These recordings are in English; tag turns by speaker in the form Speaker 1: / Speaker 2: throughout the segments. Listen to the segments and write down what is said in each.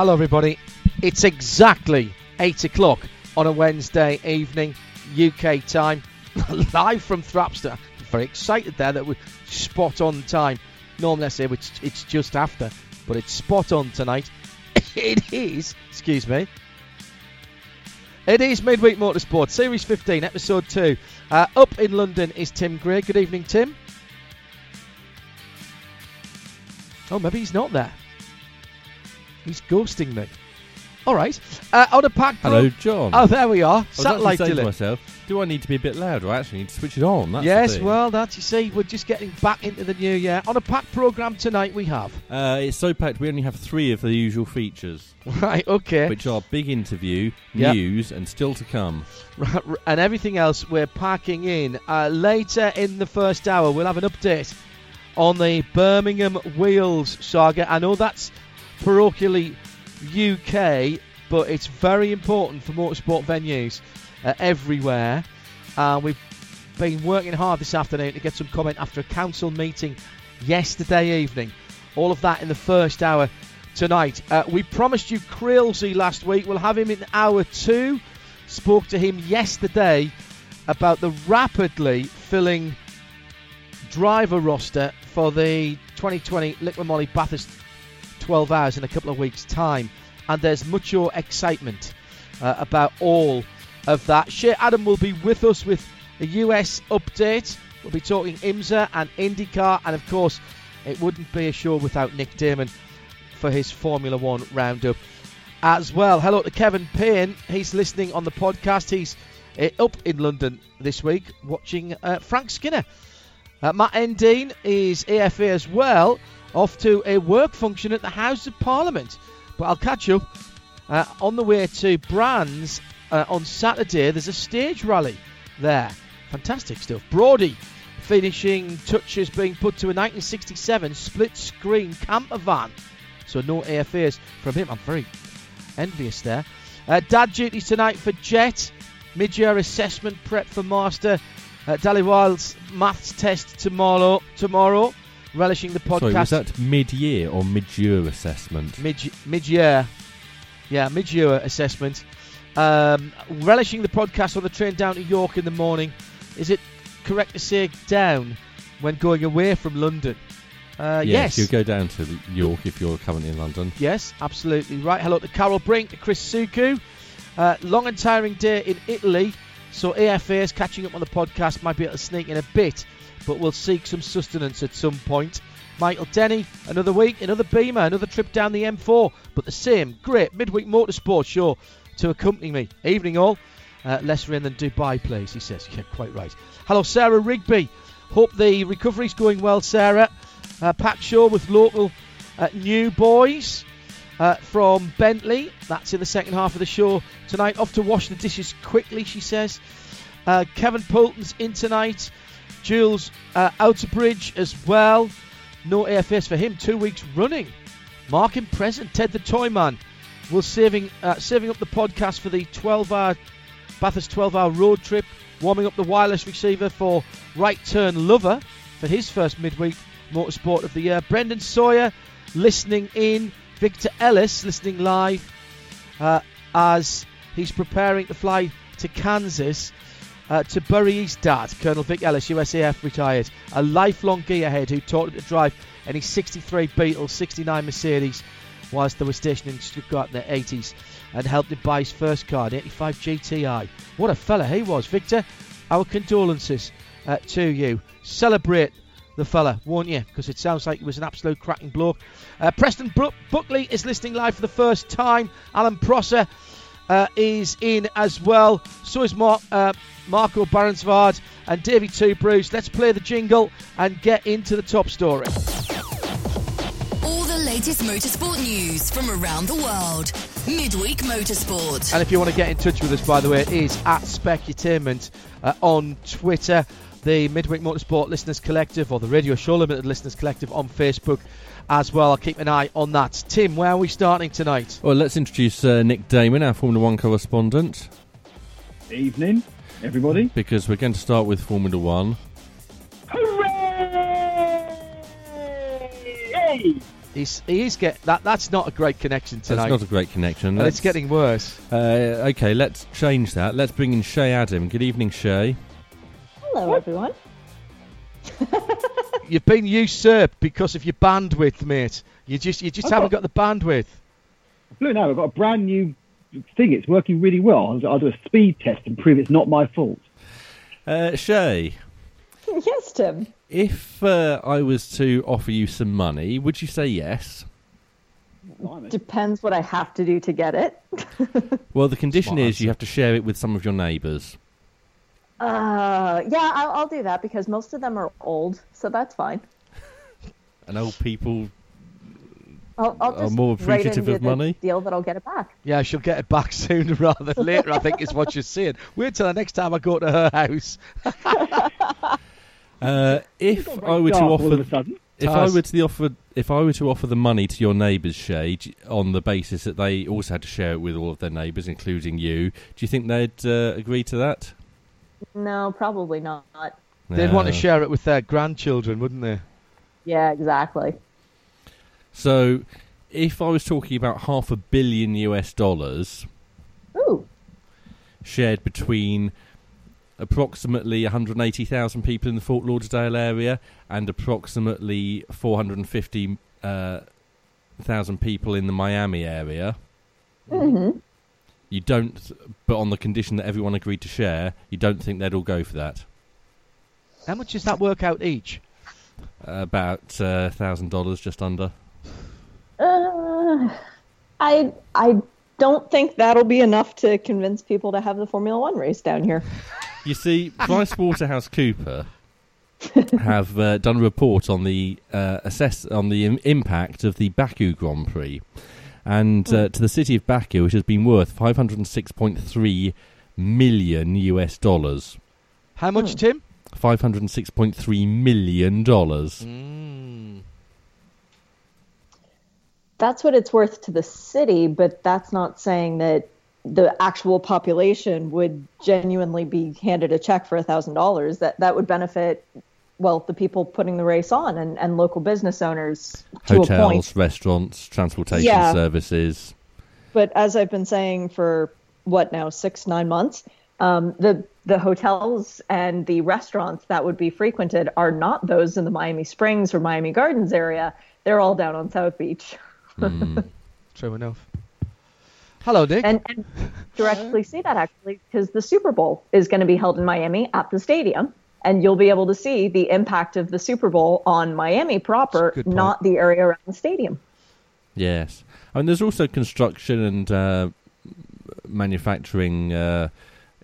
Speaker 1: Hello, everybody. It's exactly 8 o'clock on a Wednesday evening, UK time, live from Thrapster. Very excited there that we're spot on time. Normally I say it's, it's just after, but it's spot on tonight. it is, excuse me. It is Midweek Motorsport, Series 15, Episode 2. Uh, up in London is Tim Gray. Good evening, Tim. Oh, maybe he's not there. He's ghosting me. All right. Uh, on a pack.
Speaker 2: Hello, John.
Speaker 1: Oh, there we are.
Speaker 2: I was actually
Speaker 1: Satellite
Speaker 2: saying to
Speaker 1: delay.
Speaker 2: myself, do I need to be a bit louder? I actually need to switch it on. That's the
Speaker 1: Yes,
Speaker 2: thing.
Speaker 1: well, that you see, we're just getting back into the new year. On a packed program tonight, we have.
Speaker 2: Uh, it's so packed. We only have three of the usual features,
Speaker 1: Right, okay.
Speaker 2: which are big interview,
Speaker 1: Yep.
Speaker 2: news, and still to come.
Speaker 1: Right, and everything else we're packing in. Uh, later in the first hour, we'll have an update on the Birmingham Wheels saga. I know that's parochially UK, but it's very important for motorsport venues uh, everywhere. Uh, we've been working hard this afternoon to get some comment after a council meeting yesterday evening. All of that in the first hour tonight. Uh, we promised you Creelsy last week. We'll have him in hour two. Spoke to him yesterday about the rapidly filling driver roster for the 2020 Liqui-Moly Bathurst 12 hours in a couple of weeks' time. And there's much more excitement uh, about all of that. Shea Adam will be with us with a US update. We'll be talking IMSA and IndyCar, and of course, it wouldn't be a show without Nick Daman for his Formula One roundup as well. Hello to Kevin Payne. He's listening on the podcast. He's uh, up in London this week watching uh, Frank Skinner. Uh, Matt Endine is AFA as well, off to a work function at the House of Parliament. But I'll catch up uh, on the way to Brands uh, on Saturday. There's a stage rally there. Fantastic stuff. Brody finishing touches being put to a 1967 split screen camper van. So no AFAs from him. I'm very envious there. Uh, dad duties tonight for Jet. Mid-year assessment prep for Master. Uh, Dallywild's maths test tomorrow. Tomorrow, relishing the podcast.
Speaker 2: Sorry, was that mid-year or mid-year assessment?
Speaker 1: mid mid-year. Yeah, mid-year assessment. Um, relishing the podcast on the train down to York in the morning. Is it correct to say down when going away from London? Uh, yes.
Speaker 2: you go down to York if you're currently in London.
Speaker 1: Yes, absolutely right. Hello to Carol Brink, to Chris Suku. Uh, long and tiring day in Italy, so AFAs catching up on the podcast might be able to sneak in a bit, but we'll seek some sustenance at some point. Michael Denny, another week, another Beamer, another trip down the M4, but the same great midweek motorsport show to accompany me. Evening all. Uh, less rain than Dubai, please, he says. Yeah, quite right. Hello, Sarah Rigby. Hope the recovery's going well, Sarah. Uh, packed show with local uh, new boys uh, from Bentley. That's in the second half of the show tonight. Off to wash the dishes quickly, she says. Uh, Kevin Poulton's in tonight. Jules uh, Outerbridge as well. No AFS for him, two weeks running. Mark in present, Ted the Toy Man. We're saving uh, saving up the podcast for the 12-hour Bathurst 12-hour road trip. Warming up the wireless receiver for Right Turn Lover for his first midweek motorsport of the year. Brendan Sawyer listening in. Victor Ellis listening live uh, as he's preparing to fly to Kansas uh, to bury his dad, Colonel Vic Ellis, USAF retired, a lifelong gearhead who taught him to drive any 63 Beetle, 69 Mercedes, whilst they were stationed in Stuttgart in the 80s. and helped him buy his first car, the 85 GTI. What a fella he was, Victor. Our condolences uh, to you. Celebrate the fella, won't you? Because it sounds like he was an absolute cracking bloke. Uh, Preston Bro- Buckley is listening live for the first time. Alan Prosser uh, is in as well. So is Mar- uh, Marco Baronsvard and Davey Two Bruce. Let's play the jingle and get into the top story.
Speaker 3: All the latest motorsport news from around the world. Midweek Motorsport.
Speaker 1: And if you want to get in touch with us, by the way, it is at Specutainment uh, on Twitter, the Midweek Motorsport Listeners Collective, or the Radio Show Limited Listeners Collective on Facebook as well. I'll keep an eye on that. Tim, where are we starting tonight?
Speaker 2: Well, let's introduce uh, Nick Daman, our Formula One correspondent,
Speaker 4: Evening, everybody.
Speaker 2: because we're going to start with Formula One.
Speaker 4: Hooray!
Speaker 1: He's, he is get that. That's not a great connection tonight.
Speaker 2: That's not a great connection.
Speaker 1: and it's getting worse.
Speaker 2: Uh, okay, let's change that. Let's bring in Shea Adam. Good evening, Shea.
Speaker 5: Hello, everyone.
Speaker 1: You've been usurped because of your bandwidth, mate. You just you just
Speaker 4: I've
Speaker 1: haven't
Speaker 4: got-
Speaker 1: got the bandwidth.
Speaker 4: Look now, I've got a brand new thing. It's working really well. I'll, I'll do a speed test and prove it's not my fault.
Speaker 2: Uh, Shea,
Speaker 5: yes, Tim.
Speaker 2: if uh, I was to offer you some money, would you say yes?
Speaker 5: Depends what I have to do to get it.
Speaker 2: Well, the condition
Speaker 1: Smart
Speaker 2: is you have to share it with some of your neighbours.
Speaker 5: Uh, yeah, I'll, I'll do that because most of them are old, so that's fine.
Speaker 2: And old people,
Speaker 5: I'll, I'll
Speaker 2: Are
Speaker 5: just
Speaker 2: more
Speaker 5: write
Speaker 2: appreciative
Speaker 5: into
Speaker 2: of
Speaker 5: the
Speaker 2: money?
Speaker 5: deal that I'll get it back.
Speaker 1: Yeah, she'll get it back sooner rather than later. I think is what you're saying. Wait till the next time I go to her house.
Speaker 2: uh, if I were to
Speaker 4: Dark all of a
Speaker 2: offer,
Speaker 4: sudden.
Speaker 2: if I
Speaker 1: Taz.
Speaker 2: were to the offer, if I were to offer the money to your neighbours, Shea, d- on the basis that they also had to share it with all of their neighbours, including you, do you think they'd uh, agree to that?
Speaker 5: No, probably not.
Speaker 1: They'd want to share it with their grandchildren, wouldn't they?
Speaker 5: Yeah, exactly.
Speaker 2: So, if I was talking about half a billion US dollars
Speaker 5: Ooh,
Speaker 2: shared between approximately 180,000 people in the Fort Lauderdale area and approximately 450,000 uh, people in the Miami area,
Speaker 5: hmm
Speaker 2: you don't, but on the condition that everyone agreed to share, you don't think they'd all go for that.
Speaker 1: How much does that work out each?
Speaker 2: Uh, about uh, $1,000, just under.
Speaker 5: Uh, I I don't think that'll be enough to convince people to have the Formula One race down here.
Speaker 2: You see, Price Waterhouse Cooper have uh, done a report on the uh, assess on the Im- impact of the Baku Grand Prix, and uh, to the city of Baku, it has been worth 506.3 million US dollars.
Speaker 1: How much,
Speaker 5: Hmm.
Speaker 1: Tim?
Speaker 2: 506.3 million dollars.
Speaker 1: Mm.
Speaker 5: that's what it's worth to the city, but that's not saying that the actual population would genuinely be handed a check for a thousand dollars. That that would benefit well the people putting the race on and, and local business owners to a point.
Speaker 2: Hotels, restaurants, transportation
Speaker 5: Yeah.
Speaker 2: services.
Speaker 5: But as I've been saying for what now six nine months, um, the the hotels and the restaurants that would be frequented are not those in the Miami Springs or Miami Gardens area. They're all down on South Beach.
Speaker 1: True enough. Hello, Dick.
Speaker 5: and, and directly see that actually because the Super Bowl is going to be held in Miami at the stadium, and you'll be able to see the impact of the Super Bowl on Miami proper,
Speaker 1: That's a good point.
Speaker 5: not the area around the stadium.
Speaker 2: Yes, I mean there's also construction and uh, manufacturing uh,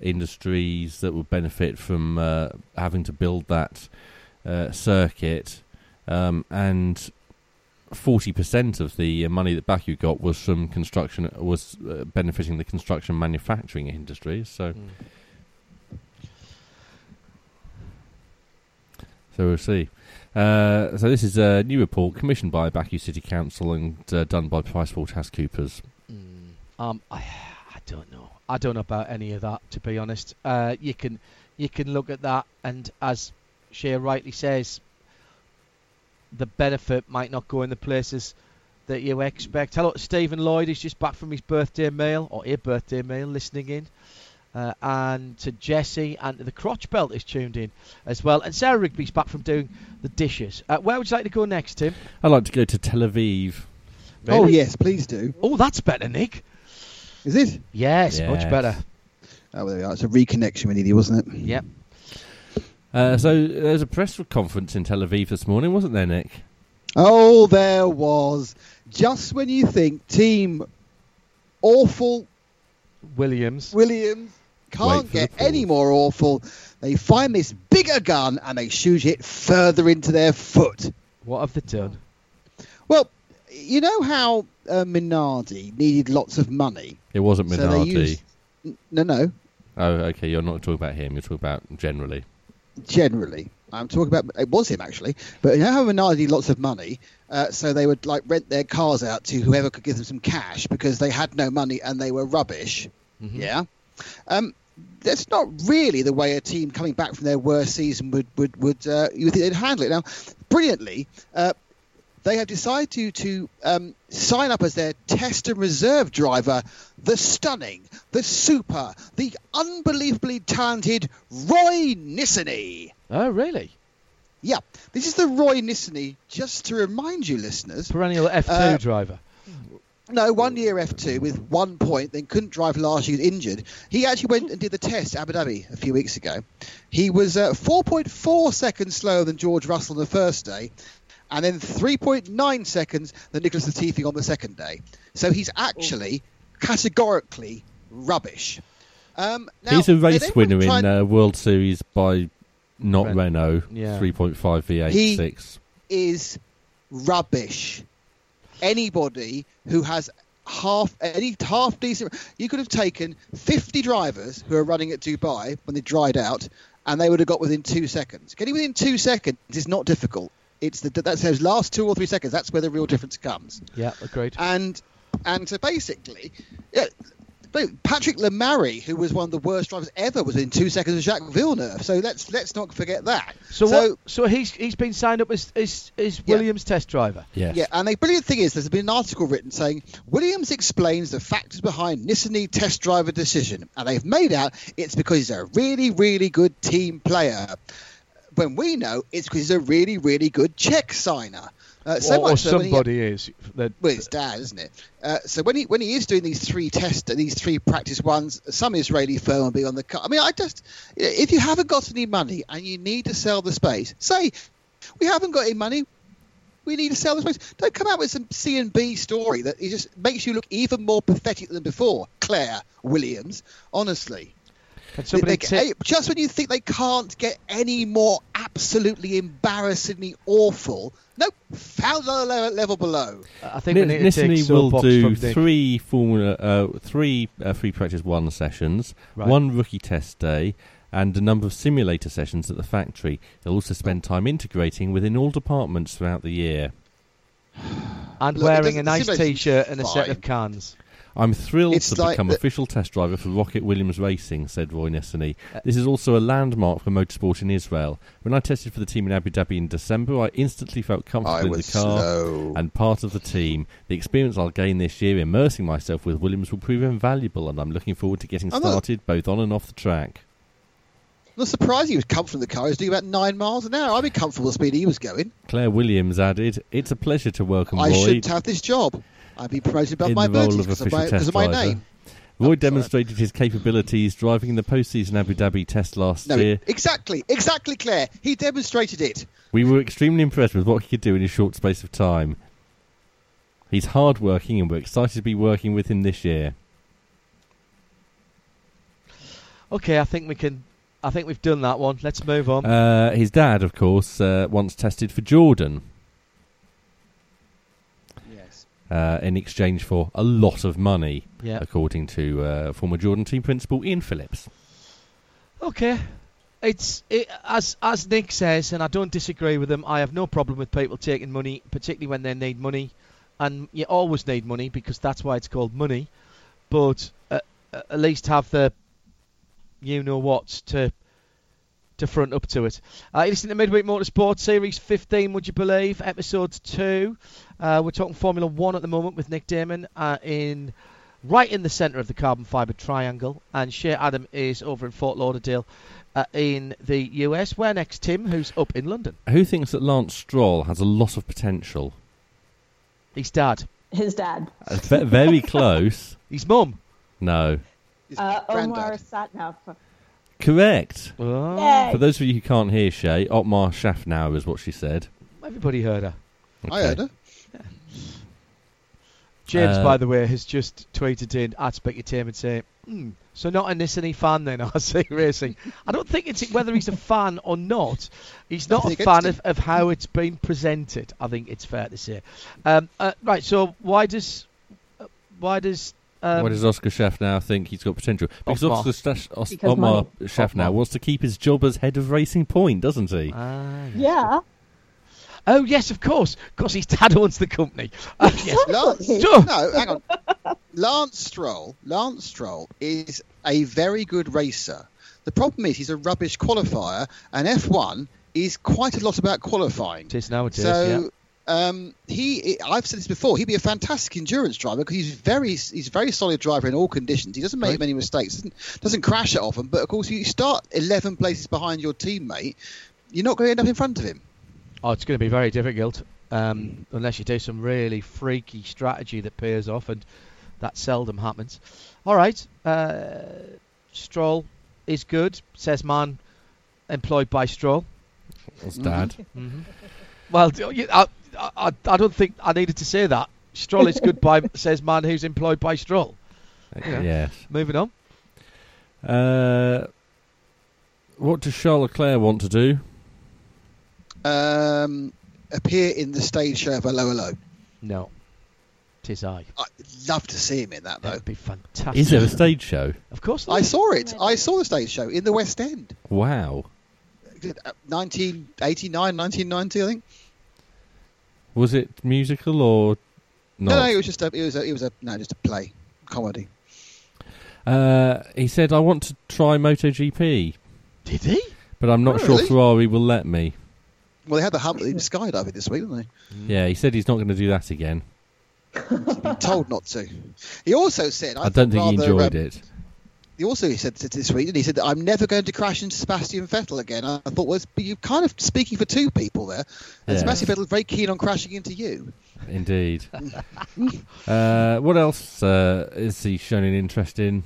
Speaker 2: industries that would benefit from uh, having to build that uh, circuit, um, and forty percent of the uh, money that Baku got was from construction, was uh, benefiting the construction manufacturing industry. So, so we'll see. Uh, so this is a new report commissioned by Baku City Council and uh, done by PricewaterhouseCoopers.
Speaker 1: Um, I, I don't know. I don't know about any of that, to be honest. Uh, you can, you can look at that, and as Shea rightly says, the benefit might not go in the places that you expect. Hello, Stephen Lloyd. is just back from his birthday mail or a birthday mail, listening in. Uh, and to Jesse and the crotch belt is tuned in as well. And Sarah Rigby's back from doing the dishes. Uh, where would you like to go next, Tim?
Speaker 2: I'd like to go to Tel Aviv.
Speaker 6: Oh yes, please do.
Speaker 1: Oh, that's better, Nick.
Speaker 6: Is it?
Speaker 1: Yes, much better.
Speaker 6: Oh, there we are. It's a reconnection we needed, wasn't it?
Speaker 1: Yep.
Speaker 2: Uh, so there was a press conference in Tel Aviv this morning, wasn't there, Nick?
Speaker 6: Oh, there was. Just when you think team awful
Speaker 1: Williams.
Speaker 6: Williams
Speaker 2: Wait
Speaker 6: can't get any more awful, they find this bigger gun and they shoot it further into their foot.
Speaker 1: What have they done?
Speaker 6: Well, you know how uh, Minardi needed lots of money.
Speaker 2: It wasn't
Speaker 6: So
Speaker 2: Minardi.
Speaker 6: used- No, no.
Speaker 2: Oh, okay. You're not talking about him. You're talking about generally.
Speaker 6: generally. I'm talking about it was him actually, but you know how Minardi needed lots of money, uh, so they would like rent their cars out to whoever could give them some cash because they had no money and they were rubbish.
Speaker 1: Mm-hmm.
Speaker 6: Yeah, um, that's not really the way a team coming back from their worst season would would would uh, you would think they'd handle it. Now, brilliantly. Uh, they have decided to, to um, sign up as their test and reserve driver the stunning, the super, the unbelievably talented Roy Nissany.
Speaker 1: Oh, really?
Speaker 6: Yeah, this is the Roy Nissany, just to remind you, listeners.
Speaker 1: Perennial F2
Speaker 6: Uh,
Speaker 1: driver.
Speaker 6: No, one year F2 with one point, then couldn't drive last year, he was injured. He actually went and did the test at Abu Dhabi a few weeks ago. He was uh, 4.4 seconds slower than George Russell on the first day, and then 3.9 seconds than Nicholas Latifi on the second day. So he's actually categorically rubbish. Um, now,
Speaker 2: He's a race
Speaker 6: then
Speaker 2: winner in
Speaker 6: and-
Speaker 2: uh, World Series by not
Speaker 1: Ren-
Speaker 2: Renault.
Speaker 1: Yeah.
Speaker 2: 3.5 V8
Speaker 6: He-
Speaker 2: 6.
Speaker 6: is rubbish. Anybody who has half any half decent, you could have taken 50 drivers who are running at Dubai when they dried out, and they would have got within two seconds. Getting within two seconds is not difficult. It's the that's those last two or three seconds. That's where the real difference comes.
Speaker 1: Yeah, agreed.
Speaker 6: And and so basically, yeah, but Patrick Lemarié, who was one of the worst drivers ever, was in two seconds of Jacques Villeneuve. So let's let's not forget that.
Speaker 1: So, what? So he's he's been signed up as as, as
Speaker 6: Yeah.
Speaker 1: Williams test driver.
Speaker 2: Yes.
Speaker 6: Yeah, and the brilliant thing is, there's been an article written saying Williams explains the factors behind Nissany test driver decision, and they've made out it's because he's a really, really good team player. When we know it's because he's a really, really good check signer. Uh, so
Speaker 1: or, or
Speaker 6: so when he-
Speaker 1: somebody is. That,
Speaker 6: well, it's dad, isn't it? Uh, so when he when he is doing these three tests, these three practice ones, some Israeli firm will be on the cut. I mean, I just if you haven't got any money and you need to sell the space, say we haven't got any money. We need to sell the space. Don't come out with some C and B story that it just makes you look even more pathetic than before, Claire Williams. Honestly, They- they- eh, just when you think they can't get any more absolutely embarrassingly awful, no, found another level, level below.
Speaker 1: I think we need to
Speaker 2: Nissany
Speaker 1: take
Speaker 2: will do three Formula, uh, three uh, free practice one sessions,
Speaker 1: Right.
Speaker 2: one rookie test day, and a number of simulator sessions at the factory. He'll also spend time integrating within all departments throughout the year.
Speaker 1: and
Speaker 6: Look,
Speaker 1: wearing a nice T-shirt and a set of cans.
Speaker 2: I'm thrilled
Speaker 6: It's
Speaker 2: to
Speaker 6: like
Speaker 2: become
Speaker 6: the-
Speaker 2: official test driver for ROKiT Williams Racing, said Roy Nissany. Uh, this is also a landmark for motorsport in Israel. When I tested for the team in Abu Dhabi in December, I instantly felt comfortable
Speaker 6: I
Speaker 2: in the car
Speaker 6: slow.
Speaker 2: and part of the team. The experience I'll gain this year immersing myself with Williams will prove invaluable, and I'm looking forward to getting
Speaker 6: I'm not-
Speaker 2: started both on and off the track.
Speaker 6: Not surprised he was comfortable in the car. He was doing about nine miles an hour. I'd be comfortable with the speed he was going.
Speaker 2: Claire Williams added, It's a pleasure to welcome
Speaker 6: I
Speaker 2: Roy I
Speaker 6: shouldn't have this job. I'd be promoted above
Speaker 2: in
Speaker 6: my
Speaker 2: the role
Speaker 6: abilities
Speaker 2: of
Speaker 6: because of my,
Speaker 2: test
Speaker 6: because of my name.
Speaker 2: Roy
Speaker 6: sorry.
Speaker 2: demonstrated his capabilities driving in the postseason Abu Dhabi test last
Speaker 6: No,
Speaker 2: year.
Speaker 6: exactly, exactly, Claire. He demonstrated it.
Speaker 2: We were extremely impressed with what he could do in a short space of time. He's hard working and we're excited to be working with him this year.
Speaker 1: Okay, I think we can. I think we've done that one. Let's move on.
Speaker 2: Uh, his dad, of course, uh, once tested for Jordan
Speaker 6: Yes.
Speaker 2: Uh, in exchange for a lot of money,
Speaker 1: yeah.
Speaker 2: according to uh, former Jordan team principal Ian Phillips.
Speaker 1: Okay. It's it, as as Nick says, and I don't disagree with him. I have no problem with people taking money, particularly when they need money, and you always need money because that's why it's called money. But uh, uh, at least have the you know what to to front up to it. Uh, you listen to Midweek Motorsport Series 15, would you believe? Episode two. Uh, we're talking Formula One at the moment with Nick Daman uh, in right in the centre of the carbon fibre triangle, and Shea Adam is over in Fort Lauderdale uh, in the US. Where next, Tim, who's up in London?
Speaker 2: Who thinks that Lance Stroll has a lot of potential?
Speaker 1: His dad,
Speaker 5: His dad.
Speaker 2: Uh, very close.
Speaker 1: his mum.
Speaker 2: No.
Speaker 6: His
Speaker 5: Uh. Omar Satnav.
Speaker 2: Correct.
Speaker 1: Oh,
Speaker 2: For those of you who can't hear Shea, Otmar Szafnauer is what she said.
Speaker 1: everybody heard her.
Speaker 6: I heard her.
Speaker 1: James,
Speaker 2: Uh,
Speaker 1: by the way, has just tweeted in at Specutainment saying, hmm, so not a Nissany fan then, RC Racing. I don't think it's whether he's a fan or not. He's not a
Speaker 6: Nothing
Speaker 1: fan
Speaker 6: against
Speaker 1: of, of how it's been presented. I think it's fair to say. Um, uh, right, so why does uh, why does um,
Speaker 2: Why does Oscar Szafnauer think he's got potential? Because
Speaker 1: Otmar.
Speaker 2: Oscar Stash- Os-
Speaker 5: Because
Speaker 2: Otmar
Speaker 5: money.
Speaker 2: Szafnauer
Speaker 1: Otmar.
Speaker 2: wants to keep his job as head of Racing Point, doesn't he?
Speaker 1: Yes.
Speaker 5: Yeah.
Speaker 1: Oh yes, of course. Of course, his dad owns the company. Uh, yes.
Speaker 6: Lance,
Speaker 1: Sure.
Speaker 6: no, hang on. Lance Stroll. Lance Stroll is a very good racer. The problem is he's a rubbish qualifier, and F1 is quite a lot about qualifying.
Speaker 1: It is nowadays.
Speaker 6: So um, he, I've said this before. He'd be a fantastic endurance driver because he's very, he's a very solid driver in all conditions. He doesn't make
Speaker 1: Right.
Speaker 6: many mistakes, doesn't, doesn't crash it often. But of course, you start 11 places behind your teammate, you're not going to end up in front of him.
Speaker 1: Oh, it's going to be very difficult um, unless you do some really freaky strategy that pays off, and that seldom happens. All right, uh, Stroll is good, says man employed by Stroll.
Speaker 2: As dad.
Speaker 1: hmm Well, d- you- I, I, I don't think I needed to say that. Stroll is good by says man who's employed by Stroll. Yeah.
Speaker 2: Yes.
Speaker 1: Moving on.
Speaker 2: Uh, what does Charles Leclerc want to do?
Speaker 6: Um, appear in the stage show of 'Allo 'Allo.
Speaker 1: No, tis I.
Speaker 6: I'd love to see him in that though.
Speaker 1: That'd be fantastic.
Speaker 2: Is there a stage show?
Speaker 1: Of course.
Speaker 6: I
Speaker 1: there
Speaker 6: saw it. I saw the stage show in the West End.
Speaker 2: Wow.
Speaker 6: 1989, 1990, I think.
Speaker 2: Was it musical or
Speaker 6: No, no, it was just a, it was a, it was a, no, just a play, comedy.
Speaker 2: Uh, he said, I want to try MotoGP,
Speaker 1: Did he?
Speaker 2: but I'm not
Speaker 6: Oh,
Speaker 2: sure
Speaker 6: really?
Speaker 2: Ferrari will let me.
Speaker 6: Well, they had the hump in skydiving this week, didn't they?
Speaker 2: Yeah, he said he's not going to do that again.
Speaker 6: they? Been told not to. He also said, I,
Speaker 2: I, don't think he enjoyed
Speaker 6: um,
Speaker 2: it.
Speaker 6: He also said to- this week, and he said that I'm never going to crash into Sebastian Vettel again. I I thought, well, you're kind of speaking for two people there. And
Speaker 2: Yeah.
Speaker 6: Sebastian Vettel very keen on crashing into you.
Speaker 2: Indeed. uh, what else uh, is he showing an interest in?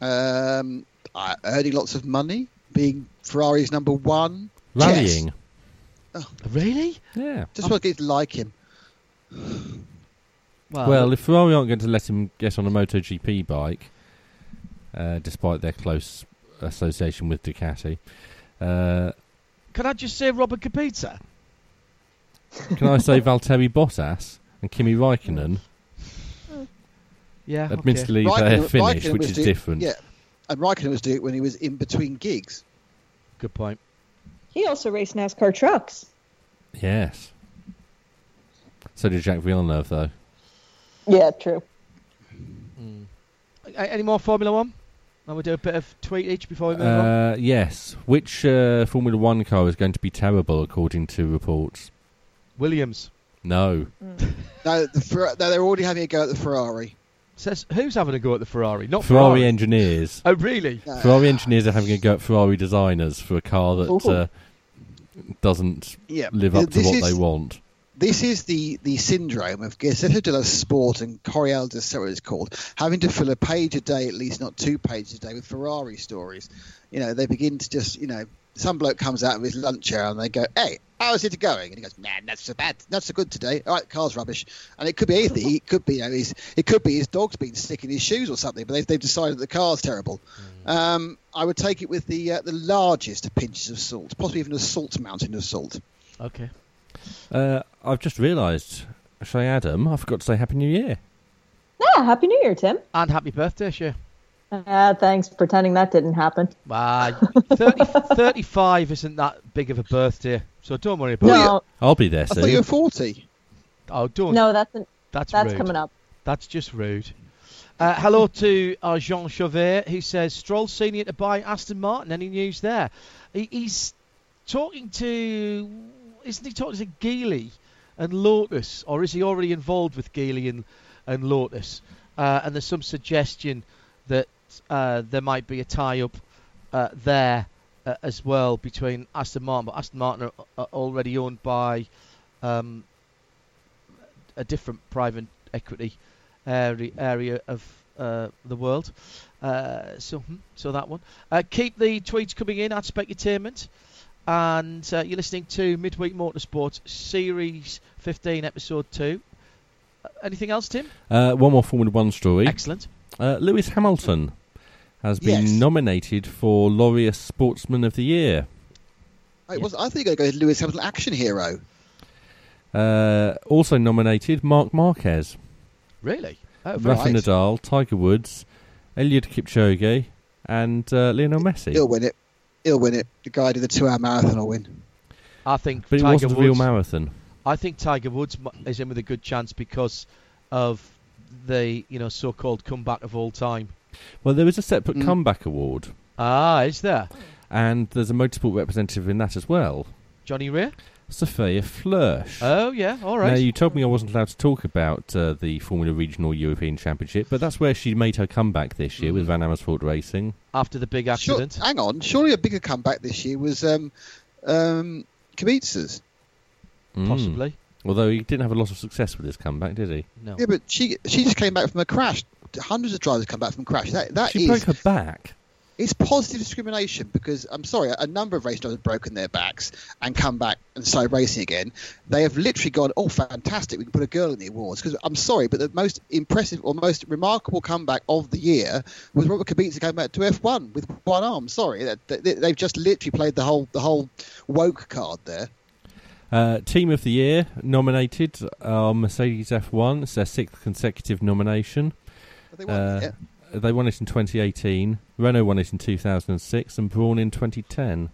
Speaker 6: Um, uh, earning lots of money, being Ferrari's number one.
Speaker 2: Rallying.
Speaker 1: Really?
Speaker 2: Yeah.
Speaker 6: Just want to get to like him.
Speaker 2: Well, if Ferrari aren't going to let him get on a MotoGP bike, uh, despite their close association with Ducati, uh,
Speaker 1: can I just say Robert Kubica?
Speaker 2: can I say Valtteri Bottas and Kimi Raikkonen?
Speaker 1: Yeah.
Speaker 2: Admittedly,
Speaker 6: Raikkonen-
Speaker 2: they're finished,
Speaker 6: Raikkonen
Speaker 2: which is
Speaker 6: doing-
Speaker 2: different.
Speaker 6: Yeah, and Raikkonen was doing it when he was in between gigs.
Speaker 1: Good point.
Speaker 5: He also raced NASCAR trucks.
Speaker 2: Yes. So did Jacques Villeneuve, though.
Speaker 5: Yeah, true.
Speaker 1: A- Any more Formula One? And we'll do a bit of tweet each before we move on.
Speaker 2: Uh, yes. Which uh, Formula One car is going to be terrible, according to reports?
Speaker 1: Williams
Speaker 2: No.
Speaker 6: No, the Fer- no, they're already having a go at the Ferrari.
Speaker 1: says who's having a go at the Ferrari? Not
Speaker 2: Ferrari
Speaker 1: Ferrari.
Speaker 2: engineers.
Speaker 1: oh, really?
Speaker 6: No.
Speaker 2: Ferrari engineers are having a go at Ferrari designers for a car that uh, doesn't
Speaker 6: Yeah,
Speaker 2: live up to
Speaker 6: this
Speaker 2: what
Speaker 6: is,
Speaker 2: they want.
Speaker 6: This is the, the syndrome of Gazzetta dello Sport and Corriere del Sera it's called, having to fill a page a day, at least not two pages a day, with Ferrari stories. You know, they begin to just, you know, some bloke comes out of his lunch hour and they go, "Hey, how's it going?" And he goes, "Man, that's so bad, not so good today. All right, car's rubbish." And it could be anything. It could be, you know, his, it could be his dog's been sick in his shoes or something. But they've, they've decided the car's terrible. Um, I would take it with the uh, the largest pinches of salt, possibly even a salt mountain of salt.
Speaker 1: Okay.
Speaker 2: Uh, I've just realised, Shea Adam, I forgot to say Happy New Year.
Speaker 5: Yeah, Happy New Year, Tim.
Speaker 1: And happy birthday, sure.
Speaker 5: Uh, thanks, pretending that didn't happen.
Speaker 1: Ah, 30, 35 isn't that big of a birthday, so don't worry about it.
Speaker 5: No,
Speaker 2: I'll be there
Speaker 6: I thought you
Speaker 2: soon.
Speaker 6: were forty.
Speaker 1: Oh, don't.
Speaker 5: no, that's
Speaker 1: that's
Speaker 5: that's
Speaker 1: rude.
Speaker 5: coming up.
Speaker 1: That's just rude. Uh, hello to uh, Jean Chauvet, who says Stroll senior to buy Aston Martin. Any news there? He, he's talking to, isn't he talking to Geely and Lotus, or is he already involved with Geely and, and Lotus? Uh, and there's some suggestion that uh, there might be a tie-up uh, there uh, as well between Aston Martin, but Aston Martin are, already owned by um, a different private equity area, area of uh, the world. Uh, so, hmm, so that one. Uh, keep the tweets coming in at Specutainment. And uh, you're listening to Midweek Motorsport Series 15, Episode 2. Uh, anything else, Tim?
Speaker 2: Uh, one more Formula One story.
Speaker 1: Excellent.
Speaker 2: Uh, Lewis Hamilton has been
Speaker 6: Yes.
Speaker 2: nominated for Laureus Sportsman of the Year.
Speaker 6: I, was, I think you're going to go Lewis Hamilton action hero.
Speaker 2: Uh, also nominated Marc Marquez,
Speaker 1: Really? Oh, very
Speaker 2: Rafa
Speaker 6: Right.
Speaker 2: Nadal, Tiger Woods, Eliud Kipchoge, and uh, Lionel Messi.
Speaker 6: He'll win it. He'll win it. The guy did the two-hour marathon will win.
Speaker 1: I think
Speaker 2: but it wasn't a real marathon.
Speaker 1: I think Tiger Woods is in with a good chance because of the you know so-called comeback of all time.
Speaker 2: Well, there is a separate
Speaker 6: Mm.
Speaker 2: comeback award,
Speaker 1: Ah, is there
Speaker 2: and there's a motorsport representative in that as well.
Speaker 1: Johnny Ray?
Speaker 2: Sophia Flörsch.
Speaker 1: Oh yeah, all right.
Speaker 2: Now, you told me I wasn't allowed to talk about uh, the Formula Regional European Championship, but that's where she made her comeback this year with
Speaker 1: Mm.
Speaker 2: Van Amersfoort Racing.
Speaker 1: After the big
Speaker 6: Sure,
Speaker 1: accident.
Speaker 6: hang on. Surely a bigger comeback this year was um, um, Kubica's.
Speaker 2: Mm.
Speaker 1: Possibly.
Speaker 2: Although he didn't have a lot of success with his comeback, did he?
Speaker 1: No.
Speaker 6: Yeah, but she she just came back from a crash. Hundreds of drivers come back from crash. That that
Speaker 2: she
Speaker 6: is-
Speaker 2: broke her back.
Speaker 6: It's positive discrimination because I'm sorry, a number of race drivers have broken their backs and come back and started racing again. They have literally gone, oh, fantastic, we can put a girl in the awards. Because I'm sorry, but the most impressive or most remarkable comeback of the year was Robert Kubica coming back to F1 with one arm. Sorry, that, they've just literally played the whole the whole woke card there.
Speaker 2: Uh, Team of the Year nominated are Mercedes F1. It's their sixth consecutive nomination.
Speaker 6: They won,
Speaker 2: Uh. They won it in 2018. Renault won it in 2006, and Brawn in 2010.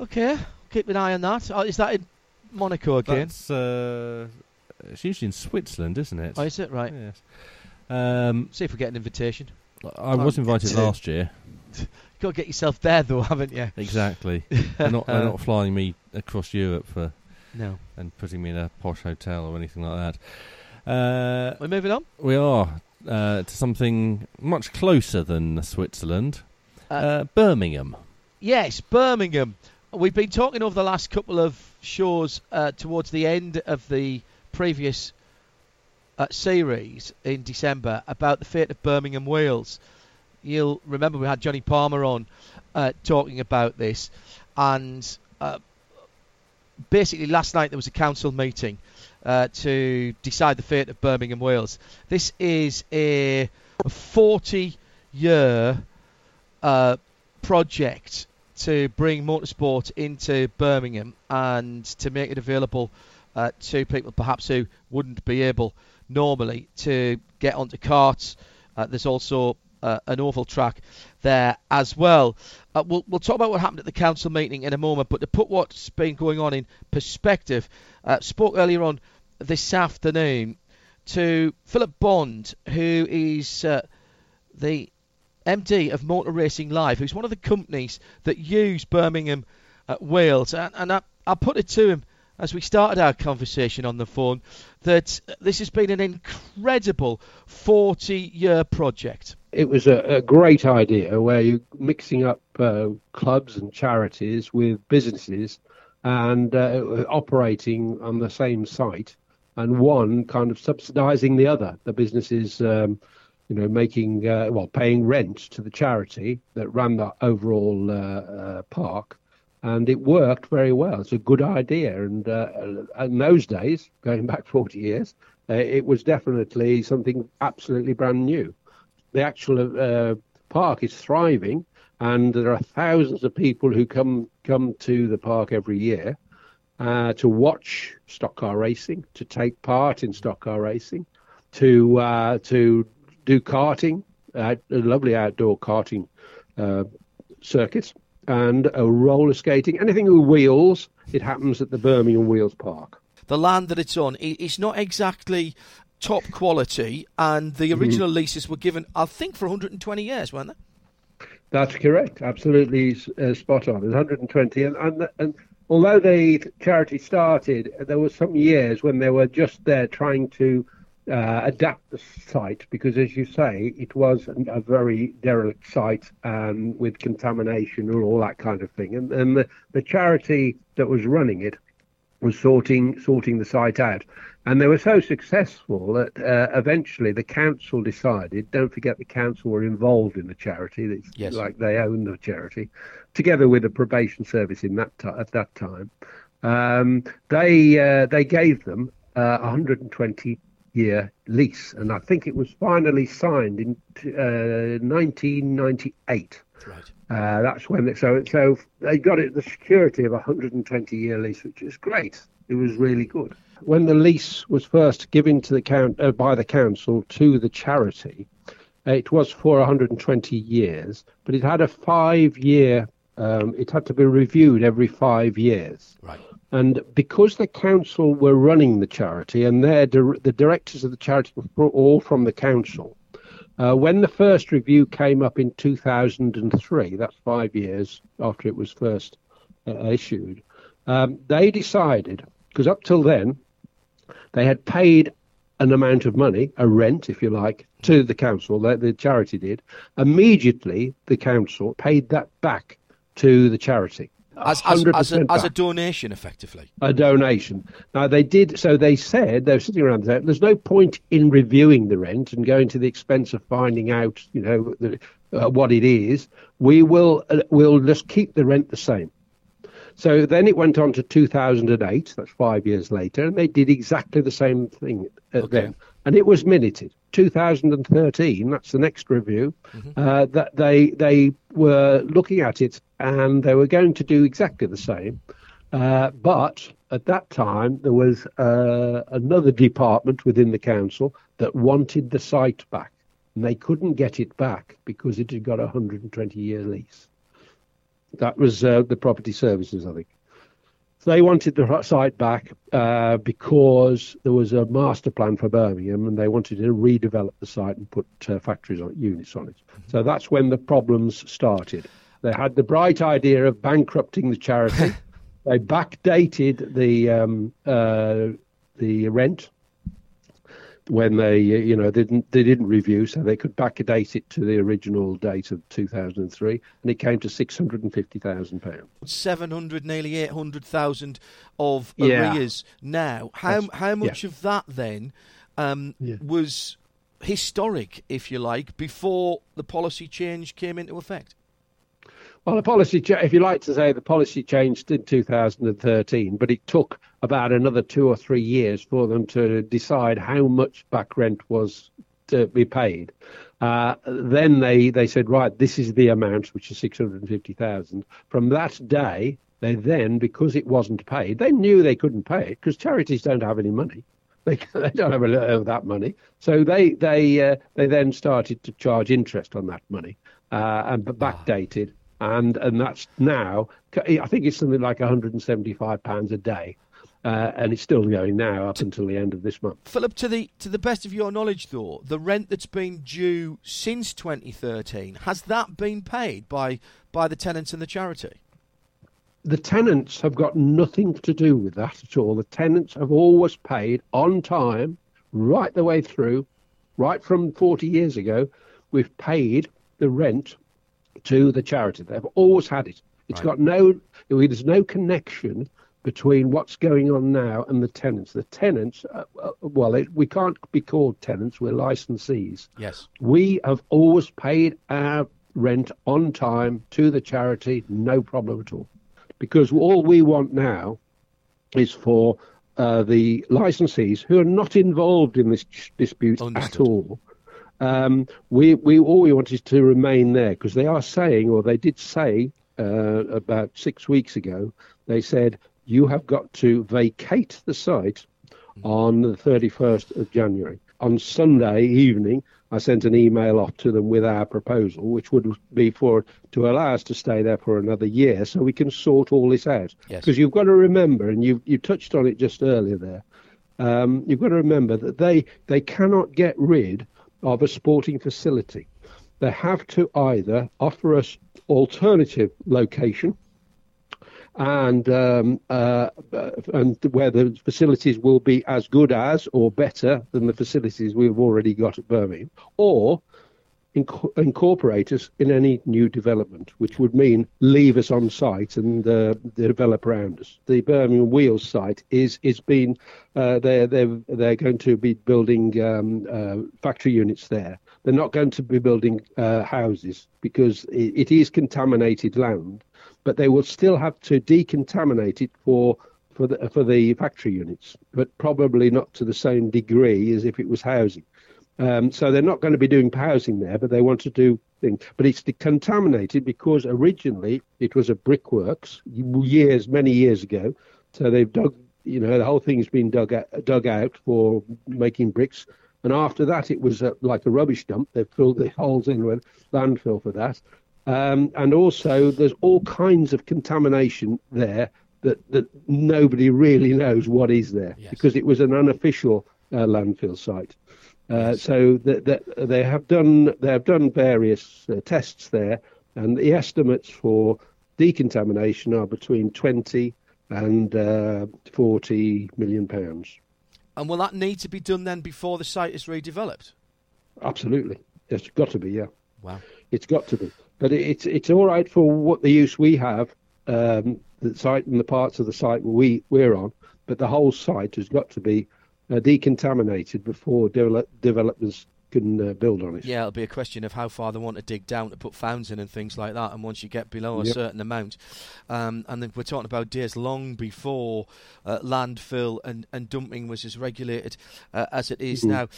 Speaker 1: Okay, keep an eye on that. Oh, is that in Monaco again?
Speaker 2: That's uh, it's usually in Switzerland, isn't it?
Speaker 1: Oh, is it right?
Speaker 2: Yes. Um,
Speaker 1: See if we get an invitation.
Speaker 2: I was invited
Speaker 6: to-
Speaker 2: last year.
Speaker 1: Got to get yourself there though, haven't you?
Speaker 2: Exactly. they're, not, they're not flying me across Europe for
Speaker 1: No.
Speaker 2: and putting me in a posh hotel or anything like that. Uh,
Speaker 1: We're moving on.
Speaker 2: we are uh, to something much closer than Switzerland.
Speaker 1: Uh,
Speaker 2: Uh, Birmingham.
Speaker 1: Yes, Birmingham. We've been talking over the last couple of shows uh, towards the end of the previous uh, series in December about the fate of Birmingham Wheels. You'll remember we had Johnny Palmer on uh, talking about this, and uh, basically last night there was a council meeting uh, to decide the fate of Birmingham Wheels. This is a 40-year uh, project to bring motorsport into Birmingham and to make it available uh, to people perhaps who wouldn't be able normally to get onto carts. Uh, there's also uh, an oval track there as well. Uh, we'll, we'll talk about what happened at the council meeting in a moment, but to put what's been going on in perspective, uh, spoke earlier on this afternoon to Philip Bond, who is uh, the MD of Motor Racing Live, who's one of the companies that use Birmingham uh, Wheels. And, and I, I put it to him as we started our conversation on the phone that this has been an incredible 40 year project.
Speaker 7: it was a, a great idea where you're mixing up uh, clubs and charities with businesses and uh, operating on the same site and one kind of subsidizing the other. The businesses um, you know making uh, well paying rent to the charity that ran the overall uh, uh, park. And it worked very well. It's a good idea. And uh, in those days going back 40 years uh, it was definitely something absolutely brand new. The actual uh, park is thriving, and there are thousands of people who come come to the park every year uh, to watch stock car racing, to take part in stock car racing, to uh, to do karting, uh, a lovely outdoor karting uh, circuit, and roller skating, anything with wheels. It happens at the Birmingham Wheels Park.
Speaker 1: The land that it's on, it's not exactly top quality, and the original leases were given, I think, for 120 years, weren't they?
Speaker 7: That's correct. Absolutely uh, spot on. It's 120, and, and and although the charity started, there were some years when they were just there trying to uh, adapt the site because, as you say, it was a, very derelict site and with contamination and all that kind of thing. And, and the, the charity that was running it was sorting sorting the site out. And they were so successful that uh, eventually the council decided. Don't forget, the council were involved in the charity. It's
Speaker 1: Yes.
Speaker 7: like they own the charity, together with the probation service in that ti at that time. Um, they uh, they gave them uh, a 120 year lease, and I think it was finally signed in t- uh, 1998.
Speaker 1: Right.
Speaker 7: Uh, that's when they, so so they got it the security of a 120 year lease, which is great. It was really good. When the lease was first given to the count uh, by the council to the charity, it was for 120 years, but it had a five year. Um, it had to be reviewed every five years.
Speaker 1: Right.
Speaker 7: And because the council were running the charity and their the directors of the charity were all from the council, uh, when the first review came up in 2003, that's five years after it was first uh, issued, um, they decided, because up till then, they had paid an amount of money, a rent, if you like, to the council, that the charity did. Immediately, the council paid that back to the charity.
Speaker 1: As, as, as, a, as a donation, effectively.
Speaker 7: a donation. Now they did so. They said they were sitting around there. There's no point in reviewing the rent and going to the expense of finding out, you know, the, uh, what it is. We will uh, we'll just keep the rent the same. So then it went on to 2008. That's five years later, and they did exactly the same thing
Speaker 1: Okay.
Speaker 7: then, and it was minuted. 2013. That's the next review. Uh, that they they were looking at it and they were going to do exactly the same. Uh, but at that time, there was uh, another department within the council that wanted the site back, and they couldn't get it back because it had got a 120 year lease. That was uh, the property services, I think. So they wanted the site back uh, because there was a master plan for Birmingham, and they wanted to redevelop the site and put uh, factories on units on it. So that's when the problems started. They had the bright idea of bankrupting the charity. they backdated the um, uh, the rent when they uh, you know they didn't they didn't review, so they could backdate it to the original date of 2003, and it came to 650 thousand pounds.
Speaker 1: 700, nearly 800,000 of
Speaker 7: Yeah.
Speaker 1: arrears now. How,
Speaker 7: That's-
Speaker 1: how much of that then um,
Speaker 7: Yeah.
Speaker 1: was historic, if you like, before the policy change came into effect?
Speaker 7: Well, the policy, cha- if you like to say, the policy changed in 2013, but it took about another two or three years for them to decide how much back rent was to be paid. Uh, then they, they said, right, this is the amount, which is 650,000. From that day, they then, because it wasn't paid, they knew they couldn't pay it because charities don't have any money. They, they don't have a lot of that money, so they they uh, they then started to charge interest on that money uh, and b- backdated, and and that's now I think it's something like 175 pounds a day, uh, and it's still going now up until the end of this month.
Speaker 1: Philip, to the to the best of your knowledge, though, the rent that's been due since 2013 has that been paid by by the tenants and the charity?
Speaker 7: the tenants have got nothing to do with that at all. The tenants have always paid on time, right the way through, right from 40 years ago. We've paid the rent to the charity. They've always had it. It's got no, there's no connection between what's going on now and the tenants. The tenants, uh, uh, well, it, we can't be called tenants, we're licensees.
Speaker 1: Yes.
Speaker 7: We have always paid our rent on time to the charity, no problem at all. Because all we want now is for uh, the licensees who are not involved in this dispute at all. Um, we, we all we want is to remain there because they are saying, or they did say uh, about six weeks ago, they said you have got to vacate the site on the 31st of January. On Sunday evening, I sent an email off to them with our proposal, which would be for to allow us to stay there for another year, so we can sort all this out.
Speaker 1: Yes.
Speaker 7: Because you've got to remember, and you you touched on it just earlier there. Um, you've got to remember that they they cannot get rid of a sporting facility. They have to either offer us alternative location and um, uh, and where the facilities will be as good as or better than the facilities we've already got at Birmingham, or inc- incorporate us in any new development, which would mean leave us on site and uh, develop around us. The Birmingham Wheels site is is being uh, they're they're they're going to be building um, uh, factory units there. They're not going to be building uh, houses because it, it is contaminated land, but they will still have to decontaminate it for for the for the factory units, but probably not to the same degree as if it was housing. Um, so they're not going to be doing housing there, but they want to do things. But it's contaminated because originally it was a brickworks years, many years ago. So they've dug, you know, the whole thing's been dug out, dug out for making bricks. And after that, it was a, like a rubbish dump. They've filled the holes in with landfill for that. Um, and also, there's all kinds of contamination there that, that nobody really knows what is there yes. because it was an unofficial uh, landfill site. Uh, so that the, they have done they have done various uh, tests there, and the estimates for decontamination are between 20 and uh, 40 million pounds.
Speaker 1: And will that need to be done then before the site is redeveloped?
Speaker 7: Absolutely, it's got to be. Yeah.
Speaker 1: Wow.
Speaker 7: It's got to be, but it, it's it's all right for what the use we have, um, the site and the parts of the site we we're on, but the whole site has got to be uh, decontaminated before develop, developers can uh, build on it.
Speaker 1: Yeah, it'll be a question of how far they want to dig down to put founds in and things like that. And once you get below a certain amount, um, and then we're talking about days long before uh, landfill and, and dumping was as regulated uh, as it is mm-hmm. now.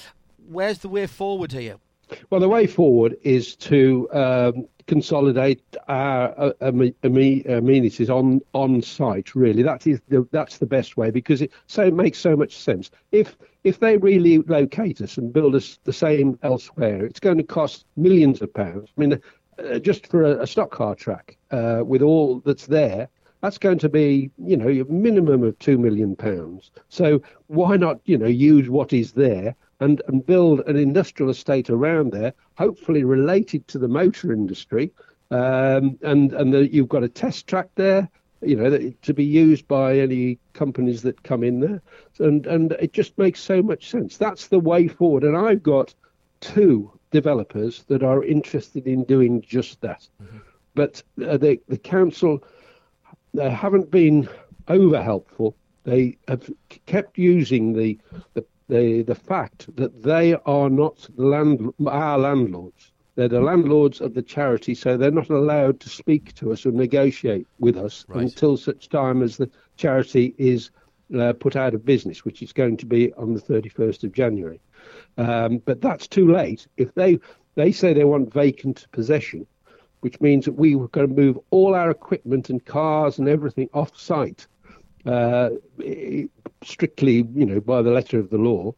Speaker 1: Where's the way forward here?
Speaker 7: Well, the way forward is to um, consolidate our uh, amenities on on site. Really, that is the, that's the best way because it so it makes so much sense. If if they really locate us and build us the same elsewhere, it's going to cost millions of pounds. I mean, uh, just for a, a, stock car track uh, with all that's there, that's going to be you know a minimum of two million pounds. So why not you know use what is there? And, and build an industrial estate around there, hopefully related to the motor industry. Um, and and the, you've got a test track there, you know, that, to be used by any companies that come in there, and and it just makes so much sense. That's the way forward. And I've got two developers that are interested in doing just that, mm-hmm. but uh, the the council they haven't been over helpful. They have kept using the the the the fact that they are not land, our landlords. They're the landlords of the charity, so they're not allowed to speak to us or negotiate with us right. until such time as the charity is uh, put out of business, which is going to be on the 31st of January. Um, but that's too late. If they they say they want vacant possession, which means that we are going to move all our equipment and cars and everything off site uh, strictly, you know, by the letter of the law,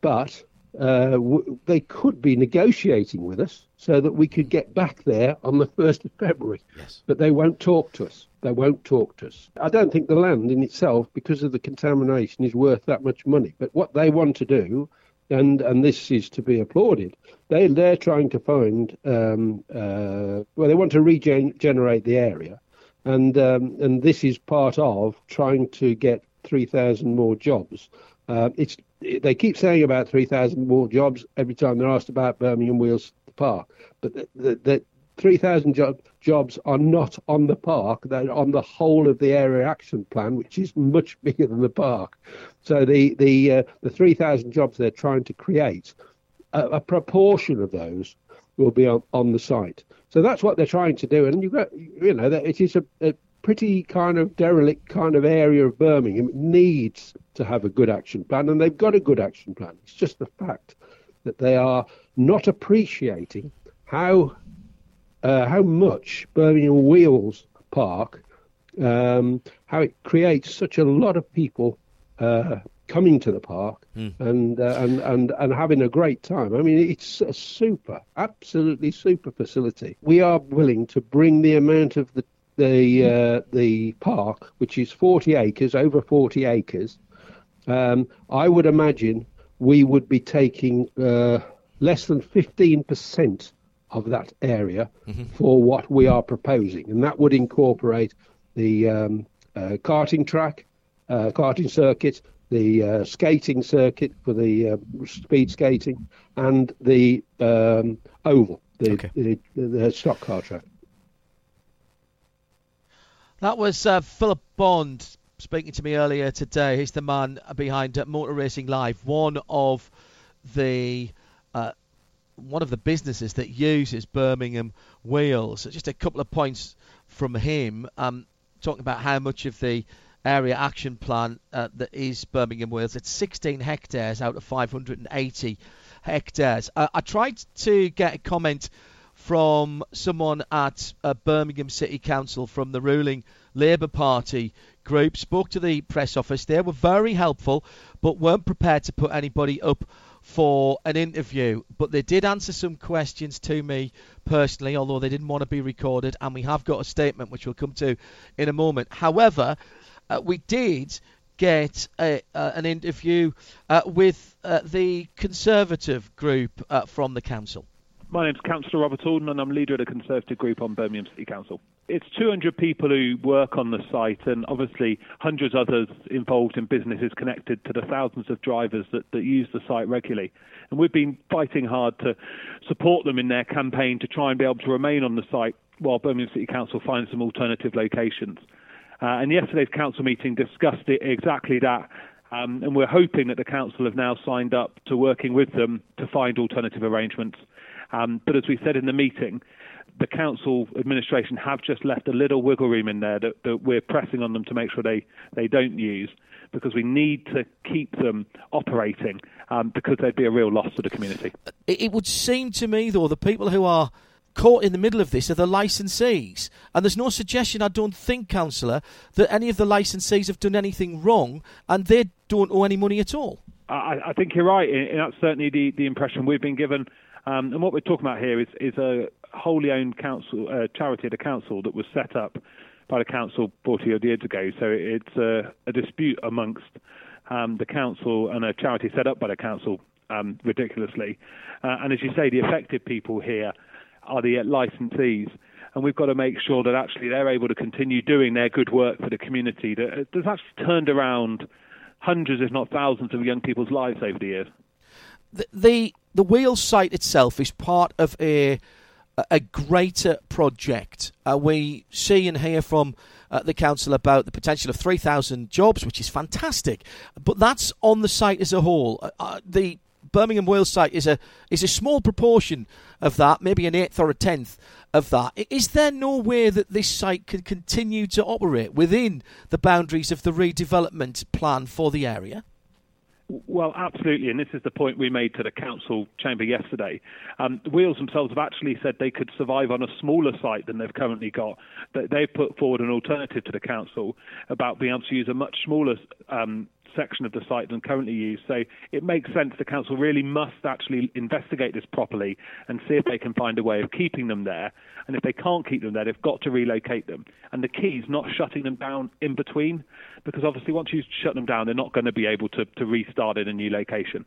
Speaker 7: but uh, w- they could be negotiating with us so that we could get back there on the 1st of February.
Speaker 1: Yes.
Speaker 7: But they won't talk to us. They won't talk to us. I don't think the land in itself, because of the contamination, is worth that much money. But what they want to do, and and this is to be applauded, they they're trying to find um, uh, well, they want to regenerate the area, and um, and this is part of trying to get 3,000 more jobs. Uh, it's they keep saying about 3,000 more jobs every time they're asked about Birmingham Wheels Park, but the, the, the 3,000 job, jobs are not on the park; they're on the whole of the area action plan, which is much bigger than the park. So the the uh, the 3,000 jobs they're trying to create, a, a proportion of those will be on, on the site. So that's what they're trying to do, and you've got you know it is a, a pretty kind of derelict kind of area of Birmingham It needs to have a good action plan, and they've got a good action plan. It's just the fact that they are not appreciating how uh, how much Birmingham Wheels Park, um, how it creates such a lot of people uh, coming to the park mm. and, uh, and and and having a great time. I mean, it's a super, absolutely super facility. We are willing to bring the amount of the the uh, the park, which is 40 acres, over 40 acres. Um, I would imagine we would be taking uh, less than 15% of that area mm-hmm. for what we are proposing, and that would incorporate the um, uh, karting track, uh, karting circuit, the uh, skating circuit for the uh, speed skating, and the um, oval. the,
Speaker 1: Okay.
Speaker 7: the, the, the stock car track.
Speaker 1: That was uh, Philip Bond speaking to me earlier today. He's the man behind uh, Motor Racing Live, one of the uh, one of the businesses that uses Birmingham wheels. Just a couple of points from him, um, talking about how much of the area action plan uh, that is Birmingham Wheels. It's 16 hectares out of 580 hectares. Uh, I tried to get a comment from someone at uh, Birmingham City Council from the ruling Labour Party group. Spoke to the press office. They were very helpful, but weren't prepared to put anybody up for an interview. But they did answer some questions to me personally, although they didn't want to be recorded. And we have got a statement which we'll come to in a moment. However, uh, we did get a, uh, an interview uh, with uh, the Conservative group uh, from the council.
Speaker 8: My name's Councillor Robert Alden, and I'm leader of the Conservative group on Birmingham City Council. It's 200 people who work on the site, and obviously hundreds others involved in businesses connected to the thousands of drivers that, that use the site regularly. And we've been fighting hard to support them in their campaign to try and be able to remain on the site while Birmingham City Council finds some alternative locations. Uh, and yesterday's council meeting discussed it, exactly that. Um, and we're hoping that the council have now signed up to working with them to find alternative arrangements. Um, but as we said in the meeting, the council administration have just left a little wiggle room in there that, that we're pressing on them to make sure they, they don't use because we need to keep them operating um, because they'd be a real loss to the community.
Speaker 1: It, would seem to me, though, the people who are caught in the middle of this are the licensees. And there's no suggestion, I don't think, Councillor, that any of the licensees have done anything wrong and they don't owe any money at all.
Speaker 8: I, I think you're right, and that's certainly the, the impression we've been given. Um, and what we're talking about here is, is a wholly owned council uh, charity of the council that was set up by the council 40 odd years ago. So it's a, a dispute amongst um, the council and a charity set up by the council, um, ridiculously. Uh, and as you say, the affected people here are the licensees. And we've got to make sure that actually they're able to continue doing their good work for the community that has actually turned around hundreds, if not thousands, of young people's lives over the years.
Speaker 1: The the, the wheel site itself is part of a a greater project. Uh, we see and hear from uh, the council about the potential of 3,000 jobs, which is fantastic. But that's on the site as a whole. Uh, uh, the Birmingham Wheels site is a is a small proportion of that, maybe an eighth or a tenth of that. Is there no way that this site can continue to operate within the boundaries of the redevelopment plan for the area?
Speaker 8: Well, absolutely, and this is the point we made to the council chamber yesterday. Um, the Wheels themselves have actually said they could survive on a smaller site than they've currently got. They've put forward an alternative to the council about being able to use a much smaller um, section of the site than currently used. So it makes sense the council really must actually investigate this properly and see if they can find a way of keeping them there. And if they can't keep them there, they've got to relocate them. And the key is not shutting them down in between, because obviously once you shut them down, they're not going to be able to, to restart in a new location.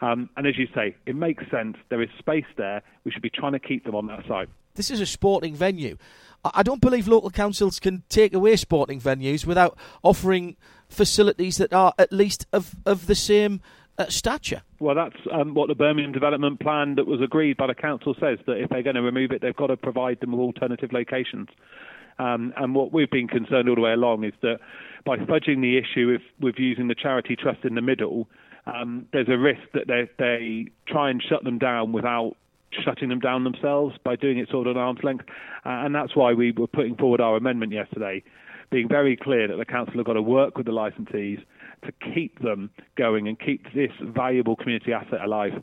Speaker 8: Um, and as you say, it makes sense. There is space there. We should be trying to keep them on that site.
Speaker 1: This is a sporting venue. I don't believe local councils can take away sporting venues without offering facilities that are at least of, of the same uh, stature.
Speaker 8: Well, that's um, what the Birmingham Development Plan that was agreed by the council says that if they're going to remove it, they've got to provide them with alternative locations. Um, and what we've been concerned all the way along is that by fudging the issue with, with using the charity trust in the middle, um, there's a risk that they, they try and shut them down without shutting them down themselves by doing it sort of at arm's length. Uh, and that's why we were putting forward our amendment yesterday, being very clear that the council have got to work with the licensees to keep them going and keep this valuable community asset alive.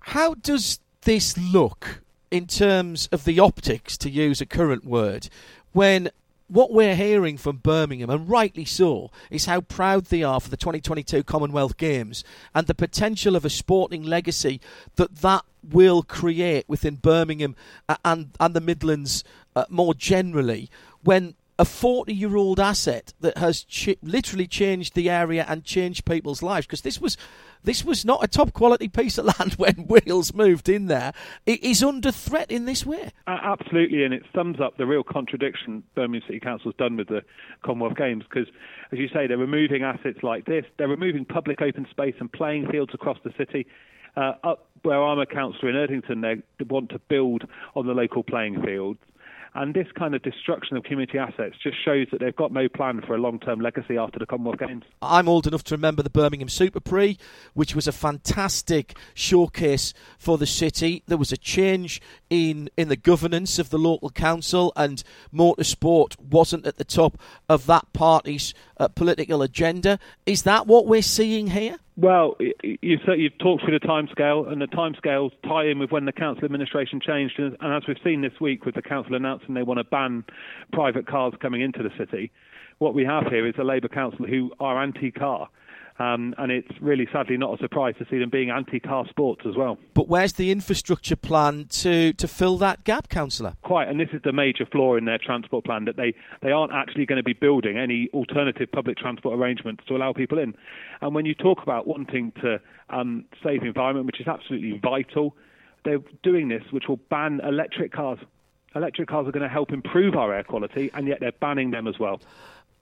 Speaker 1: How does this look in terms of the optics, to use a current word, when what we're hearing from Birmingham, and rightly so, is how proud they are for the 2022 Commonwealth Games and the potential of a sporting legacy that that will create within Birmingham uh, and, and the Midlands uh, more generally when a 40 year old asset that has ch- literally changed the area and changed people's lives because this was this was not a top quality piece of land when Wheels moved in there it is under threat in this way
Speaker 8: Uh, absolutely, and it sums up the real contradiction Birmingham City Council's done with the Commonwealth Games because, as you say, they're removing assets like this, they're removing public open space and playing fields across the city. Uh, up where I'm a councillor in Erdington, they want to build on the local playing fields. And this kind of destruction of community assets just shows that they've got no plan for a long term legacy after the Commonwealth Games.
Speaker 1: I'm old enough to remember the Birmingham Super Prix, which was a fantastic showcase for the city. There was a change in, in the governance of the local council, and motorsport wasn't at the top of that party's uh, political agenda. Is that what we're seeing here?
Speaker 8: Well, you've, you've talked through the timescale, and the timescales tie in with when the council administration changed. And as we've seen this week with the council announcing they want to ban private cars coming into the city, what we have here is a Labour council who are anti-car. Um, and it's really sadly not a surprise to see them being anti-car sports as well.
Speaker 1: But where's the infrastructure plan to, to fill that gap, councillor?
Speaker 8: Quite, and this is the major flaw in their transport plan that they, they aren't actually going to be building any alternative public transport arrangements to allow people in. And when you talk about wanting to um, save the environment, which is absolutely vital, they're doing this, which will ban electric cars. Electric cars are going to help improve our air quality, and yet they're banning them as well.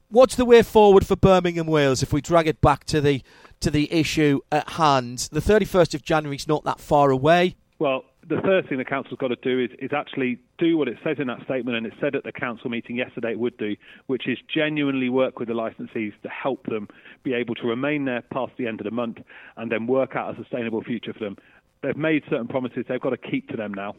Speaker 1: What's the way forward for Birmingham Wheels if we drag it back to the to the issue at hand? The 31st of January is not that far away.
Speaker 8: Well, the first thing the council's got to do is, is actually do what it says in that statement, and it said at the council meeting yesterday it would do, which is genuinely work with the licensees to help them be able to remain there past the end of the month and then work out a sustainable future for them. They've made certain promises, they've got to keep to them now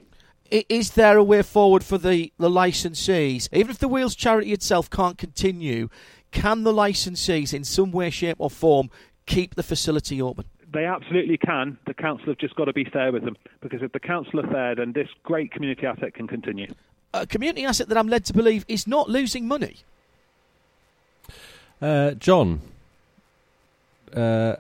Speaker 1: is there a way forward for the, the licensees? Even if the Wheels charity itself can't continue, can the licensees, in some way, shape, or form, keep the facility open?
Speaker 8: They absolutely can. The council have just got to be fair with them because if the council are fair, then this great community asset can continue.
Speaker 1: A community asset that I'm led to believe is not losing money.
Speaker 2: Uh, John, uh,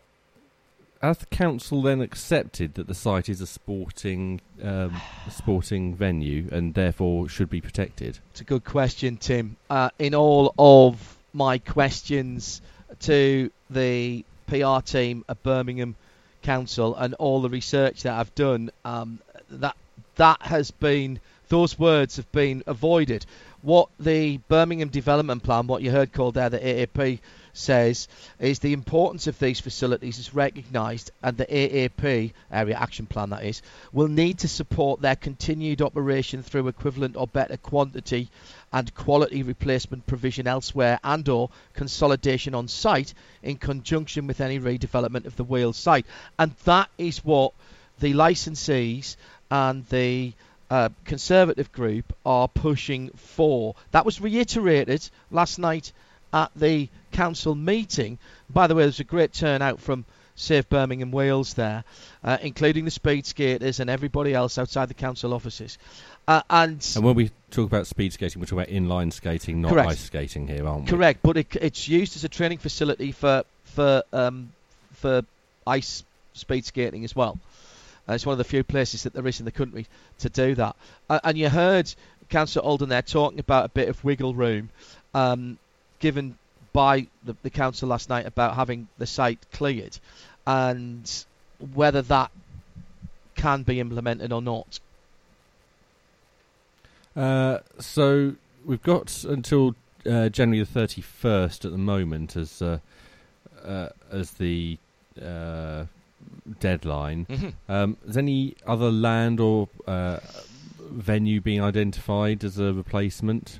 Speaker 2: has the council then accepted that the site is a sporting um, a sporting venue and therefore should be protected?
Speaker 1: It's a good question, Tim. Uh, in all of my questions to the PR team at Birmingham Council and all the research that I've done, um, that that has been those words have been avoided. What the Birmingham Development Plan, what you heard called there, the AAP says is the importance of these facilities is recognised, and the AAP Area Action Plan that is will need to support their continued operation through equivalent or better quantity and quality replacement provision elsewhere and/or consolidation on site in conjunction with any redevelopment of the Wheels site, and that is what the licensees and the uh, Conservative group are pushing for. That was reiterated last night at the council meeting. By the way, there's a great turnout from Save Birmingham Wheels there, uh, including the speed skaters and everybody else outside the council offices. Uh, and,
Speaker 2: and when we talk about speed skating, we're talking about inline skating, not
Speaker 1: correct.
Speaker 2: ice skating here, aren't we?
Speaker 1: Correct, but it, it's used as a training facility for for um, for ice speed skating as well. Uh, it's one of the few places that there is in the country to do that. Uh, and you heard Councillor Alden there talking about a bit of wiggle room um, given by the, the council last night about having the site cleared and whether that can be implemented or not.
Speaker 2: Uh, so we've got until uh, January the thirty first at the moment as uh, uh as the uh, deadline.
Speaker 1: Mm-hmm.
Speaker 2: Um, is any other land or uh, venue being identified as a replacement?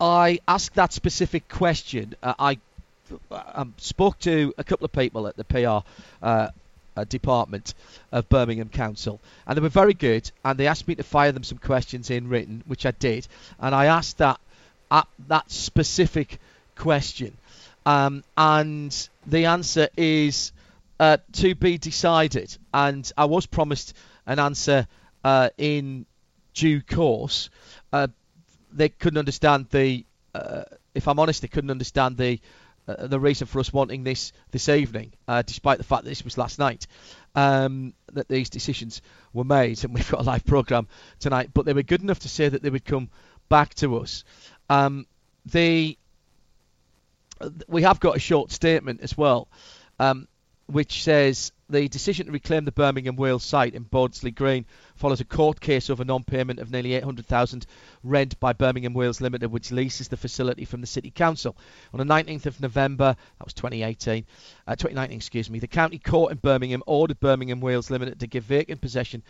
Speaker 1: I asked that specific question. Uh, I um, spoke to a couple of people at the PR uh, uh, department of Birmingham Council, and they were very good. And they asked me to fire them some questions in written, which I did. And I asked that that specific question, um, and the answer is uh, to be decided. And I was promised an answer uh, in due course. Uh, they couldn't understand the. Uh, if I'm honest, they couldn't understand the uh, the reason for us wanting this this evening, uh, despite the fact that this was last night, um, that these decisions were made, and we've got a live program tonight. But they were good enough to say that they would come back to us. Um, the we have got a short statement as well. Um, which says the decision to reclaim the Birmingham Wheels site in Bordesley Green follows a court case over non-payment of nearly 800,000 rent by Birmingham Wheels Limited, which leases the facility from the City Council. On the 19th of November, that was 2018, uh, 2019, excuse me, the County Court in Birmingham ordered Birmingham Wheels Limited to give vacant possession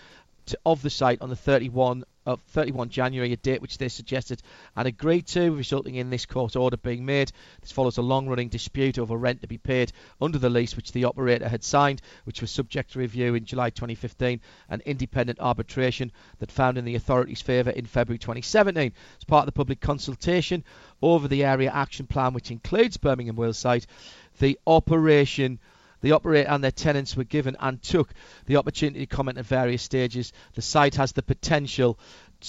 Speaker 1: to, of the site on the 31 of 31 January, a date which they suggested and agreed to, resulting in this court order being made. This follows a long-running dispute over rent to be paid under the lease which the operator had signed, which was subject to review in July 2015 and independent arbitration that found in the authorities' favour in February 2017. As part of the public consultation over the area action plan, which includes Birmingham Wheels site, the operation the operator and their tenants were given and took the opportunity to comment at various stages. The site has the potential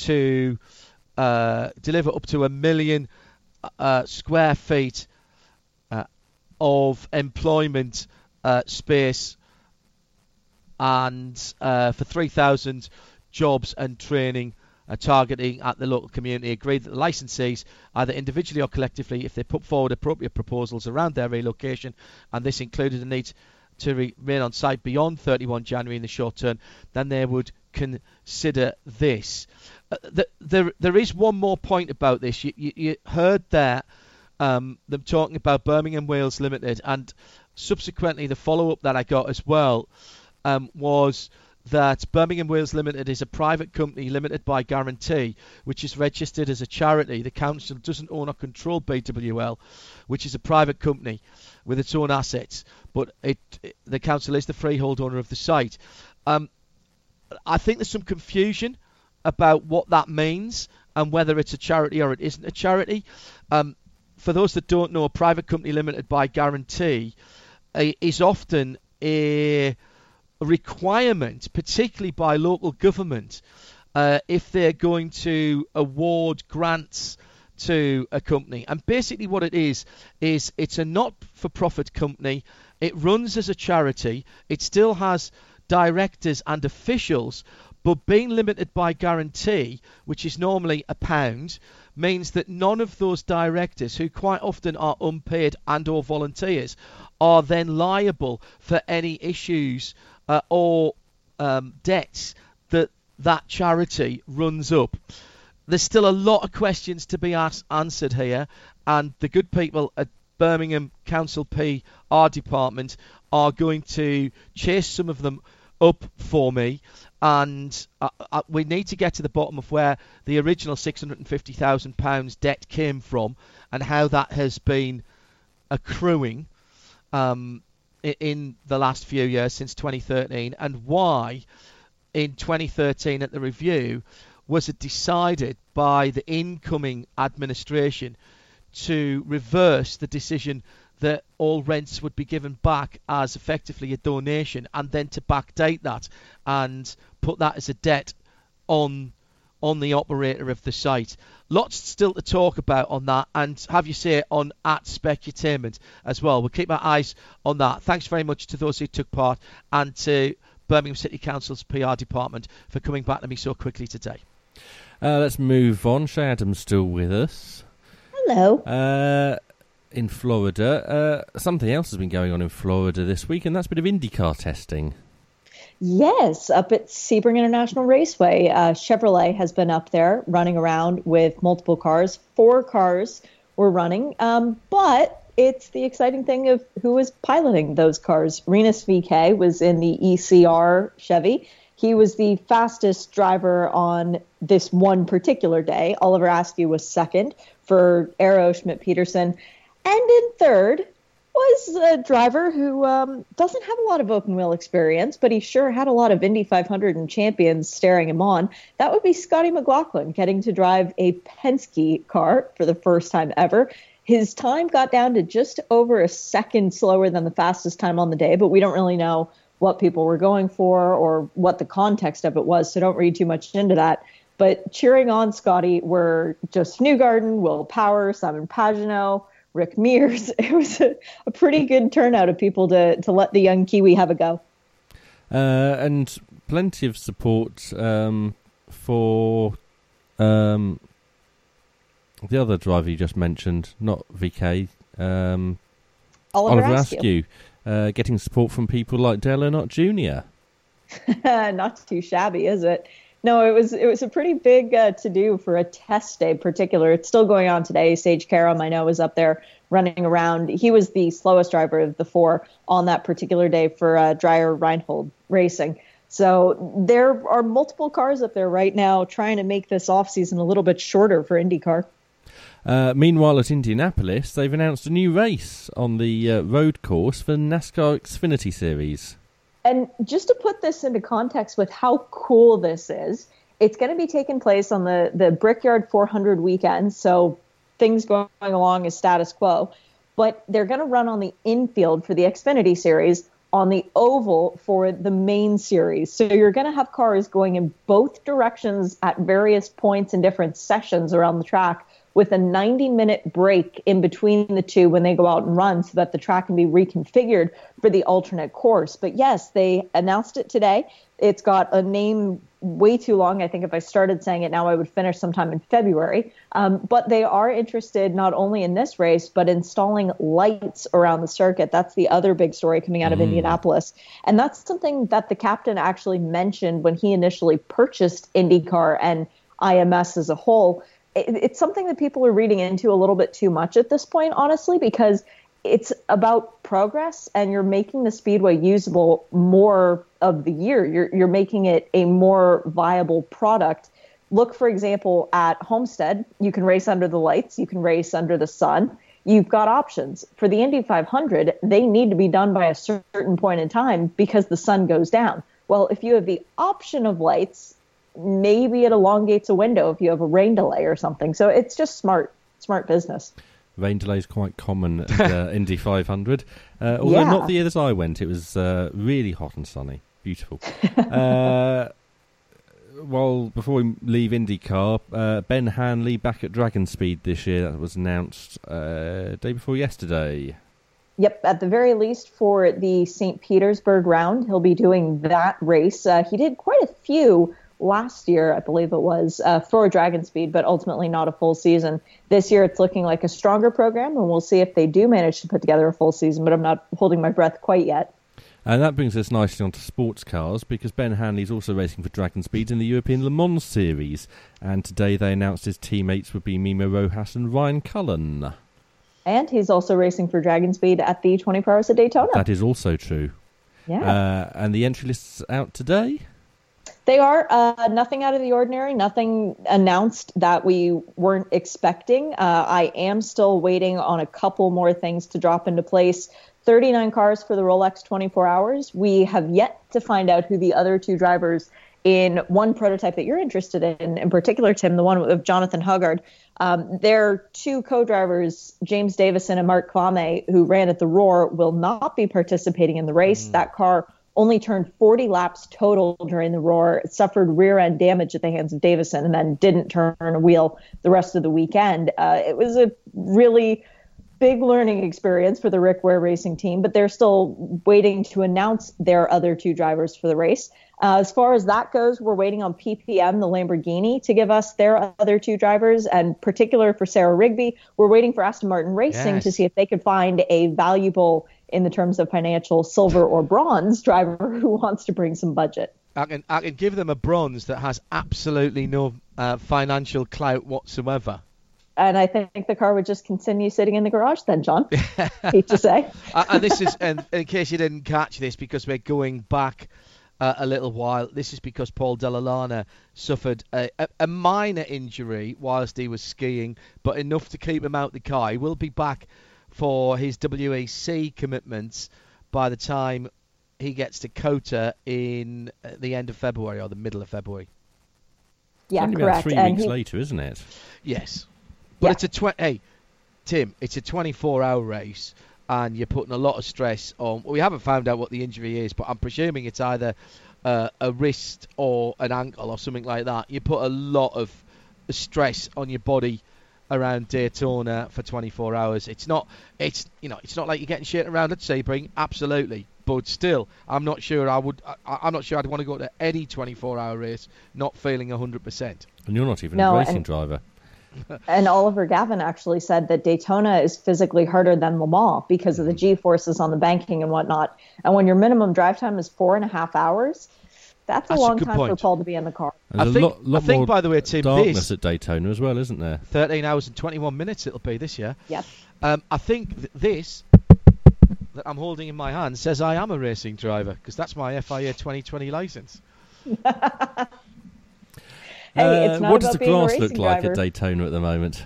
Speaker 1: to uh, deliver up to a million uh, square feet uh, of employment uh, space and uh, for 3,000 jobs and training uh, targeting at the local community agreed that the licensees, either individually or collectively, if they put forward appropriate proposals around their relocation, and this included the need to remain on site beyond 31 January in the short term, then they would consider this. Uh, the, there, there is one more point about this. You, you, you heard there um, them talking about Birmingham Wheels Limited, and subsequently the follow-up that I got as well um, was that Birmingham Wheels Limited is a private company limited by guarantee, which is registered as a charity. The council doesn't own or control BWL, which is a private company with its own assets, but it, it the council is the freehold owner of the site. Um, I think there's some confusion about what that means and whether it's a charity or it isn't a charity. Um, for those that don't know, a private company limited by guarantee uh, is often a requirement, particularly by local government, uh, if they're going to award grants to a company. And basically, what it is is it's a not-for-profit company. It runs as a charity. It still has directors and officials, but being limited by guarantee, which is normally a pound, means that none of those directors, who quite often are unpaid and or volunteers, are then liable for any issues uh, or um, debts that that charity runs up. There's still a lot of questions to be asked, answered here, and the good people at Birmingham Council PR department are going to chase some of them up for me, and uh, uh, we need to get to the bottom of where the original £650,000 debt came from and how that has been accruing. Um, in the last few years since 2013 and why in 2013 at the review was it decided by the incoming administration to reverse the decision that all rents would be given back as effectively a donation and then to backdate that and put that as a debt on on the operator of the site. Lots still to talk about on that, and have you say it on at Specutainment as well. We'll keep our eyes on that. Thanks very much to those who took part and to Birmingham City Council's PR department for coming back to me so quickly today.
Speaker 2: Uh, let's move on. Shea Adams still with us.
Speaker 5: Hello.
Speaker 2: Uh, in Florida, uh, something else has been going on in Florida this week, and that's a bit of IndyCar testing.
Speaker 5: Yes, up at Sebring International Raceway, uh, Chevrolet has been up there running around with multiple cars. Four cars were running, um, but it's the exciting thing of who was piloting those cars. Rinus VeeKay was in the ECR Chevy. He was the fastest driver on this one particular day. Oliver Askew was second for Arrow Schmidt Peterson. And in third, was a driver who um, doesn't have a lot of open wheel experience, but he sure had a lot of Indy 500 and champions staring him on. That would be Scotty McLaughlin getting to drive a Penske car for the first time ever. His time got down to just over a second slower than the fastest time on the day, but we don't really know what people were going for or what the context of it was, so don't read too much into that. But cheering on Scotty were Josef Newgarden, Will Power, Simon Pagenaud, Rick Mears. It was a, a, pretty good turnout of people to, to let the young Kiwi have a go.
Speaker 2: Uh, and plenty of support um, for um, the other driver you just mentioned, not VeeKay, um,
Speaker 5: Oliver,
Speaker 2: Oliver
Speaker 5: Askew.
Speaker 2: Uh, getting support from people like Dale Earnhardt Jr.
Speaker 5: Not too shabby, is it? No, it was it was a pretty big uh, to do for a test day, particular. It's still going on today. Sage Karam, I know, was up there running around. He was the slowest driver of the four on that particular day for uh, Dreyer Reinbold Racing. So there are multiple cars up there right now trying to make this off season a little bit shorter for IndyCar.
Speaker 2: Uh, meanwhile, at Indianapolis, they've announced a new race on the uh, road course for NASCAR Xfinity Series.
Speaker 5: And just to put this into context with how cool this is, it's going to be taking place on the, the Brickyard 400 weekend. So things going along as status quo. But they're going to run on the infield for the Xfinity Series, on the oval for the main series. So you're going to have cars going in both directions at various points in different sessions around the track with a 90 minute break in between the two when they go out and run so that the track can be reconfigured for the alternate course. But yes, they announced it today. It's got a name way too long. I think if I started saying it now, I would finish sometime in February. Um, but they are interested not only in this race, but installing lights around the circuit. That's the other big story coming out of mm. Indianapolis. And that's something that the captain actually mentioned when he initially purchased IndyCar and IMS as a whole it's something that people are reading into a little bit too much at this point, honestly, because it's about progress and you're making the speedway usable more of the year. You're you're making it a more viable product. Look, for example, at Homestead, you can race under the lights, you can race under the sun. You've got options. For the Indy 500, they need to be done by a certain point in time because the sun goes down. Well, if you have the option of lights maybe it elongates a window if you have a rain delay or something. So it's just smart, smart business.
Speaker 2: Rain delay is quite common at uh, Indy 500. Uh, although yeah. not the year that I went, it was uh, really hot and sunny, beautiful. Uh, well, before we leave IndyCar, uh, Ben Hanley back at Dragon Speed this year. That was announced uh, day before yesterday.
Speaker 5: Yep, at the very least for the St. Petersburg round, he'll be doing that race. Uh, he did quite a few last year, I believe it was, uh, for Dragon Speed, but ultimately not a full season. This year, it's looking like a stronger program, and we'll see if they do manage to put together a full season, but I'm not holding my breath quite yet.
Speaker 2: And that brings us nicely onto sports cars because Ben Hanley is also racing for Dragon Speed in the European Le Mans Series. And today they announced his teammates would be Memo Rojas and Ryan Cullen.
Speaker 5: And he's also racing for Dragon Speed at the 24 Hours of Daytona.
Speaker 2: That is also true.
Speaker 5: Yeah.
Speaker 2: Uh, and the entry list's out today?
Speaker 5: They are uh, nothing out of the ordinary, nothing announced that we weren't expecting. Uh, I am still waiting on a couple more things to drop into place. 39 cars for the Rolex 24 hours. We have yet to find out who the other two drivers in one prototype that you're interested in, in particular, Tim, the one of Jonathan Hoggard. Um, their two co-drivers, James Davison and Mark Kvamme, who ran at the Roar, will not be participating in the race. Mm. That car only turned 40 laps total during the roar, suffered rear end damage at the hands of Davison, and then didn't turn a wheel the rest of the weekend. Uh, it was a really big learning experience for the Rick Ware racing team, but they're still waiting to announce their other two drivers for the race. Uh, as far as that goes, we're waiting on PPM, the Lamborghini, to give us their other two drivers, and particular for Sarah Rigby, we're waiting for Aston Martin Racing yes. to see if they could find a valuable in the terms of financial silver or bronze driver who wants to bring some budget.
Speaker 1: I can I can give them a bronze that has absolutely no uh, financial clout whatsoever.
Speaker 5: And I think the car would just continue sitting in the garage then, John. Hate to say.
Speaker 1: and this is, and in case you didn't catch this, because we're going back uh, a little while. This is because Paul Dalla Lana suffered a, a, a, minor injury whilst he was skiing, but enough to keep him out the car. He will be back for his WEC commitments by the time he gets to COTA in uh, the end of February or the middle of February.
Speaker 5: Yeah,
Speaker 2: it's
Speaker 5: correct.
Speaker 2: three and weeks he... later, isn't it?
Speaker 1: Yes, but yeah. it's a tw- hey, Tim, it's a 24-hour race, and you're putting a lot of stress on. We haven't found out what the injury is, but I'm presuming it's either uh, a wrist or an ankle or something like that. You put a lot of stress on your body around Daytona for 24 hours. It's not, it's you know, it's not like you're getting shit around at Sebring, absolutely. But still, I'm not sure I would. I, am not sure I'd want to go to any 24-hour race not feeling 100%.
Speaker 2: And you're not even no, a racing driver.
Speaker 5: and Oliver Gavin actually said that Daytona is physically harder than Le Mans because of the G forces on the banking and whatnot. And when your minimum drive time is four and a half hours, that's a
Speaker 1: That's a
Speaker 5: long
Speaker 1: good
Speaker 5: time for. Paul to be in the car.
Speaker 2: There's
Speaker 1: I
Speaker 2: a
Speaker 1: think-
Speaker 2: lot, lot
Speaker 1: I think, by the way, Tim,
Speaker 2: darkness
Speaker 1: this-
Speaker 2: at Daytona as well, isn't there?
Speaker 1: 13 hours and 21 minutes it'll be this year.
Speaker 5: Yep.
Speaker 1: Um, I think th- this that I'm holding in my hand says I am a racing driver because that's my FIA 2020 license.
Speaker 5: Hey, it's
Speaker 2: Uh, what does the grass
Speaker 5: racing
Speaker 2: look like
Speaker 5: driver.
Speaker 2: at Daytona at the moment?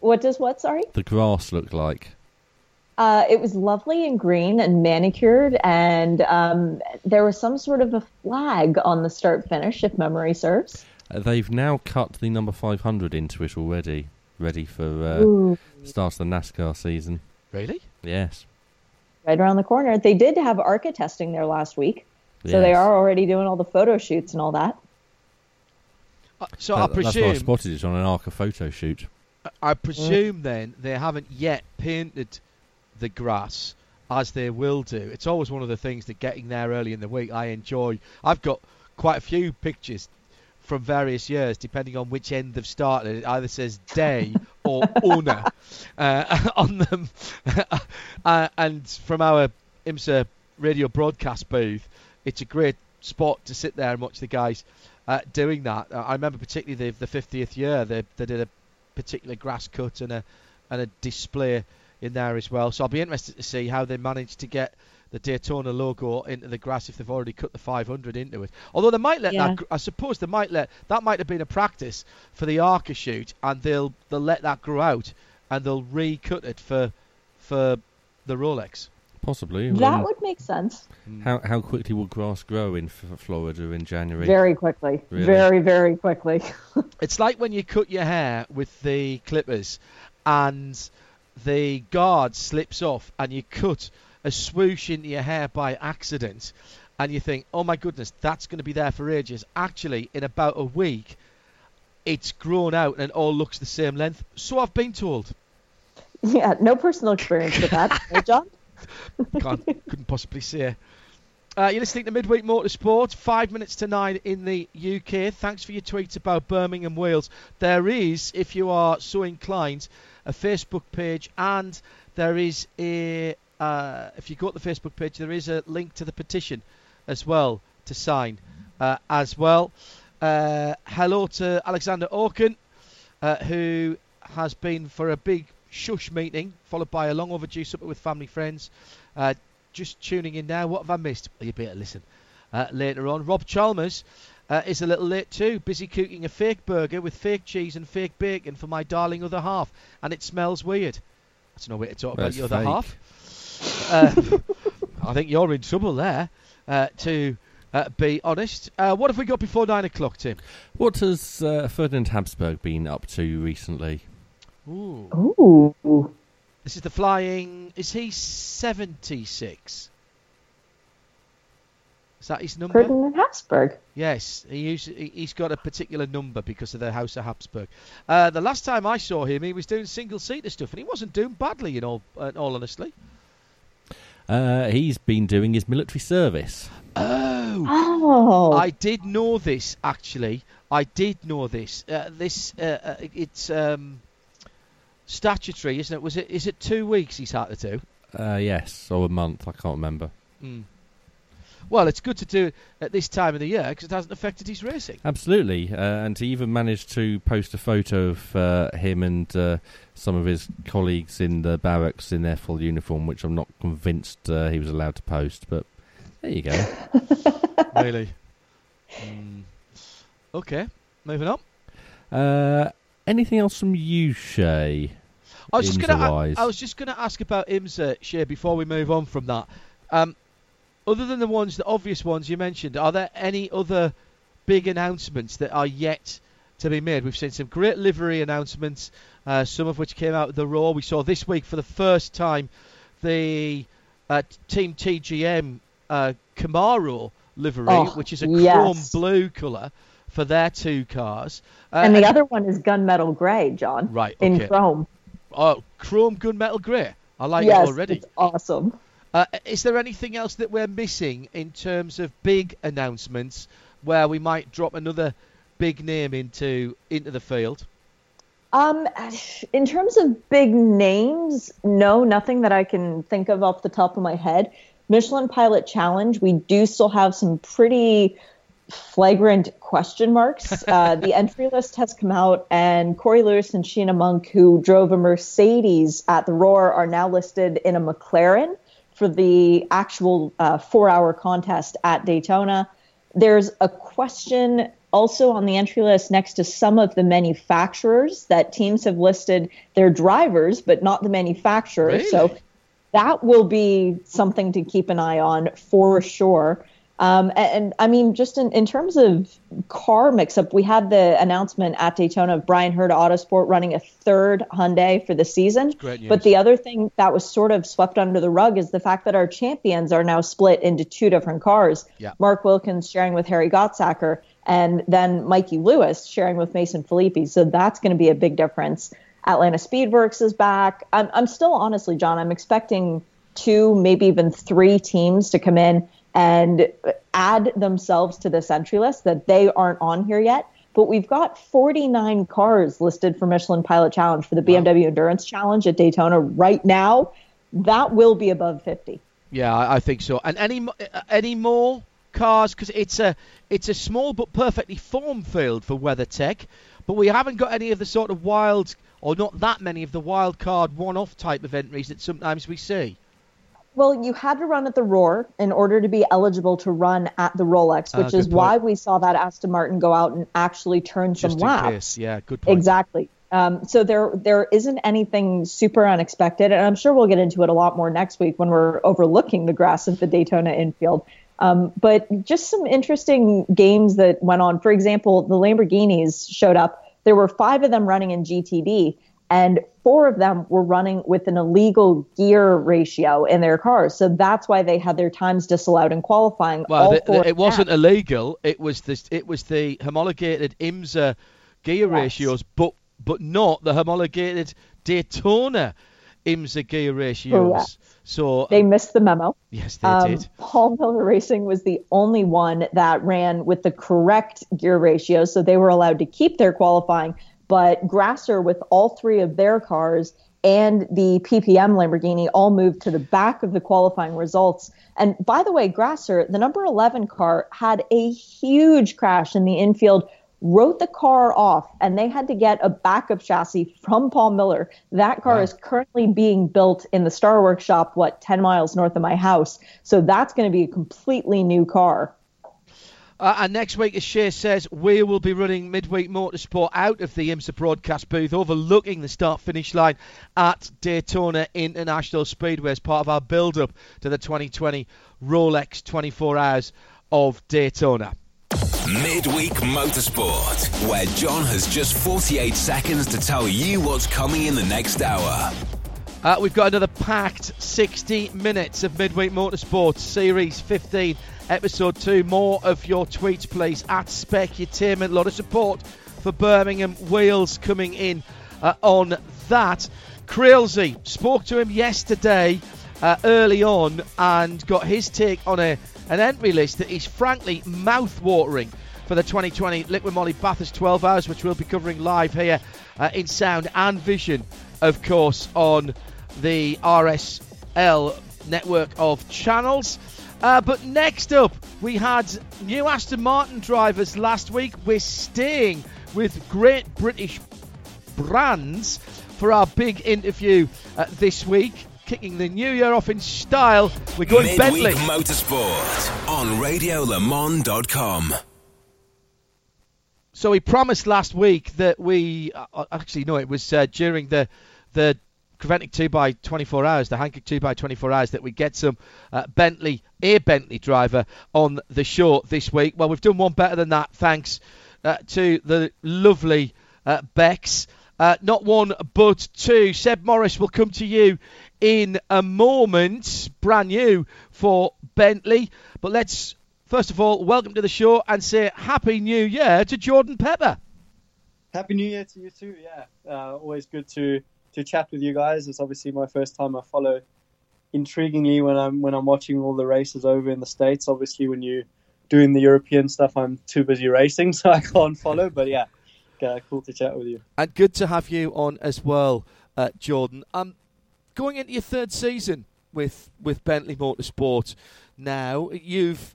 Speaker 5: What does what? Sorry.
Speaker 2: The grass look like.
Speaker 5: Uh, it was lovely and green and manicured, and um, there was some sort of a flag on the start finish, if memory serves.
Speaker 2: Uh, they've now cut the number 500 into it already, ready for uh,
Speaker 5: Ooh.
Speaker 2: start of the NASCAR season.
Speaker 1: Really?
Speaker 2: Yes.
Speaker 5: Right around the corner. They did have ARCA testing there last week, so they are already doing all the photo shoots and all that.
Speaker 1: Uh, so
Speaker 2: That-
Speaker 1: I
Speaker 2: That's why I
Speaker 1: presume
Speaker 2: spotted it on an Arca photo shoot.
Speaker 1: I presume then they haven't yet painted the grass as they will do. It's always one of the things that getting there early in the week I enjoy. I've got quite a few pictures from various years, depending on which end they've started. It either says day or owner uh, on them. uh, and from our IMSA radio broadcast booth, it's a great spot to sit there and watch the guys uh, doing that. Uh, I remember particularly the, the 50th year, they, they did a particular grass cut and a and a display in there as well. So I'll be interested to see how they manage to get the Daytona logo into the grass if they've already cut the 500 into it. Although they might let
Speaker 5: Yeah.
Speaker 1: that, I suppose they might let that might have been a practice for the Arca shoot, and they'll they'll let that grow out and they'll recut it for for the Rolex.
Speaker 2: Possibly.
Speaker 5: That
Speaker 2: Um,
Speaker 5: would make sense.
Speaker 2: how how quickly will grass grow in F- Florida in January?
Speaker 5: Very quickly.
Speaker 2: Really?
Speaker 5: Very, very quickly.
Speaker 1: It's like when you cut your hair with the clippers and the guard slips off and you cut a swoosh into your hair by accident and you think, oh my goodness, that's going to be there for ages. Actually, in about a week, it's grown out and it all looks the same length. So I've been told.
Speaker 5: yeah, no personal experience with that. John?
Speaker 1: Can't, couldn't possibly say. Uh, you're listening to Midweek Motorsport, five minutes to nine in the UK. Thanks for your tweet about Birmingham, Wheels. There is, if you are so inclined, a Facebook page, and there is a. Uh, if you go to the Facebook page, there is a link to the petition as well to sign uh, as well. Uh, hello to Alexander Orkin, uh, who has been for a big shush meeting, followed by a long overdue supper with family friends. Uh, just tuning in now. What have I missed? You better listen uh, later on. Rob Chalmers uh, is a little late too. Busy cooking a fake burger with fake cheese and fake bacon for my darling other half, and it smells weird. That's no way to talk about
Speaker 2: That's
Speaker 1: your other half. Uh, I think you're in trouble there. Uh, to uh, be honest, uh, what have we got before nine o'clock, Tim?
Speaker 2: What has uh, Ferdinand Habsburg been up to recently?
Speaker 1: Ooh.
Speaker 5: Ooh.
Speaker 1: This is the flying. Is he 76? Is that his number?
Speaker 5: Ferdinand Habsburg.
Speaker 1: Yes, he used, he- he's got a particular number because of the House of Habsburg. Uh, the last time I saw him, he was doing single seater stuff, and he wasn't doing badly. In all, uh, in all honestly.
Speaker 2: Uh, he's been doing his military service.
Speaker 1: Oh,
Speaker 5: Oh.
Speaker 1: I did know this actually. I did know this. Uh, this uh, uh, it's um, statutory, isn't it? Was it? Is it two weeks he's had to do?
Speaker 2: Uh, yes, or a month, I can't remember.
Speaker 1: Mm. Well, it's good to do it at this time of the year because it hasn't affected his racing.
Speaker 2: Absolutely, uh, and he even managed to post a photo of uh, him and uh, some of his colleagues in the barracks in their full uniform, which I'm not convinced uh, he was allowed to post. But there you go.
Speaker 1: really. Mm. Okay, moving on.
Speaker 2: Anything else from you, Shea?
Speaker 1: I was just gonna. I, I was just gonna ask about IMSA, Shea, before we move on from that. Um, other than the ones, the obvious ones you mentioned, are there any other big announcements that are yet to be made? We've seen some great livery announcements, uh, some of which came out of the Roar. We saw this week for the first time the uh, Team TGM uh, Camaro livery,
Speaker 5: Oh,
Speaker 1: which is a
Speaker 5: yes.
Speaker 1: chrome blue colour for their two cars. Uh,
Speaker 5: and the other one is gunmetal gray, John.
Speaker 1: Right,
Speaker 5: In
Speaker 1: okay.
Speaker 5: chrome.
Speaker 1: Oh, chrome gunmetal grey. I like
Speaker 5: yes,
Speaker 1: it already.
Speaker 5: It's awesome.
Speaker 1: Uh, is there anything else that we're missing in terms of big announcements where we might drop another big name into into the field?
Speaker 5: Um, in terms of big names, no, nothing that I can think of off the top of my head. Michelin Pilot Challenge, we do still have some pretty flagrant question marks. Uh, the entry list has come out, and Corey Lewis and Sheena Monk, who drove a Mercedes at the Roar, are now listed in a McLaren for the actual uh, four hour contest at Daytona. There's a question also on the entry list next to some of the manufacturers that teams have listed their drivers, but not the manufacturers.
Speaker 1: Really?
Speaker 5: So that will be something to keep an eye on for sure. Um, and, and, I mean, just in, in terms of car mix up, we had the announcement at Daytona of Bryan Herta Autosport running a third Hyundai for the season. But the other thing that was sort of swept under the rug is the fact that our champions are now split into two different cars.
Speaker 1: Yeah.
Speaker 5: Mark Wilkins sharing with Harry Gottsacker, and then Mikey Lewis sharing with Mason Filippi. So that's going to be a big difference. Atlanta Speedwerks is back. I'm, I'm still honestly, John, I'm expecting two, maybe even three teams to come in and add themselves to this entry list that they aren't on here yet. But we've got 49 cars listed for Michelin Pilot Challenge for the BMW Endurance Challenge at Daytona right now. That will be above 50.
Speaker 1: Yeah, I, think so. And any uh, any more cars because it's a it's a small but perfectly formed field for WeatherTech, but we haven't got any of the sort of wild or not that many of the wild card one-off type of entries that sometimes we see.
Speaker 5: Well, you had to run at the Roar in order to be eligible to run at the Rolex,
Speaker 1: Ah,
Speaker 5: which is
Speaker 1: point.
Speaker 5: why we saw that Aston Martin go out and actually turn some
Speaker 1: Just in
Speaker 5: laps.
Speaker 1: case, yeah, good point.
Speaker 5: Exactly. Um, so there there isn't anything super unexpected, and I'm sure we'll get into it a lot more next week when we're overlooking the grass of the Daytona infield. Um, but just some interesting games that went on. For example, the Lamborghinis showed up. There were five of them running in GTD, and four of them were running with an illegal gear ratio in their cars. So that's why they had their times disallowed in qualifying.
Speaker 1: Well, the, the, it wasn't illegal. It was this. It was the homologated IMSA gear
Speaker 5: Yes.
Speaker 1: ratios, but but not the homologated Daytona IMSA gear ratios.
Speaker 5: Correct.
Speaker 1: So
Speaker 5: They missed the memo.
Speaker 1: yes, they
Speaker 5: Um,
Speaker 1: did.
Speaker 5: Paul Miller Racing was the only one that ran with the correct gear ratio, so they were allowed to keep their qualifying. But Grasser, with all three of their cars and the PPM Lamborghini, all moved to the back of the qualifying results. And by the way, Grasser, the number 11 car, had a huge crash in the infield. Wrote the car off, and they had to get a backup chassis from Paul Miller. That car
Speaker 1: Wow.
Speaker 5: is currently being built in the Star Workshop, what, 10 miles north of my house. So that's going to be a completely new car.
Speaker 1: Uh, and next week, as Shea says, we will be running midweek motorsport out of the IMSA broadcast booth, overlooking the start-finish line at Daytona International Speedway as part of our build-up to the 2020 Rolex 24 Hours of Daytona.
Speaker 9: Midweek Motorsport, where John has just 48 seconds to tell you what's coming in the next hour.
Speaker 1: Uh, we've got another packed 60 minutes of Midweek Motorsport Series 15, Episode 2. More of your tweets, please, at Specutainment. A lot of support for Birmingham Wheels coming in uh, on that. Creelsey spoke to him yesterday uh, early on and got his take on a an entry list that is frankly mouth-watering for the 2020 Liqui-Moly Bathurst 12 Hours, which we'll be covering live here uh, in sound and vision, of course, on the RSL network of channels. Uh, but next up, we had new Aston Martin drivers last week. We're staying with great British brands for our big interview uh, this week. Kicking the new year off in style, we're going
Speaker 9: Midweek
Speaker 1: Bentley.
Speaker 9: Motorsport on RadioLeMans.com.
Speaker 1: So we promised last week that we uh, actually no, it was uh, during the the Creventic 2 by 24 hours, the Hankook 2 by 24 hours, that we get some uh, Bentley, a Bentley driver on the show this week. Well, we've done one better than that, thanks uh, to the lovely uh, Bex. Uh, not one, but two. Seb Morris will come to you in a moment, brand new for Bentley. But let's first of all welcome to the show and say Happy New Year to Jordan Pepper.
Speaker 10: Happy New Year to you too. Yeah, uh, always good to to chat with you guys. It's obviously my first time I follow intriguingly when I'm when I'm watching all the races over in the states. Obviously, when you doing the European stuff, I'm too busy racing, so I can't follow. But yeah, Uh, cool to chat with you.
Speaker 1: And good to have you on as well, uh, Jordan. Um, going into your third season with with Bentley Motorsport now, you've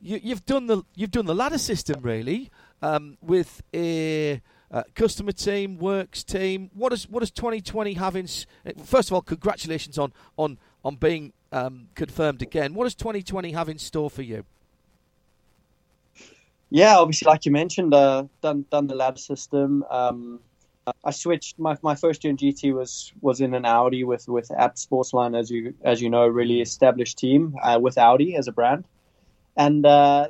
Speaker 1: you, have you have done the you've done the ladder system really um, with a uh, customer team, works team. What does what does 2020 have in? First of all, congratulations on on on being um, confirmed again. What does 2020 have in store for you?
Speaker 10: Yeah, obviously, like you mentioned, uh, done done the lab system. Um, I switched. My, my first year in GT was was in an Audi with with Abt Sportsline, as you as you know, really established team uh, with Audi as a brand, and uh,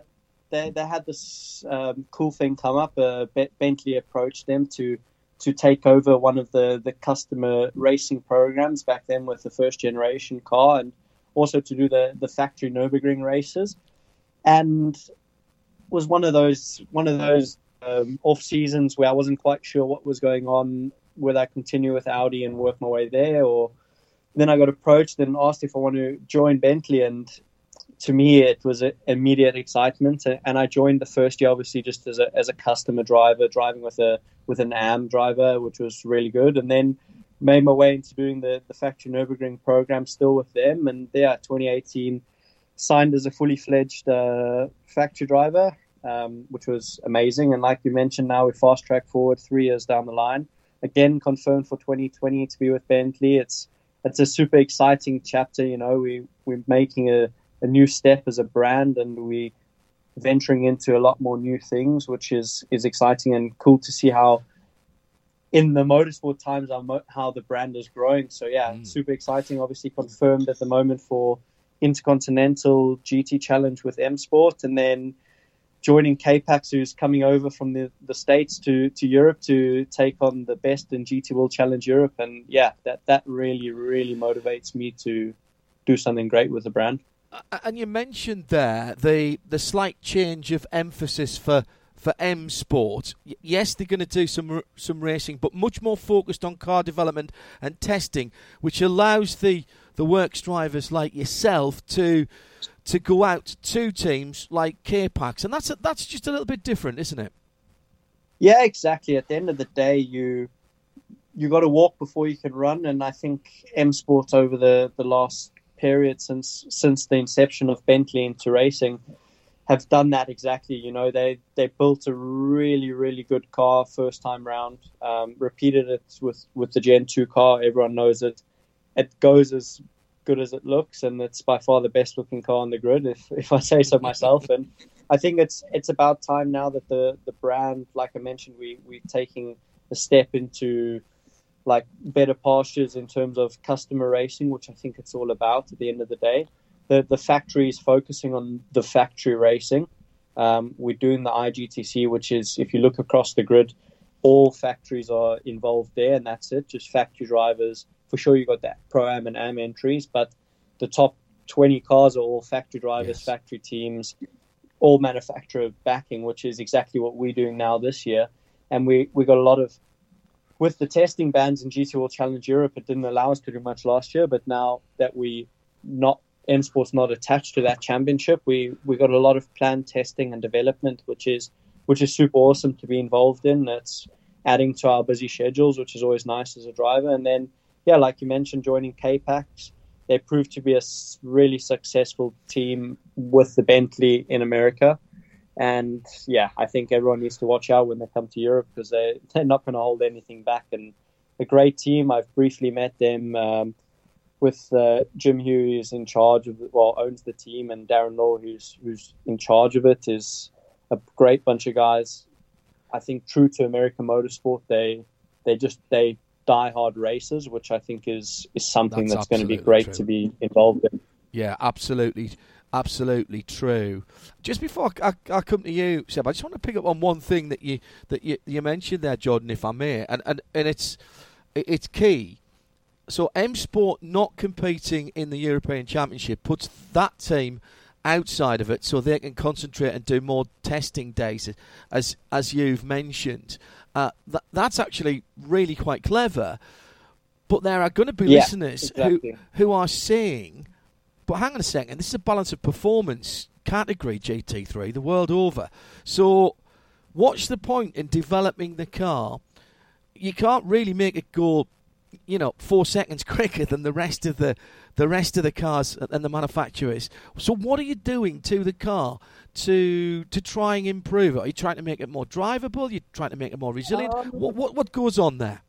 Speaker 10: they they had this um, cool thing come up. Uh, Bentley approached them to to take over one of the the customer racing programs back then with the first generation car, and also to do the the factory Nurburgring races, and was one of those one of those um, off seasons where I wasn't quite sure what was going on. Whether I continue with Audi and work my way there, or then I got approached and asked if I want to join Bentley, and to me it was immediate excitement. And I joined the first year, obviously, just as a as a customer driver, driving with a with an AM driver, which was really good. And then made my way into doing the the factory Nurburgring program still with them, and there, 2018 signed as a fully fledged uh, factory driver, um, which was amazing. And like you mentioned, now we fast track forward three years down the line. Again, confirmed for 2020 to be with Bentley. It's it's a super exciting chapter. You know, we we're making a, a new step as a brand, and we venturing into a lot more new things, which is is exciting and cool to see how in the motorsport times how the brand is growing. So yeah, mm. super exciting. Obviously confirmed at the moment for Intercontinental GT Challenge with M Sport, and then joining K-Pax, who's coming over from the, the States to, to Europe to take on the best in GT World Challenge Europe. And yeah, that, that really, really motivates me to do something great with the brand.
Speaker 1: And you mentioned there the, the slight change of emphasis for for M Sport. Yes, they're going to do some some racing, but much more focused on car development and testing, which allows the the works drivers like yourself to to go out to teams like K-Pax, and that's a, that's just a little bit different, isn't it?
Speaker 10: Yeah, exactly. At the end of the day, you you got to walk before you can run, and I think M Sport over the the last period since since the inception of Bentley into racing have done that exactly. You know, they they built a really really good car first time round, um, repeated it with with the Gen two car. Everyone knows it. It goes as good as it looks, and it's by far the best looking car on the grid, if if I say so myself. and I think it's it's about time now that the the brand, like I mentioned, we we're taking a step into like better pastures in terms of customer racing, which I think it's all about at the end of the day. The the factory is focusing on the factory racing. Um, we're doing the IGTC, which is if you look across the grid, all factories are involved there, and that's it. Just factory drivers for sure you got that pro am and am entries, but the top 20 cars are all factory drivers, yes. factory teams, all manufacturer backing, which is exactly what we're doing now this year. And we, we got a lot of, with the testing bans in GT World Challenge Europe, it didn't allow us to do much last year, but now that we not, M Sport's not attached to that championship, we, we got a lot of planned testing and development, which is, which is super awesome to be involved in. That's adding to our busy schedules, which is always nice as a driver. And then yeah, like you mentioned, joining K-Pax, they proved to be a really successful team with the Bentley in America. And yeah, I think everyone needs to watch out when they come to Europe because they, they're not going to hold anything back. And a great team. I've briefly met them um, with uh, Jim Hughes in charge of, well, owns the team, and Darren Law, who's who's in charge of it, is a great bunch of guys. I think true to American motorsport, they they just they die-hard racers, which I think is is something that's, that's going to be great true. to be involved in.
Speaker 1: Yeah, absolutely, absolutely true. Just before I, I, come to you, Seb, I just want to pick up on one thing that you that you, you mentioned there, Jordan, if I may, and and, and it's it's key. So M Sport not competing in the European Championship puts that team outside of it so they can concentrate and do more testing days as as you've mentioned uh, th- that's actually really quite clever. But there are going to be
Speaker 10: yeah,
Speaker 1: listeners
Speaker 10: exactly.
Speaker 1: who, who are saying, but hang on a second, this is a balance of performance category GT3 the world over. So what's the point in developing the car? You can't really make it go, you know, four seconds quicker than the rest of the the rest of the cars and the manufacturers. So, what are you doing to the car to to try and improve it? Are you trying to make it more drivable? Are you trying to make it more resilient?
Speaker 10: Um,
Speaker 1: what, what what goes on there?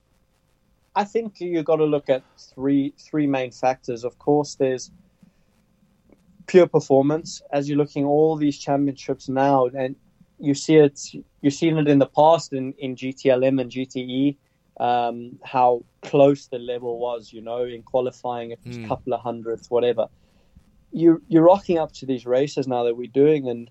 Speaker 10: I think you've got to look at three three main factors. Of course, there's pure performance. As you're looking all these championships now, and you see it, you've seen it in the past in, in GTLM and GTE, um, how close the level was. You know, in qualifying, it was
Speaker 1: Mm.
Speaker 10: a couple of hundredths, whatever. You you're rocking up to these races now that we're doing, and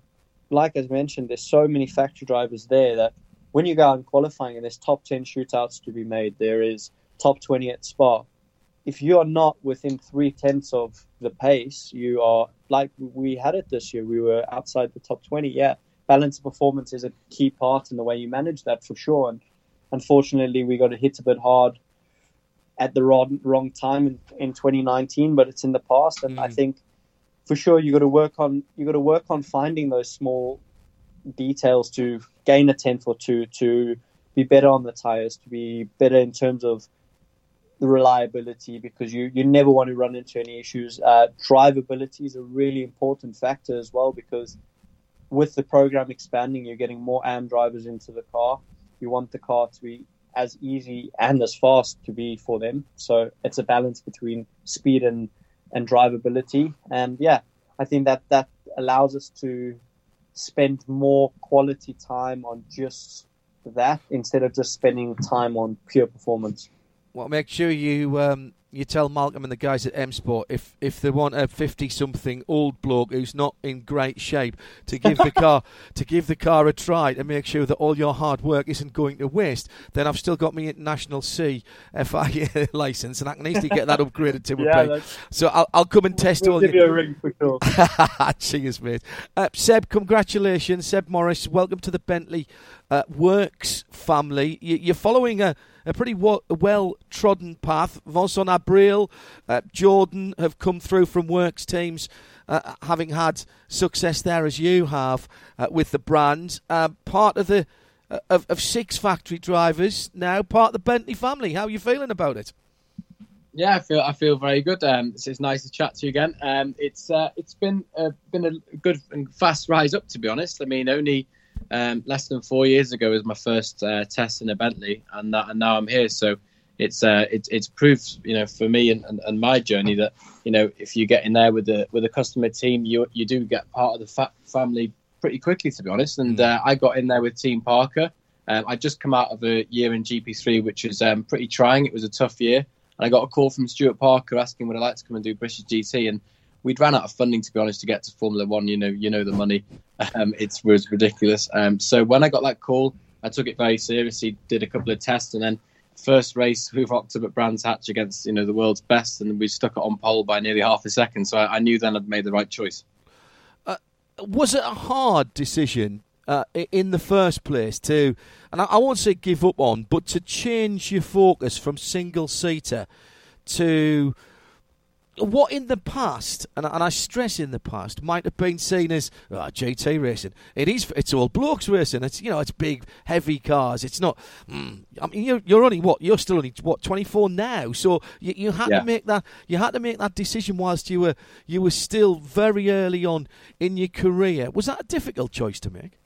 Speaker 10: like as mentioned, there's so many factory drivers there that when you go out in qualifying and there's top 10 shootouts to be made, there is top 20 at Spa. If you are not within three tenths of the pace, you are like we had it this year. We were outside the top 20. Yeah, balance of performance is a key part in the way you manage that for sure. And unfortunately, we got hit a bit hard at the wrong, wrong time in, in 2019, but it's in the past. And I
Speaker 1: Mm.
Speaker 10: think for sure you got to work on you got to work on finding those small details to gain a tenth or two to be better on the tires, to be better in terms of the reliability because you, you never want to run into any issues. Uh, drivability is a really important factor as well because with the program expanding, you're getting more AM drivers into the car. You want the car to be as easy and as fast to be for them. So it's a balance between speed and, and drivability. And yeah, I think that that allows us to spend more quality time on just that instead of just spending time on pure performance.
Speaker 1: Well, make sure you um, you tell Malcolm and the guys at M Sport if if they want a fifty something old bloke who's not in great shape to give the car to give the car a try to make sure that all your hard work isn't going to waste. Then I've still got my international C FIA license and I can easily get that upgraded to a
Speaker 10: Yeah,
Speaker 1: B. So I'll I'll come and test
Speaker 10: We'll
Speaker 1: all
Speaker 10: give you a ring for sure.
Speaker 1: Cheers, mate. Uh, Seb, congratulations. Seb Morris, welcome to the Bentley uh, Works family. You, you're following a, a pretty well trodden path. Vincent Abril, uh, Jordan have come through from Works teams, uh, having had success there as you have uh, with the brand. Uh, part of the uh, of, of six factory drivers now, part of the Bentley family. How are you feeling about it?
Speaker 11: Yeah, I feel I feel very good. Um, it's, it's nice to chat to you again. Um, it's uh, it's been uh, been a good and fast rise up, to be honest. I mean, only um, less than four years ago was my first uh, test in a Bentley, and that, and now I'm here. So it's uh, it's it's proof, you know, for me and, and, and my journey that you know if you get in there with the with a customer team, you you do get part of the fa- family pretty quickly, to be honest. And uh, I got in there with Team Parker. Um, I just come out of a year in GP3, which was um, pretty trying. It was a tough year. And I got a call from Stuart Parker asking would I like to come and do British GT. And we'd ran out of funding, to be honest, to get to Formula One. You know, you know the money. Um, it was ridiculous. Um, so when I got that call, I took it very seriously. Did a couple of tests, and then first race we rocked up at Brands Hatch against you know the world's best, and we stuck it on pole by nearly half a second. So I, I knew then I'd made the right choice.
Speaker 1: was it a hard decision uh, in the first place to, and I, I won't say give up on, but to change your focus from single seater to what in the past, and, I- and I stress in the past, might have been seen as oh, GT racing. It is. It's all blokes racing. It's you know, it's big, heavy cars. It's not. Mm, I mean, you're, you're only what? You're still only what 24 now. So you, you had
Speaker 11: Yeah.
Speaker 1: to make that. You had to make that decision whilst you were you were still very early on in your career. Was that a difficult choice to make?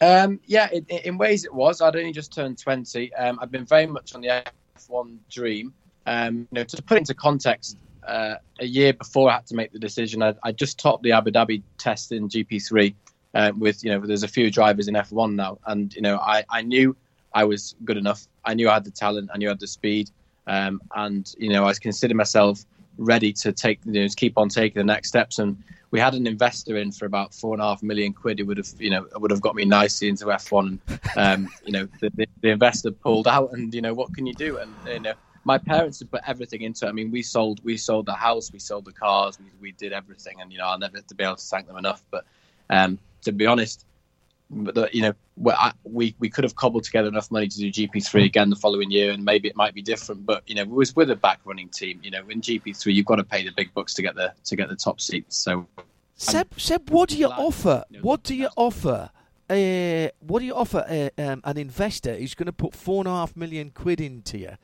Speaker 11: Um, yeah, in, in ways it was. I'd only just turned 20. Um, I've been very much on the F1 dream. Um, you know, to put into context, uh, a year before I had to make the decision, I, I just topped the Abu Dhabi test in GP3 uh, with, you know, there's a few drivers in F1 now. And, you know, I, I knew I was good enough. I knew I had the talent. I knew I had the speed. Um, and, you know, I was considered myself ready to take, you know, keep on taking the next steps. And we had an investor in for about four and a half million quid. It would have, you know, would have got me nicely into F1. Um, you know, the, the, the investor pulled out, and you know, what can you do? And you know, my parents had put everything into it. I mean, we sold, we sold the house, we sold the cars, we, we did everything, and you know, I'll never to be able to thank them enough. But um, to be honest, the, you know, we, I, we we could have cobbled together enough money to do GP3 again the following year, and maybe it might be different. But you know, we was with a back running team. You know, in GP3, you've got to pay the big bucks to get the to get the top seats. So
Speaker 1: Seb, Seb, what do you offer? What do you offer uh, what do you offer uh, um, an investor who's going to put four and a half million quid into you?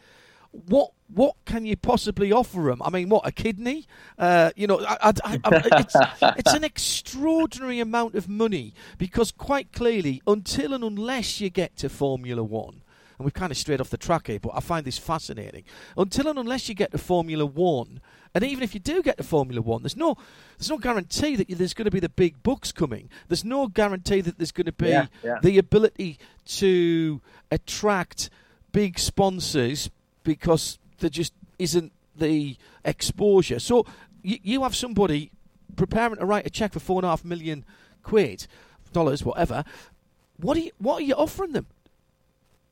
Speaker 1: What what can you possibly offer them? I mean, what a kidney? Uh, you know, I, I, I, it's, it's an extraordinary amount of money because quite clearly, until and unless you get to Formula One, and we've kind of strayed off the track here, but I find this fascinating. Until and unless you get to Formula One, and even if you do get to Formula One, there's no there's no guarantee that there's going to be the big bucks coming. There's no guarantee that there's going to be
Speaker 11: Yeah, yeah.
Speaker 1: the ability to attract big sponsors because there just isn't the exposure. So you, you have somebody preparing to write a check for four and a half million quid, dollars, whatever. What are you, what are you offering them?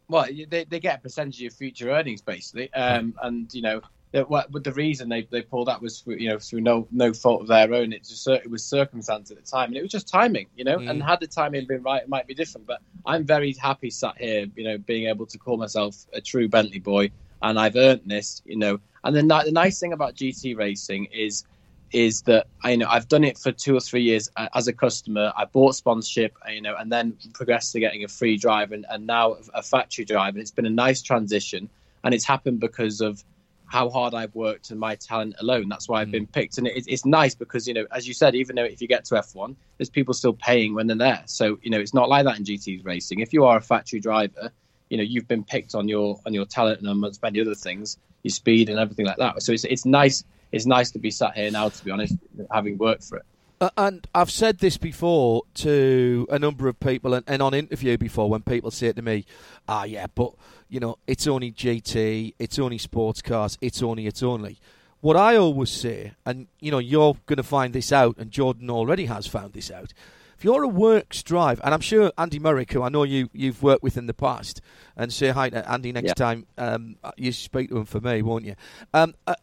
Speaker 11: Well, they, they get a percentage of your future earnings, basically, um, and you know, the, what, but the reason they, they pulled that was through, you know through no no fault of their own. It just it was circumstance at the time, and it was just timing, you know. And
Speaker 1: Mm.
Speaker 11: had the timing been right, it might be different. But I'm very happy sat here, you know, being able to call myself a true Bentley boy, and I've earned this, you know. And the ni- the nice thing about GT racing is is that I you know I've done it for two or three years uh, as a customer. I bought sponsorship, uh, you know, and then progressed to getting a free drive and, and now a factory drive. And it's been a nice transition, and it's happened because of how hard I've worked and my talent alone. That's why I've been picked, and it, it's nice because you know, as you said, even though if you get to F1, there's people still paying when they're there. So you know, it's not like that in GT racing. If you are a factory driver, you know, you've been picked on your on your talent and on many other things, your speed and everything like that. So it's it's nice. It's nice to be sat here now, to be honest, having worked for it.
Speaker 1: Uh, and I've said this before to a number of people, and, and on interview before, when people say it to me, "Ah, yeah, but you know, it's only GT, it's only sports cars, it's only, it's only." What I always say, and you know, you're going to find this out, and Jordan already has found this out. If you're a works drive, and I'm sure Andy Meyrick, who I know you you've worked with in the past, and say hi to Andy next
Speaker 11: Yeah.
Speaker 1: time um, you speak to him for me, won't you? Um, uh,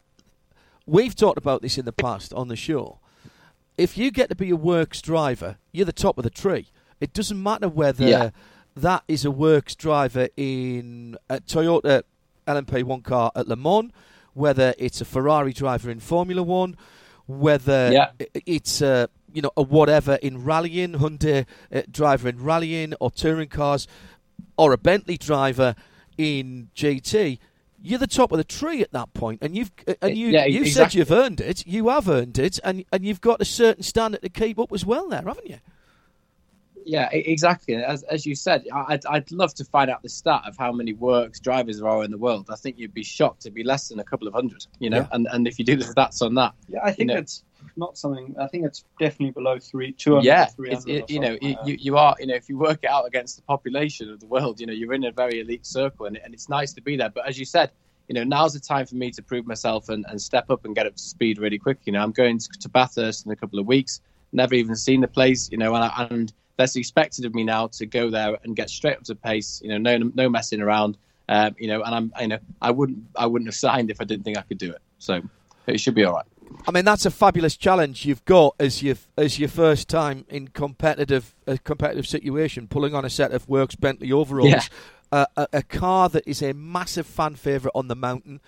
Speaker 1: we've talked about this in the past on the show if you get to be a works driver, you're the top of the tree. It doesn't matter whether
Speaker 11: Yeah.
Speaker 1: that is a works driver in a Toyota LMP1 car at Le Mans, whether it's a Ferrari driver in Formula One, whether
Speaker 11: Yeah.
Speaker 1: it's a you know a whatever in rallying, Hyundai uh, driver in rallying or touring cars, or a Bentley driver in GT. You're the top of the tree at that point, and you've uh, and you
Speaker 11: Yeah,
Speaker 1: you said you've earned it. You have earned it, and and you've got a certain standard to keep up as well, there, haven't you?
Speaker 11: Yeah, exactly. As as you said, I- I'd I'd love to find out the stat of how many works drivers there are in the world. I think you'd be shocked. It'd be less than a couple of hundred, you know.
Speaker 1: Yeah.
Speaker 11: And and if you do the stats on that,
Speaker 10: Yeah, I think
Speaker 11: You know.
Speaker 10: it's not something. I think it's definitely below three, two hundred.
Speaker 11: yeah, it, you know, you, you you are, you know, if you work it out against the population of the world, you know, you're in a very elite circle, and, and it's nice to be there. But as you said, you know, now's the time for me to prove myself and, and step up and get up to speed really quick. You know, I'm going to, to Bathurst in a couple of weeks. Never even seen the place, you know, and, I, and that's expected of me now to go there and get straight up to pace. You know, no no messing around. Um, you know, and I'm, you know, I wouldn't I wouldn't have signed if I didn't think I could do it. So it should be all right.
Speaker 1: I mean, that's a fabulous challenge you've got as your as your first time in competitive a competitive situation, pulling on a set of Works Bentley overalls,
Speaker 11: Yeah.
Speaker 1: uh, a, a car that is a massive fan favourite on the mountain,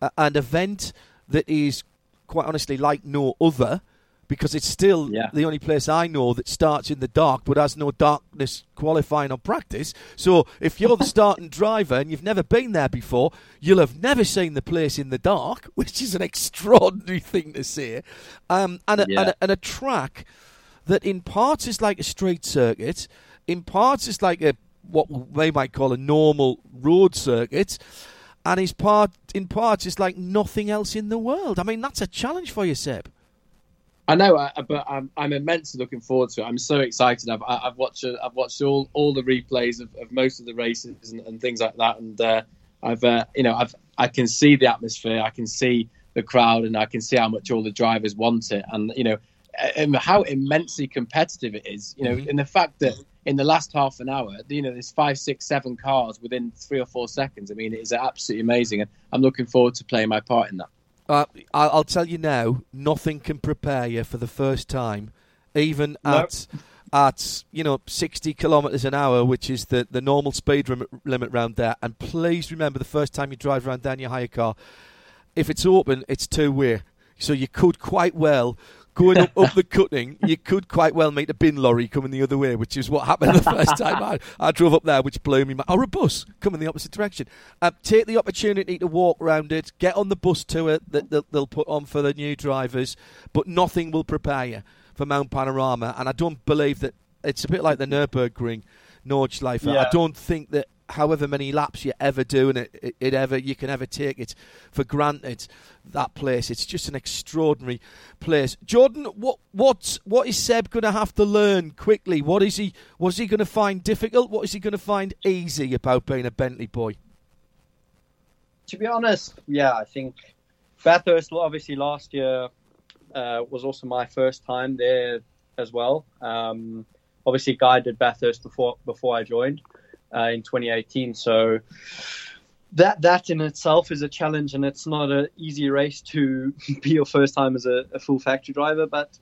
Speaker 1: uh, an event that is quite honestly like no other. Because it's still
Speaker 11: Yeah.
Speaker 1: the only place I know that starts in the dark but has no darkness qualifying or practice. So if you're the starting driver and you've never been there before, you'll have never seen the place in the dark, which is an extraordinary thing to see. Um, and, a,
Speaker 11: Yeah.
Speaker 1: and, a, and a track that in parts is like a street circuit, in parts is like a what they might call a normal road circuit, and is part in parts is like nothing else in the world. I mean, that's a challenge for you, Seb.
Speaker 11: I know, I, but I'm, I'm immensely looking forward to it. I'm so excited. I've, I've watched uh, I've watched all, all the replays of, of most of the races and, and things like that, and uh, I've uh, you know I've I can see the atmosphere, I can see the crowd, and I can see how much all the drivers want it, and you know and how immensely competitive it is. You know,
Speaker 1: Mhm.
Speaker 11: and the fact that in the last half an hour, you know, there's five, six, seven cars within three or four seconds. I mean, it is absolutely amazing, and I'm looking forward to playing my part in that.
Speaker 1: Uh, I'll, tell you now, nothing can prepare you for the first time, even
Speaker 10: No.
Speaker 1: at at you know 60 kilometres an hour, which is the, the normal speed lim- limit round there. And please remember, the first time you drive around down your hire car, if it's open, it's two way, so you could quite well going up, up the cutting, you could quite well meet a bin lorry coming the other way, which is what happened the first time I, I drove up there, which blew me. mind. Or a bus coming the opposite direction. Uh, take the opportunity to walk around it, get on the bus tour that they'll, they'll put on for the new drivers, but nothing will prepare you for Mount Panorama. And I don't believe that it's a bit like the Nürburgring, Nordschleife.
Speaker 12: Yeah.
Speaker 1: I don't think that however many laps you ever do and it, it, it ever you can ever take it for granted that place. It's just an extraordinary place. Jordan what what what is seb going to have to learn quickly? What is he what is he going to find difficult? What is he going to find easy about being a bentley boy?
Speaker 10: To be honest, yeah, I think Bathurst, obviously last year uh, was also my first time there as well. Um, obviously, Guy did Bathurst before before I joined uh, in 2018, so that that in itself is a challenge, and it's not an easy race to be your first time as a, a full factory driver. But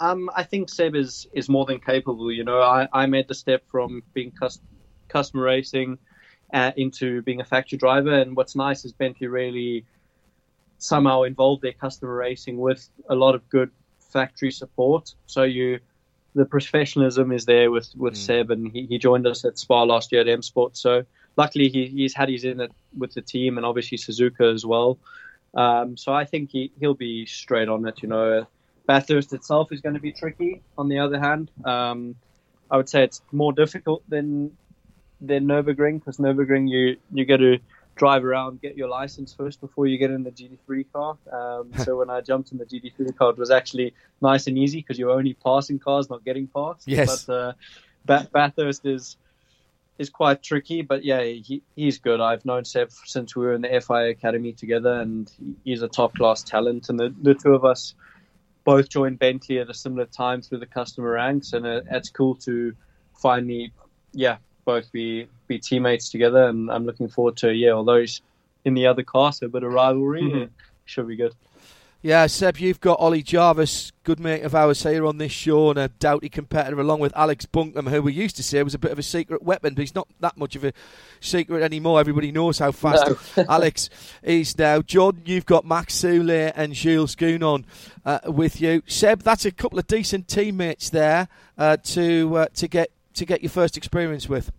Speaker 10: um, I think Seb is is more than capable. You know, I, I made the step from being cus- customer racing uh, into being a factory driver, and what's nice is Bentley really somehow involved their customer racing with a lot of good factory support. So you, the professionalism is there with with Seb, and he, he joined us at Spa last year at M Sport. So luckily he, he's had his in it with the team, and obviously Suzuka as well. Um, so I think he he'll be straight on it. You know, Bathurst itself is going to be tricky. On the other hand, um, I would say it's more difficult than than Nürburgring because Nürburgring you you get to drive around, get your license first before you get in the GT3 car. Um, so when I jumped in the GT3 car, it was actually nice and easy because you're only passing cars, not getting past.
Speaker 1: Yes.
Speaker 10: But uh, Bath- Bathurst is is quite tricky, but yeah, he, he's good. I've known Seb since we were in the FI Academy together, and he's a top class talent. And the, the two of us both joined Bentley at a similar time through the customer ranks, and it, it's cool to finally, yeah, both be be teammates together. And I'm looking forward to a year. Although he's in the other car, so a bit of rivalry,
Speaker 1: Mhm.
Speaker 10: should be good.
Speaker 1: Yeah, Seb, you've got Ollie Jarvis, good mate of ours here on this show, and a doughty competitor, along with Alex Buncombe, who we used to say was a bit of a secret weapon, but he's not that much of a secret anymore. Everybody knows how fast
Speaker 10: No.
Speaker 1: Alex is now. Jordan, you've got Max Soulet and Jules Gounon uh, with you. Seb, that's a couple of decent teammates there uh, to uh, to get to get your first experience with.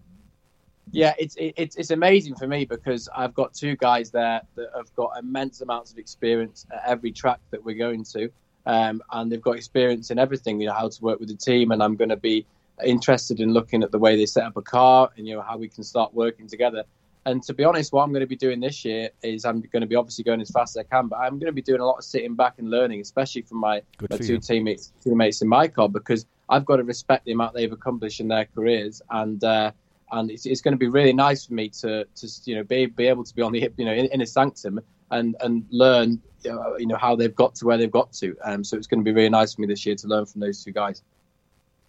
Speaker 11: Yeah, it's it's it's amazing for me because I've got two guys there that have got immense amounts of experience at every track that we're going to, um, and they've got experience in everything. You know how to work with the team, and I'm going to be interested in looking at the way they set up a car and you know how we can start working together. And to be honest, what I'm going to be doing this year is I'm going to be obviously going as fast as I can, but I'm going to be doing a lot of sitting back and learning, especially from my,
Speaker 1: Good
Speaker 11: my two
Speaker 1: you.
Speaker 11: teammates teammates in my car because I've got to respect the amount they've accomplished in their careers and. Uh, and it's, it's going to be really nice for me to, to you know be, be able to be on the you know in, in a sanctum and and learn you know how they've got to where they've got to. Um, so it's going to be really nice for me this year to learn from those two guys.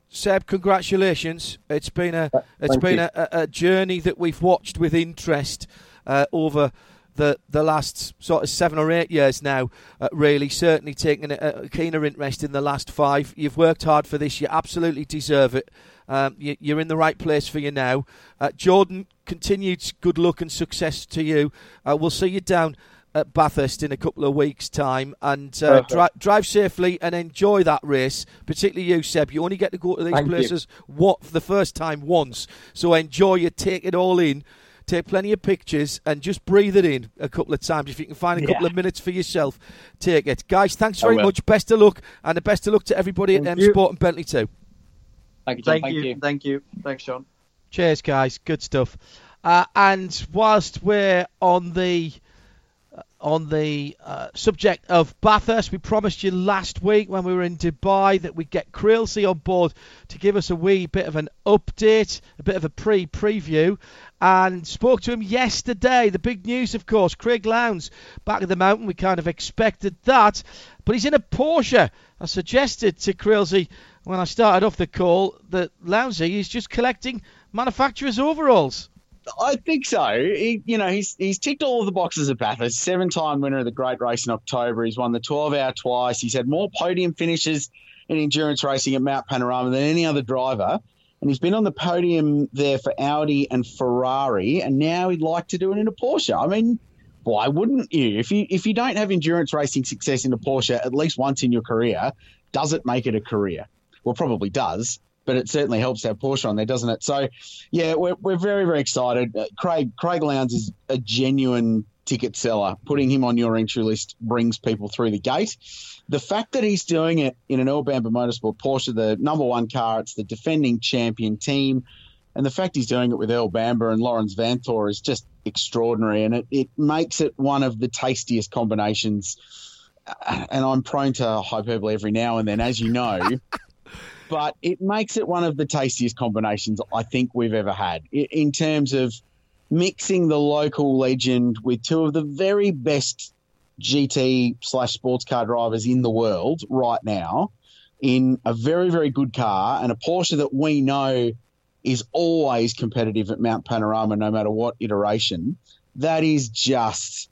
Speaker 1: Seb, congratulations! It's been a it's
Speaker 11: thank
Speaker 1: been a, a a journey that we've watched with interest uh, over the the last sort of seven or eight years now. Uh, really, certainly taking a, a keener interest in the last five. You've worked hard for this. You absolutely deserve it. Um, you, you're in the right place for you now. Uh, Jordan, continued good luck and success to you. Uh, we'll see you down at Bathurst in a couple of weeks' time, and uh, dri- drive safely and enjoy that race. Particularly you, Seb. You only get to go to these
Speaker 11: Thank you.
Speaker 1: places what for the first time once, so enjoy it. Take it all in. Take plenty of pictures and just breathe it in a couple of times. If you can find a couple
Speaker 12: Yeah.
Speaker 1: of minutes for yourself, take it. Guys, thanks very much. Best of luck, and the best of luck to everybody at M. Sport and Bentley too.
Speaker 11: Thank you, John.
Speaker 10: Thank,
Speaker 11: Thank
Speaker 10: you.
Speaker 11: you.
Speaker 10: thank you, thanks, Sean.
Speaker 1: Cheers, guys. Good stuff. Uh, and whilst we're on the uh, on the uh, subject of Bathurst, we promised you last week when we were in Dubai that we'd get Creelsey on board to give us a wee bit of an update, a bit of a pre-preview, and spoke to him yesterday. The big news, of course, Craig Lowndes back at the mountain. We kind of expected that, but he's in a Porsche. I suggested to Creelsey when I started off the call that Lowndesy is just collecting manufacturers' overalls.
Speaker 12: I think so. He, you know, he's he's ticked all the boxes at Bathurst. Seven-time winner of the Great Race in October. He's won the 12-hour twice. He's had more podium finishes in endurance racing at Mount Panorama than any other driver. And he's been on the podium there for Audi and Ferrari. And now he'd like to do it in a Porsche. I mean, why wouldn't you? If you if you don't have endurance racing success in a Porsche at least once in your career, does it make it a career? Well, probably does, but it certainly helps have Porsche on there, doesn't it? So, yeah, we're, we're very very excited. Uh, Craig Craig Lowndes is a genuine ticket seller. Putting him on your entry list brings people through the gate. The fact that he's doing it in an Earl Bamber Motorsport Porsche, the number one car, it's the defending champion team. And the fact he's doing it with Earl Bamber and Laurens Vanthoor is just extraordinary. And it, it makes it one of the tastiest combinations. Uh, And I'm prone to hyperbole every now and then, as you know. but it makes it one of the tastiest combinations I think we've ever had in terms of mixing the local legend with two of the very best GT slash sports car drivers in the world right now in a very, very good car and a Porsche that we know is always competitive at Mount Panorama no matter what iteration. That is just,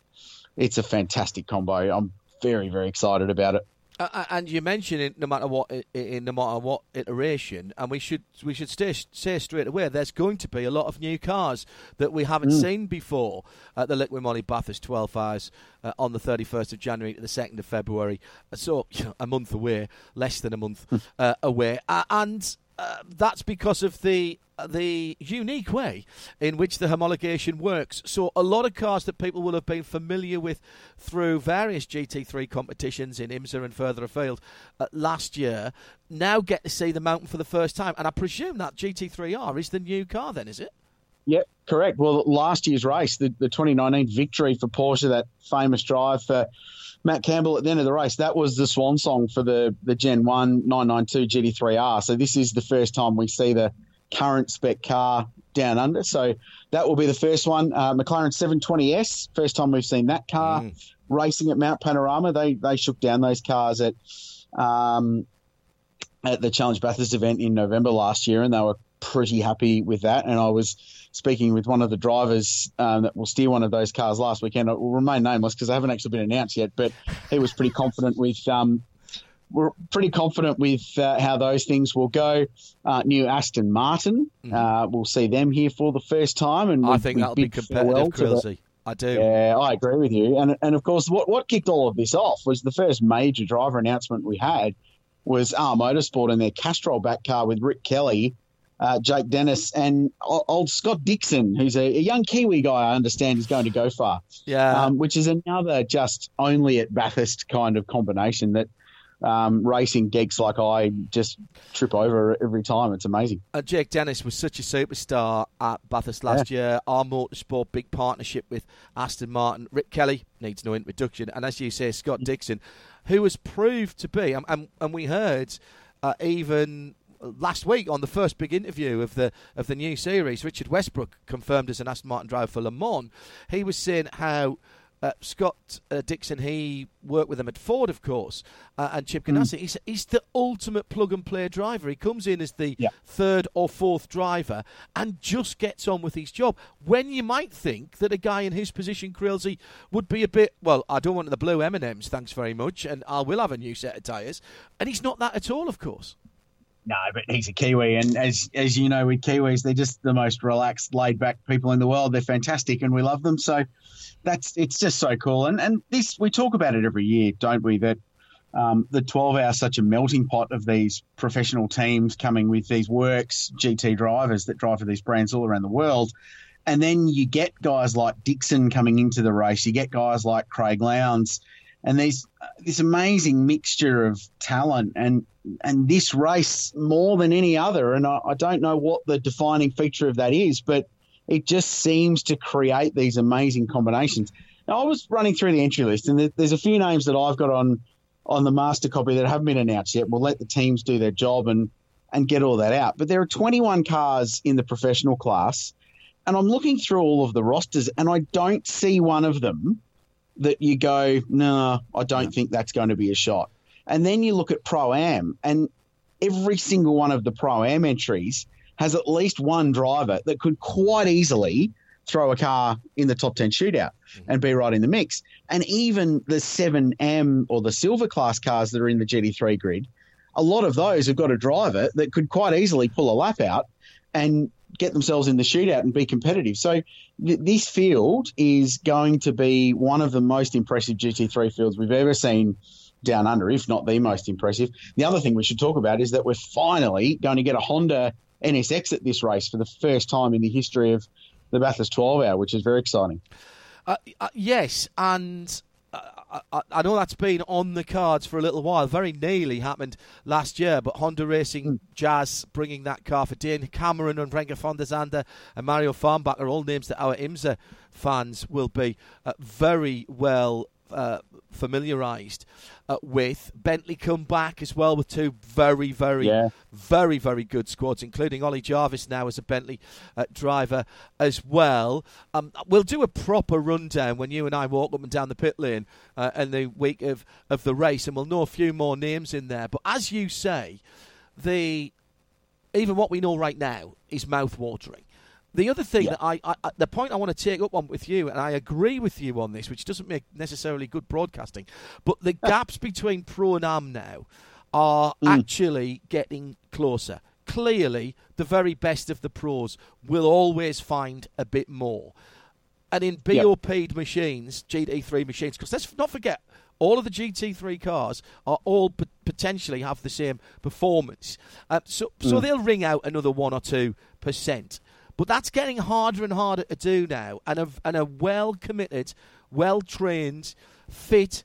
Speaker 12: it's a fantastic combo. I'm very, very excited about it.
Speaker 1: Uh, and you mentioned it, no matter what, in no matter what iteration, and we should we should stay, say straight away. There's going to be a lot of new cars that we haven't
Speaker 12: Mm.
Speaker 1: seen before at the Liqui Moly Bathurst 12 hours uh, on the 31st of January to the 2nd of February. So a month away, less than a month uh, away, uh, and uh, that's because of the the unique way in which the homologation works. So a lot of cars that people will have been familiar with through various GT3 competitions in IMSA and further afield uh, last year now get to see the mountain for the first time. And I presume that GT3R is the new car then, is it?
Speaker 12: Yep, correct. Well, last year's race, the, the 2019 victory for Porsche, that famous drive for Matt Campbell at the end of the race, that was the swan song for the, the Gen 1 992 GT3R. So this is the first time we see the current spec car down under. So that will be the first one. Uh, McLaren 720S, first time we've seen that car racing at Mount Panorama. They they shook down those cars at um, at the Challenge Bathurst event in November last year, and they were pretty happy with that. And I was speaking with one of the drivers um, that will steer one of those cars last weekend. It will remain nameless because they haven't actually been announced yet, but he was pretty confident with. Um, we're pretty confident with uh, how those things will go. Uh, new Aston Martin, uh, we'll see them here for the first time, and.
Speaker 1: I think that'll be competitive. I do.
Speaker 12: yeah, I agree with you. And and of course, what what kicked all of this off was the first major driver announcement we had was R Motorsport and their Castrol back car with Rick Kelly, uh, Jake Dennis, and old Scott Dixon, who's a, a young Kiwi guy. I understand is going to go far.
Speaker 1: Yeah.
Speaker 12: um, which is another just only at Bathurst kind of combination that. Um, racing geeks like I just trip over every time. It's amazing.
Speaker 1: Uh, Jake Dennis was such a superstar at Bathurst last year. R Motorsport, big partnership with Aston Martin. Rick Kelly needs no introduction. And as you say, Scott Dixon, who has proved to be, and, and, and we heard uh, even last week on the first big interview of the of the new series, Richard Westbrook confirmed as an Aston Martin driver for Le Mans. He was saying how uh, Scott uh, Dixon, he worked with him at Ford, of course, uh, and Chip Ganassi. He's, he's the ultimate plug and play driver. He comes in as the third or fourth driver and just gets on with his job. When you might think that a guy in his position, Krillsy, would be a bit, well, I don't want the blue M&Ms, thanks very much, and I will have a new set of tyres. And he's not that at all, of course.
Speaker 12: No, but he's a Kiwi, and as as you know, with Kiwis, they're just the most relaxed, laid back people in the world. They're fantastic, and we love them. So that's it's just so cool. And and this we talk about it every year, don't we? That um, the 12 hour such a melting pot of these professional teams coming with these works GT drivers that drive for these brands all around the world. And then you get guys like Dixon coming into the race. You get guys like Craig Lowndes, and these this amazing mixture of talent and and this race more than any other. And I, I don't know what the defining feature of that is, but it just seems to create these amazing combinations. Now I was running through the entry list, and there's a few names that I've got on on the master copy that haven't been announced yet. We'll let the teams do their job and and get all that out. But there are 21 cars in the professional class, and I'm looking through all of the rosters, and I don't see one of them that you go, no, I don't think that's going to be a shot. And then you look at Pro Am, and every single one of the Pro Am entries has at least one driver that could quite easily throw a car in the top 10 shootout mm-hmm. and be right in the mix. And even the 7M or the silver class cars that are in the GT3 grid, a lot of those have got a driver that could quite easily pull a lap out and get themselves in the shootout and be competitive. So th- this field is going to be one of the most impressive GT3 fields we've ever seen down under, if not the most impressive. The other thing we should talk about is that we're finally going to get a Honda NSX at this race for the first time in the history of the Bathurst 12 hour, which is very exciting.
Speaker 1: Uh, uh, yes, and I, I, know that's been on the cards for a little while. Very nearly happened last year, but Honda Racing mm. Jazz bringing that car for Dane Cameron and Renger van der Zande and Mario Farnbacher are all names that our IMSA fans will be uh, very well uh, familiarised uh, with. Bentley come back as well with two very, very, yeah. very, very good squads, including Ollie Jarvis now as a Bentley uh, driver as well. Um, we'll do a proper rundown when you and I walk up and down the pit lane uh, in the week of, of the race, and we'll know a few more names in there. But as you say, the even what we know right now is mouth watering. The other thing yeah. that I, I, the point I want to take up on with you, and I agree with you on this, which doesn't make necessarily good broadcasting, but the gaps between pro and am now are mm. actually getting closer. Clearly, the very best of the pros will always find a bit more. And in BOP'd yep. machines, GT3 machines, because let's not forget, all of the GT3 cars are all p- potentially have the same performance. Uh, so, mm. so they'll ring out another one or two percent. But that's getting harder and harder to do now. And a, and a well committed, well trained, fit,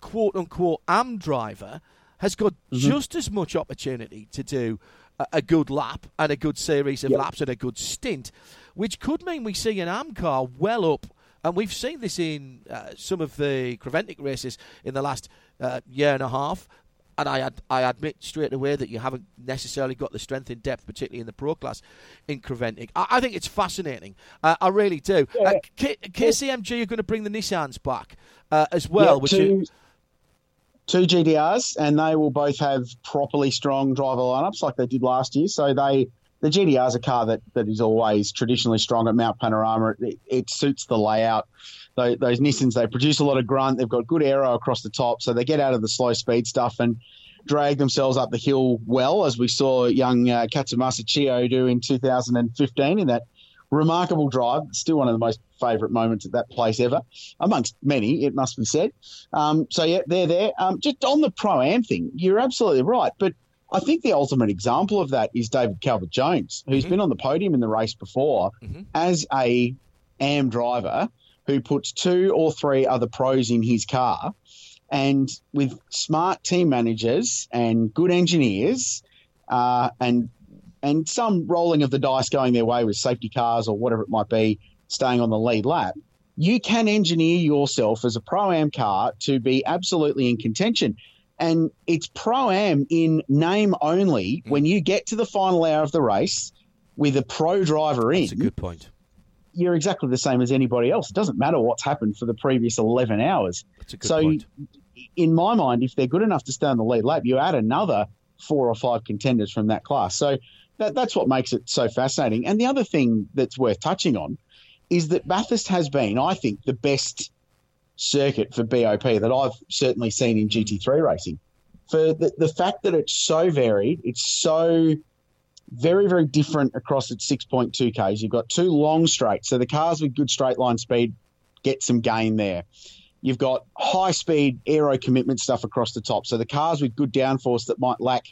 Speaker 1: quote unquote, AM driver has got mm-hmm. just as much opportunity to do a, a, good lap and a good series of yep. laps and a good stint, which could mean we see an AM car well up. And we've seen this in uh, some of the Creventic races in the last uh, year and a half and I ad- I admit straight away that you haven't necessarily got the strength in depth, particularly in the pro class in Creventic. I, I think it's fascinating. Uh, I really do. Yeah. Uh, K- KCMG are going to bring the Nissans back uh, as well,
Speaker 12: yeah, which two, is... two GTRs, and they will both have properly strong driver lineups like they did last year. So they the GTR is a car that, that is always traditionally strong at Mount Panorama. It, it suits the layout those, those Nissans, they produce a lot of grunt. They've got good aero across the top, so they get out of the slow speed stuff and drag themselves up the hill well, as we saw young uh, Katsumasa Chiyo do in 2015 in that remarkable drive. Still one of the most favourite moments at that place ever, amongst many, it must be said. Um, so, yeah, they're there. Um, just on the pro am thing, you're absolutely right. But I think the ultimate example of that is David Calvert Jones, who's mm-hmm. been on the podium in the race before mm-hmm. as a AM driver who puts two or three other pros in his car. And with smart team managers and good engineers, uh, and and some rolling of the dice going their way with safety cars or whatever it might be, staying on the lead lap, you can engineer yourself as a pro am car to be absolutely in contention. And it's pro am in name only when you get to the final hour of the race with a pro driver in.
Speaker 1: That's a good point
Speaker 12: you're exactly the same as anybody else. It doesn't matter what's happened for the previous 11 hours.
Speaker 1: so, point.
Speaker 12: in my mind, if they're good enough to stay on the lead lap, you add another four or five contenders from that class. So that, that's what makes it so fascinating. And the other thing that's worth touching on is that Bathurst has been, I think, the best circuit for BOP that I've certainly seen in GT3 racing. For the, the fact that it's so varied, it's so very, very different across its 6.2 Ks. You've got two long straights. So the cars with good straight line speed get some gain there. You've got high speed aero commitment stuff across the top. So the cars with good downforce that might lack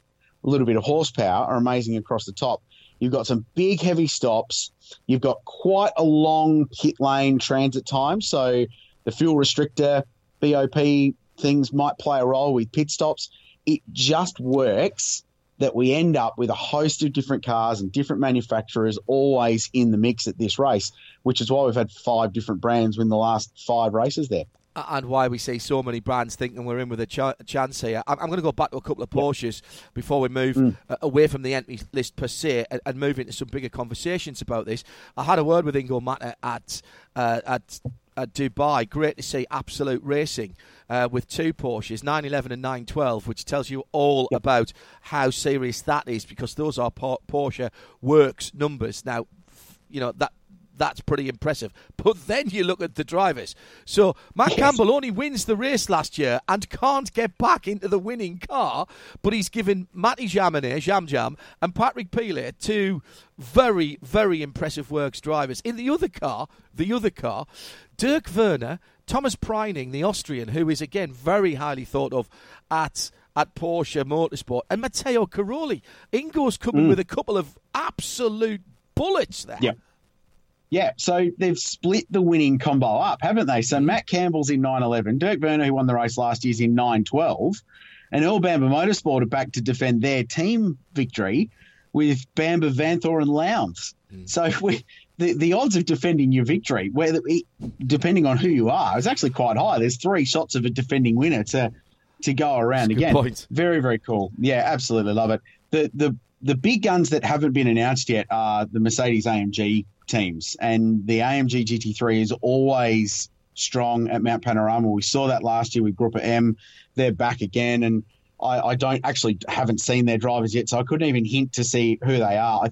Speaker 12: a little bit of horsepower are amazing across the top. You've got some big, heavy stops. You've got quite a long pit lane transit time. So the fuel restrictor, BOP things might play a role with pit stops. It just works that we end up with a host of different cars and different manufacturers always in the mix at this race, which is why we've had five different brands win the last five races there.
Speaker 1: And why we see so many brands thinking we're in with a ch- chance here. I'm, I'm, going to go back to a couple of Porsches yep. before we move mm. uh, away from the entry list per se and, and, move into some bigger conversations about this. I had a word with Ingo Matter at uh, at at Dubai. Great to see Absolute Racing uh, with two Porsches, 911 and 912, which tells you all yep. about how serious that is because those are Porsche works numbers. Now, you know that that's pretty impressive. But then you look at the drivers. So Matt yes. Campbell only wins the race last year and can't get back into the winning car, but he's given Matty Jaminet, Jam Jam, and Patrick Pilet two very, very impressive works drivers. In the other car, the other car, Dirk Werner, Thomas Preining, the Austrian, who is again very highly thought of at at Porsche Motorsport, and Matteo Cairoli. Ingo's coming mm. with a couple of absolute bullets there.
Speaker 12: Yeah. Yeah, so they've split the winning combo up, haven't they? So Matt Campbell's in 911, Dirk Werner, who won the race last year, is in 912, and Earl Bamber Motorsport are back to defend their team victory with Bamber, Vanthoor, and Lowndes. Mm. So we, the, the odds of defending your victory, whether depending on who you are, is actually quite high. There's three shots of a defending winner to to go around again.
Speaker 1: Point.
Speaker 12: Very, very cool. Yeah, absolutely love it. The the the big guns that haven't been announced yet are the Mercedes AMG teams, and the AMG GT3 is always strong at Mount Panorama. We saw that last year with GruppeM. They're back again, and I, I don't actually haven't seen their drivers yet, so I couldn't even hint to see who they are.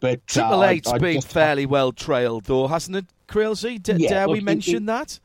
Speaker 12: But
Speaker 1: Triple uh, Eight's been just, fairly well trailed, though, hasn't it, Crailsey? D- yeah, dare look, we mention it, that?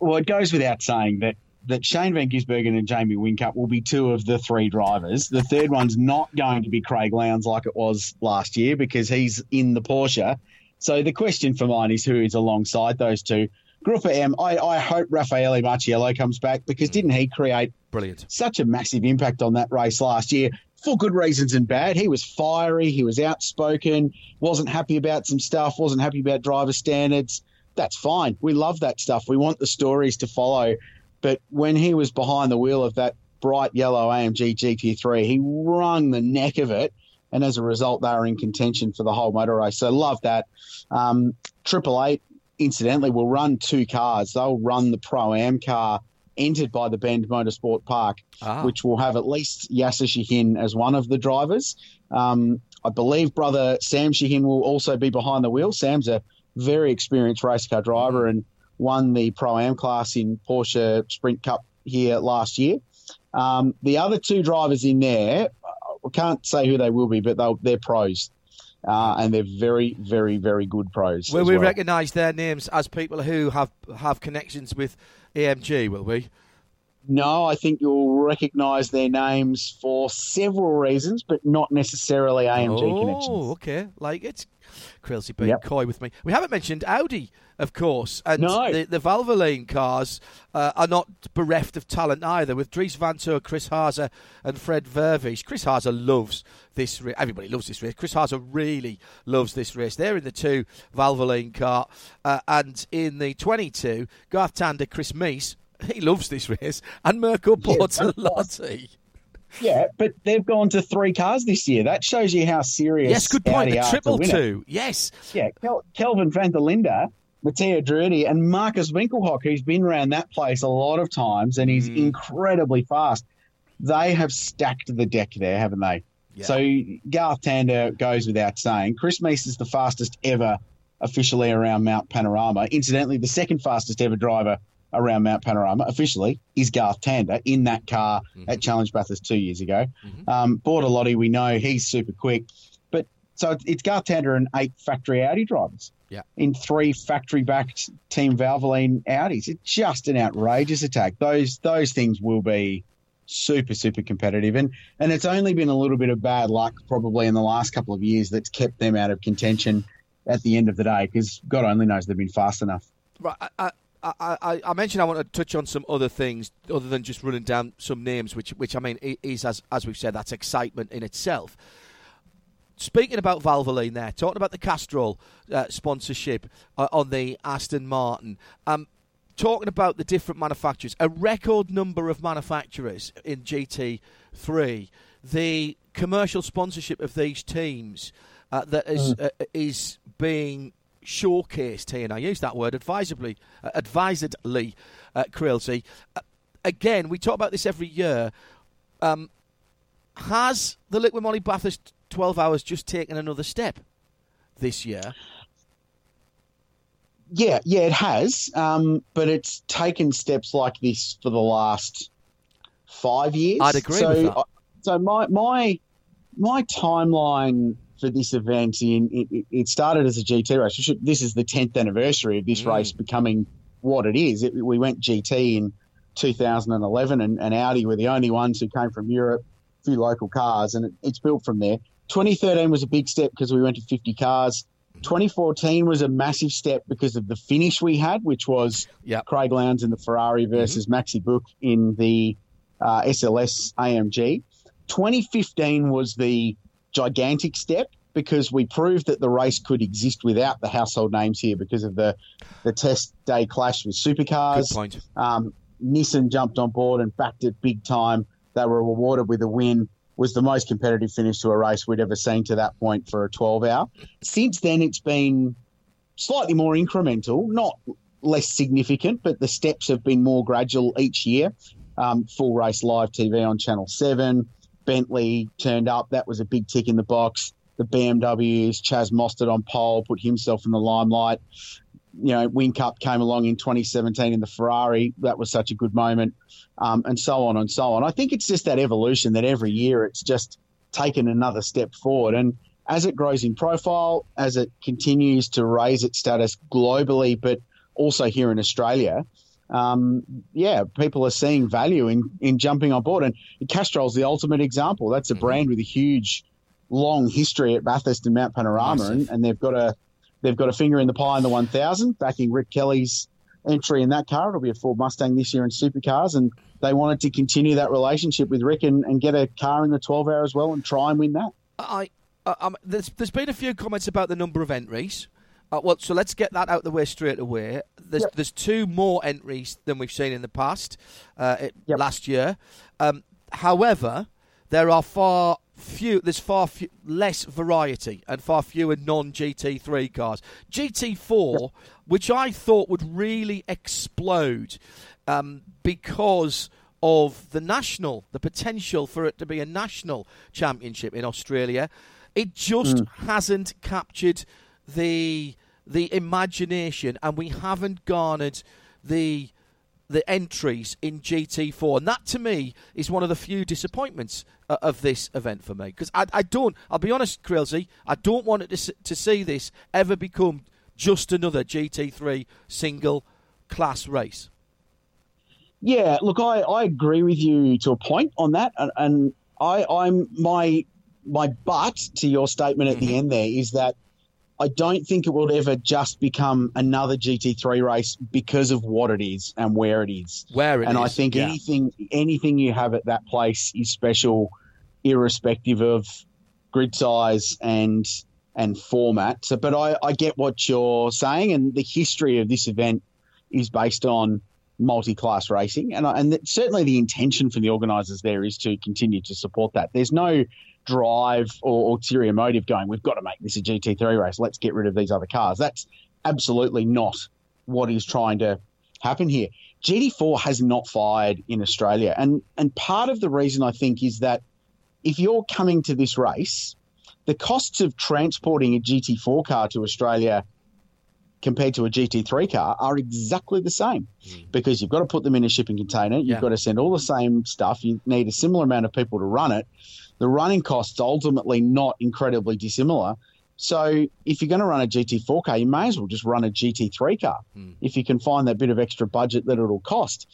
Speaker 12: Well, it goes without saying that that Shane Van Gisbergen and Jamie Whincup will be two of the three drivers. The third one's not going to be Craig Lowndes like it was last year because he's in the Porsche. So the question for mine is who is alongside those two. GruppeM, I, I hope Raffaele Marciello comes back because mm. didn't he create
Speaker 1: brilliant
Speaker 12: such a massive impact on that race last year for good reasons and bad. He was fiery, he was outspoken, wasn't happy about some stuff, wasn't happy about driver standards. That's fine. We love that stuff. We want the stories to follow. But when he was behind the wheel of that bright yellow AMG GT3, he wrung the neck of it. And as a result, they were in contention for the whole motor race. So love that. Um, Triple Eight, incidentally, will run two cars. They'll run the Pro Am car entered by the Bend Motorsport Park, ah. which will have at least Yasser Shahin as one of the drivers. Um, I believe brother Sam Shahin will also be behind the wheel. Sam's a very experienced race car driver, and won the Pro Am class in Porsche Sprint Cup here last year. Um, the other two drivers in there, I can't say who they will be, but they're pros. Uh, and they're very, very, very good pros.
Speaker 1: Will we
Speaker 12: well.
Speaker 1: recognise their names as people who have have connections with AMG? Will we?
Speaker 12: No, I think you'll recognise their names for several reasons, but not necessarily AMG
Speaker 1: oh,
Speaker 12: connections.
Speaker 1: Oh, okay. Like it's Crailsey being yep. coy with me. We haven't mentioned Audi of course. And
Speaker 12: no.
Speaker 1: the, the Valvoline cars uh, are not bereft of talent either, with Dries Van Vanthoor, Chris Haase, and Fred Vervisch. Chris Haase loves this race. Everybody loves this race. Chris Haase really loves this race. They're in the two Valvoline car. Uh, and in the 22, Garth Tander, Chris Mies, he loves this race, and Mirko Bortolotti.
Speaker 12: Yeah, but they've gone to three cars this year. That shows you how serious.
Speaker 1: Yes, good point.
Speaker 12: Audi
Speaker 1: the triple two. Yes.
Speaker 12: Yeah, Kel- Kelvin van der Linde Matteo Drudi and Markus Winkelhock, who's been around that place a lot of times and he's mm. incredibly fast. They have stacked the deck there, haven't they? Yeah. So Garth Tander goes without saying. Chris Mies is the fastest ever officially around Mount Panorama. Incidentally, the second fastest ever driver around Mount Panorama officially is Garth Tander in that car mm-hmm. at Challenge Bathurst two years ago. Mm-hmm. Um, Bortolotti, we know he's super quick. But so it's Garth Tander and eight factory Audi drivers
Speaker 1: yeah.
Speaker 12: in three factory-backed Team Valvoline Audis. It's just an outrageous attack. Those those things will be super super competitive, and and it's only been a little bit of bad luck probably in the last couple of years that's kept them out of contention at the end of the day because God only knows they've been fast enough.
Speaker 1: Right. I, I, I, I, mentioned I want to touch on some other things other than just running down some names, which, which I mean is as as we've said, that's excitement in itself speaking about Valvoline there, talking about the Castrol uh, sponsorship uh, on the Aston Martin. Um, talking about the different manufacturers, a record number of manufacturers in GT3, the commercial sponsorship of these teams uh, that is mm. uh, is being showcased here, and I use that word advisedly, uh, advisedly, uh, Crailsey. Uh, again, we talk about this every year. Um, has the Liqui-Moly Bathurst 12 hours just taken another step this year.
Speaker 12: Yeah, yeah, it has. Um, but it's taken steps like this for the last five years.
Speaker 1: I'd agree so, with that.
Speaker 12: So my my my timeline for this event in it, it started as a GT race. This is the 10th anniversary of this
Speaker 1: Mm.
Speaker 12: race becoming what it is. It, we went GT in 2011, and, and Audi were the only ones who came from Europe, a few local cars, and it, it's built from there. 2013 was a big step because we went to 50 cars. 2014 was a massive step because of the finish we had, which was Craig Lowndes in the Ferrari versus Maxi Buhk in the uh, SLS AMG. 2015 was the gigantic step because we proved that the race could exist without the household names here because of the the test day clash with supercars.
Speaker 1: Good point.
Speaker 12: Um, Nissan jumped on board and backed it big time. They were rewarded with a win. Was the most competitive finish to a race we'd ever seen to that point for a 12 hour. Since then, it's been slightly more incremental, not less significant, but the steps have been more gradual each year. Um, full race live TV on Channel 7. Bentley turned up. That was a big tick in the box. The BMWs, Chaz Mostert on pole, put himself in the limelight. You know, Whincup came along in 2017 in the Ferrari. That was such a good moment, um, and so on and so on. I think it's just that evolution that every year it's just taken another step forward. And as it grows in profile, as it continues to raise its status globally, but also here in Australia, um, yeah, people are seeing value in, in jumping on board. And Castrol's the ultimate example. That's a brand with a huge, long history at Bathurst and Mount Panorama, and, and they've got a they've got a finger in the pie in the 1000, backing Rick Kelly's entry in that car. It'll be a Ford Mustang this year in supercars, and they wanted to continue that relationship with Rick and, and get a car in the 12 hour as well and try and win that.
Speaker 1: I, um, there's, there's been a few comments about the number of entries. Uh, well, so let's get that out the way straight away. There's, there's two more entries than we've seen in the past, uh, it, last year. Um, however, there are far few. There's far few, less variety and far fewer non GT3 cars. GT4, which I thought would really explode um, because of the national, the potential for it to be a national championship in Australia. It just
Speaker 13: Mm.
Speaker 1: hasn't captured the the imagination, and we haven't garnered the the entries in GT4, and that to me is one of the few disappointments uh, of this event for me. Because I, I don't, I'll be honest, Crailsey, I don't want it to, to see this ever become just another GT3 single class race.
Speaker 12: Yeah, look, I, I agree with you to a point on that, and, and I, I'm my my but to your statement at the end there is that I don't think it will ever just become another GT3 race because of what it is and where it is.
Speaker 1: Where it
Speaker 12: and I think
Speaker 1: yeah.
Speaker 12: anything anything you have at that place is special, irrespective of grid size and and format. So, but I, I get what you're saying, and the history of this event is based on multi-class racing, and and certainly the intention for the organisers there is to continue to support that. There's no drive or ulterior motive going. We've got to make this a GT3 race. Let's get rid of these other cars. That's absolutely not what is trying to happen here. GT4 has not fired in Australia, and and part of the reason I think is that if you're coming to this race, the costs of transporting a GT4 car to Australia compared to a GT3 car are exactly the same because you've got to put them in a shipping container, you've
Speaker 1: Yeah.
Speaker 12: got to send all the same stuff, you need a similar amount of people to run it. The running costs ultimately not incredibly dissimilar. So if you're going to run a GT4 car, you may as well just run a GT3 car if you can find that bit of extra budget that it'll cost.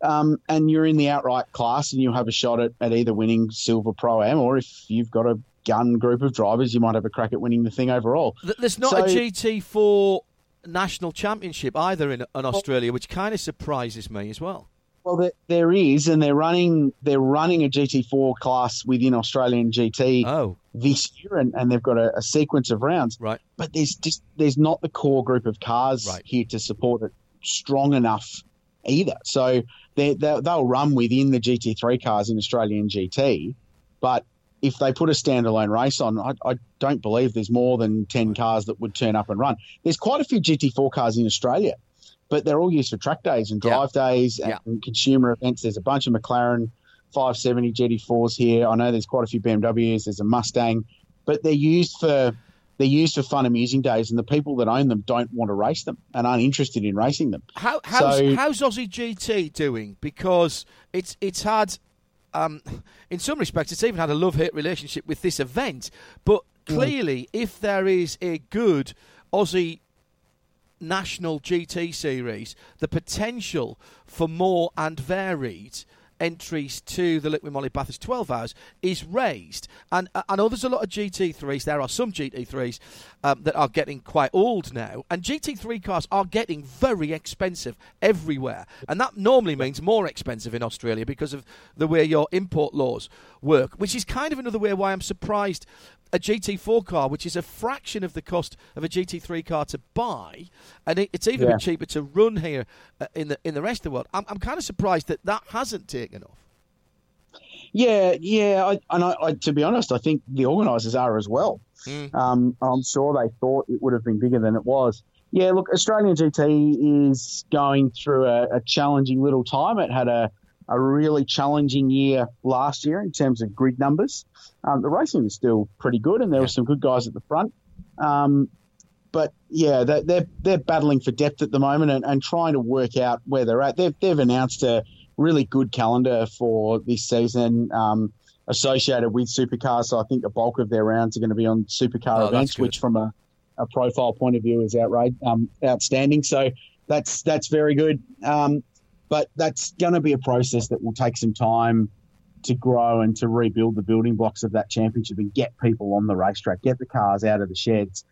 Speaker 12: Um, and you're in the outright class and you'll have a shot at, at either winning Silver Pro Am or if you've got a gun group of drivers, you might have a crack at winning the thing overall.
Speaker 1: There's not
Speaker 12: So-
Speaker 1: a GT4 national championship either in, in Australia, which kind of surprises me as well.
Speaker 12: Well, there, there is, and they're running they're running a GT4 class within Australian GT oh. this year, and, and they've got a, a sequence of rounds.
Speaker 1: Right,
Speaker 12: but there's just there's not the core group of cars right. here to support it strong enough either. So they they they'll run within the GT3 cars in Australian GT, but if they put a standalone race on, I, I don't believe there's more than 10 cars that would turn up and run. There's quite a few GT4 cars in Australia, but they're all used for track days and drive days and consumer events. There's a bunch of McLaren 570 GT4s here. I know there's quite a few BMWs. There's a Mustang, but they're used for they're used for fun amusing days, and the people that own them don't want to race them and aren't interested in racing them.
Speaker 1: How, how's,
Speaker 12: So-
Speaker 1: how's Aussie GT doing? Because it's it's had, um, in some respects, it's even had a love hate relationship with this event. But clearly, if there is a good Aussie national GT series, the potential for more and varied entries to the Liqui Moly Bathurst 12 hours is raised. And uh, I know there's a lot of GT3s. There are some GT3s um, that are getting quite old now. And GT3 cars are getting very expensive everywhere. And that normally means more expensive in Australia because of the way your import laws work, which is kind of another way why I'm surprised a GT4 car, which is a fraction of the cost of a GT3 car to buy, and it, it's even
Speaker 12: Yeah.
Speaker 1: cheaper to run here uh, in the in the rest of the world. I'm, I'm kind of surprised that that hasn't taken off.
Speaker 12: Yeah, yeah, I, and I, I, to be honest, I think the organisers are as well. Um, I'm sure they thought it would have been bigger than it was. Yeah, look, Australian GT is going through a, a challenging little time. It had a, a really challenging year last year in terms of grid numbers. Um, the racing is still pretty good, and there were some good guys at the front. Um, but yeah, they're, they're they're battling for depth at the moment and, and trying to work out where they're at. They've they've announced a really good calendar for this season. Um, associated with supercars, so I think the bulk of their rounds are going to be on supercar
Speaker 1: Oh,
Speaker 12: events, which from a, a profile point of view is outrage, um, outstanding. So that's that's very good. Um, but that's going to be a process that will take some time to grow and to rebuild the building blocks of that championship and get people on the racetrack, get the cars out of the sheds.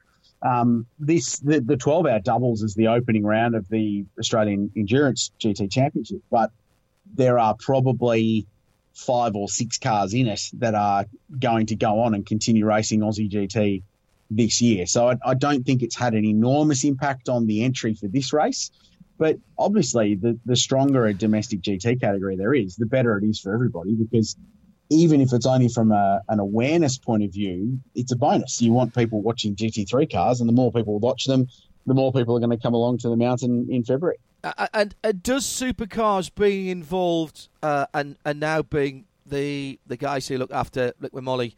Speaker 12: Um, this the, the 12 hour doubles is the opening round of the Australian Endurance GT Championship, but there are probably five or six cars in it that are going to go on and continue racing Aussie GT this year. So I, I don't think it's had an enormous impact on the entry for this race. But obviously, the, the stronger a domestic GT category there is, the better it is for everybody because even if it's only from a, an awareness point of view, it's a bonus. You want people watching GT3 cars, and the more people watch them, the more people are going to come along to the mountain in February.
Speaker 1: Uh, and, and does supercars being involved uh, and and now being the the guys who look after Liqui-Moly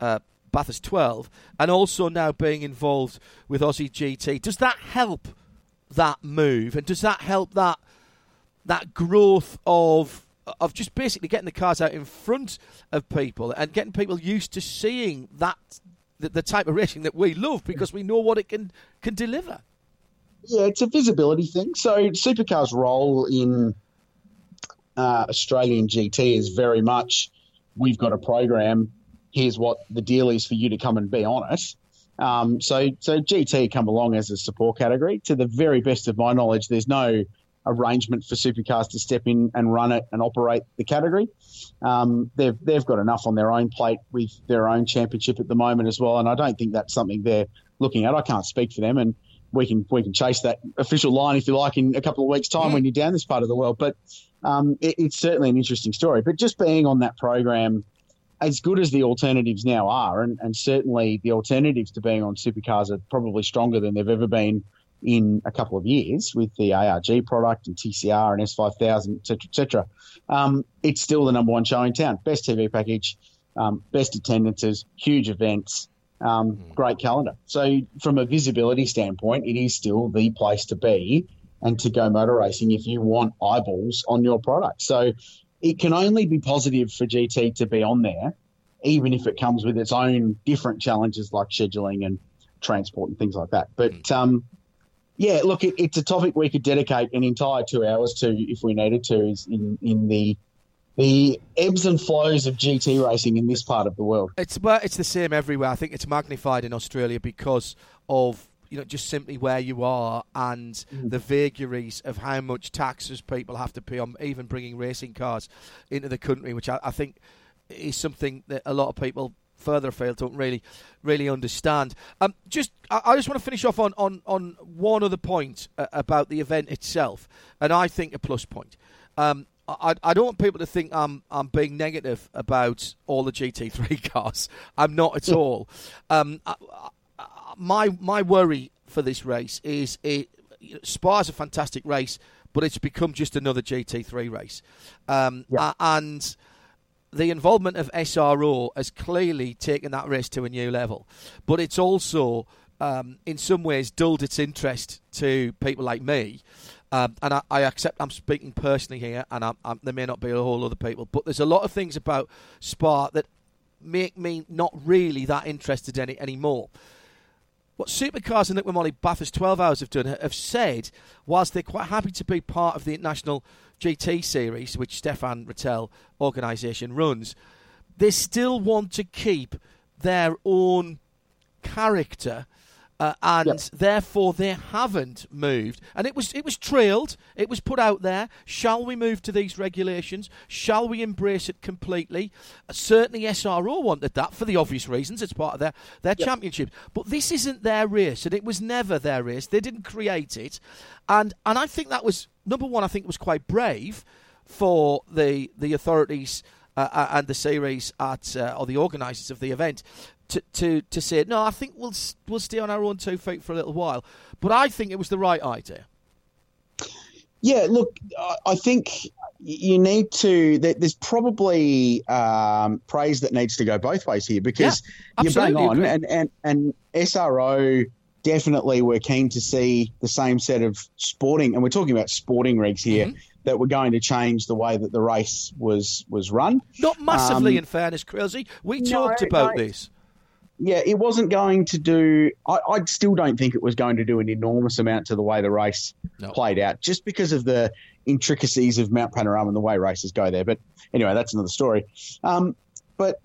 Speaker 1: uh, Bathurst 12 and also now being involved with Aussie GT does that help that move? And does that help that that growth of of just basically getting the cars out in front of people and getting people used to seeing that the, the type of racing that we love because we know what it can can deliver
Speaker 12: Yeah, it's a visibility thing. So Supercar's role in uh, Australian GT is very much we've got a program. Here's what the deal is for you to come and be on it. Um, so, so GT come along as a support category. To the very best of my knowledge, there's no arrangement for supercars to step in and run it and operate the category. Um, they've they've got enough on their own plate with their own championship at the moment as well, and I don't think that's something they're looking at. I can't speak for them, and we can we can chase that official line if you like in a couple of weeks' time when you're down this part of the world. But um, it, it's certainly an interesting story. But just being on that program, as good as the alternatives now are, and, and certainly the alternatives to being on supercars are probably stronger than they've ever been in a couple of years with the ARG product and TCR and S5000, et cetera, et cetera. Um, it's still the number one show in town. Best TV package, um, best attendances, huge events, um, great calendar. So from a visibility standpoint, it is still the place to be and to go motor racing if you want eyeballs on your product. So it can only be positive for GT to be on there, even if it comes with its own different challenges like scheduling and transport and things like that. But um, yeah, look, it, it's a topic we could dedicate an entire two hours to if we needed to. Is in in the the ebbs and flows of GT racing in this part of the world.
Speaker 1: It's well, it's the same everywhere. I think it's magnified in Australia because of you know just simply where you are and the vagaries of how much taxes people have to pay on even bringing racing cars into the country, which I, I think is something that a lot of people further afield don't really really understand. Um, just I, I just want to finish off on on on one other point uh, about the event itself, and I think a plus point. Um, I, I don't want people to think I'm I'm being negative about all the GT3 cars. I'm not at all. Um, I, I, my my worry for this race is it. You know, Spa's a fantastic race, but it's become just another GT3 race, um, a- and the involvement of SRO has clearly taken that race to a new level. But it's also, um, in some ways, dulled its interest to people like me. Um, and I, I accept I'm speaking personally here, and I'm, I'm, there may not be a whole other people, but there's a lot of things about Spa that make me not really that interested in it anymore. What Supercars and Liqui-Moly Bathurst 12 Hours have done have said, whilst they're quite happy to be part of the International GT Series, which Stefan Ratel organisation runs, they still want to keep their own character uh, and yep. therefore they haven't moved. And it was it was trailed. It was put out there. Shall we move to these regulations? Shall we embrace it completely? Uh, certainly, SRO wanted that for the obvious reasons. It's part of their their yep. championship. But this isn't their race, and it was never their race. They didn't create it, and and I think that was number one. I think it was quite brave for the the authorities. Uh, uh and the series at uh, or the organisers of the event to, to, to say no. I think we'll we'll stay on our own two feet for a little while. But I think it was the right idea.
Speaker 12: Yeah, look, I think you need to. There's probably um, praise that needs to go both ways here because yeah, you're bang on, and, and and SRO definitely were keen to see the same set of sporting, and we're talking about sporting rigs here. Mm-hmm. That were going to change the way that the race was was run.
Speaker 1: Not massively, um, in fairness, Crazy. We talked no, about no. this
Speaker 12: yeah, it wasn't going to do. I, I, still don't think it was going to do an enormous amount to the way the race no. played out, just because of the intricacies of Mount Panorama and the way races go there. But anyway, that's another story. Um, but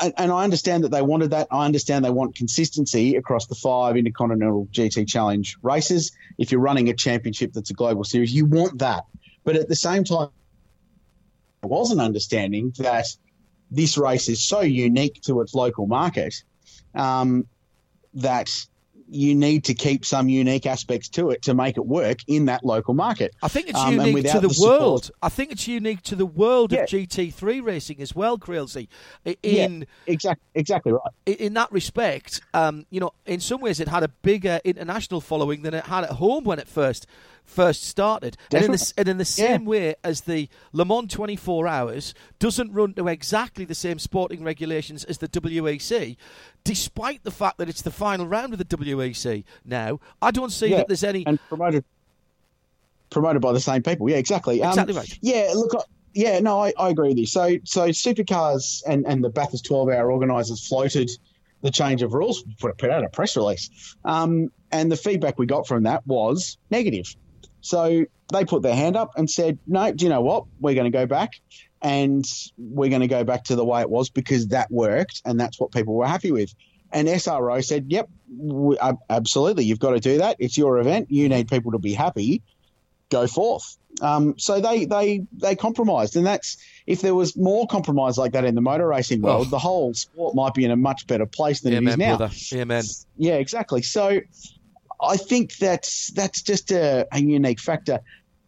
Speaker 12: and, and, I understand that they wanted that. I understand they want consistency across the five Intercontinental GT Challenge races. If you're running a championship that's a global series, you want that. But at the same time, I was an understanding that this race is so unique to its local market um, that you need to keep some unique aspects to it to make it work in that local market.
Speaker 1: I think it's um, unique to the, the world. Support, I think it's unique to the world yeah. of GT3 racing as well, Crailsey. In
Speaker 12: yeah, exactly, exactly right.
Speaker 1: In that respect, um, you know, in some ways, it had a bigger international following than it had at home when it first first started. And in, the, and in, the, same yeah. way as the Le Mans 24 Hours doesn't run to exactly the same sporting regulations as the WEC, despite the fact that it's the final round of the WEC now, I don't see yeah. that there's any.
Speaker 12: And promoted, promoted by the same people. Yeah, exactly.
Speaker 1: Um, exactly um, right.
Speaker 12: Yeah, look. Yeah, no, I, I agree with you. So, so supercars and, and the Bathurst 12 hour organisers floated the change of rules, put, put out a press release. Um, and the feedback we got from that was negative. So they put their hand up and said, no, do you know what? We're going to go back and we're going to go back to the way it was because that worked and that's what people were happy with. And SRO said, yep, we, uh, absolutely, you've got to do that. It's your event. You need people to be happy. Go forth. Um, so they, they, they compromised. And that's if there was more compromise like that in the motor racing world, oh. the whole sport might be in a much better place than
Speaker 1: yeah,
Speaker 12: it
Speaker 1: man,
Speaker 12: is now.
Speaker 1: Brother. Yeah, man.
Speaker 12: Yeah, exactly. So I think that's that's just a, a unique factor.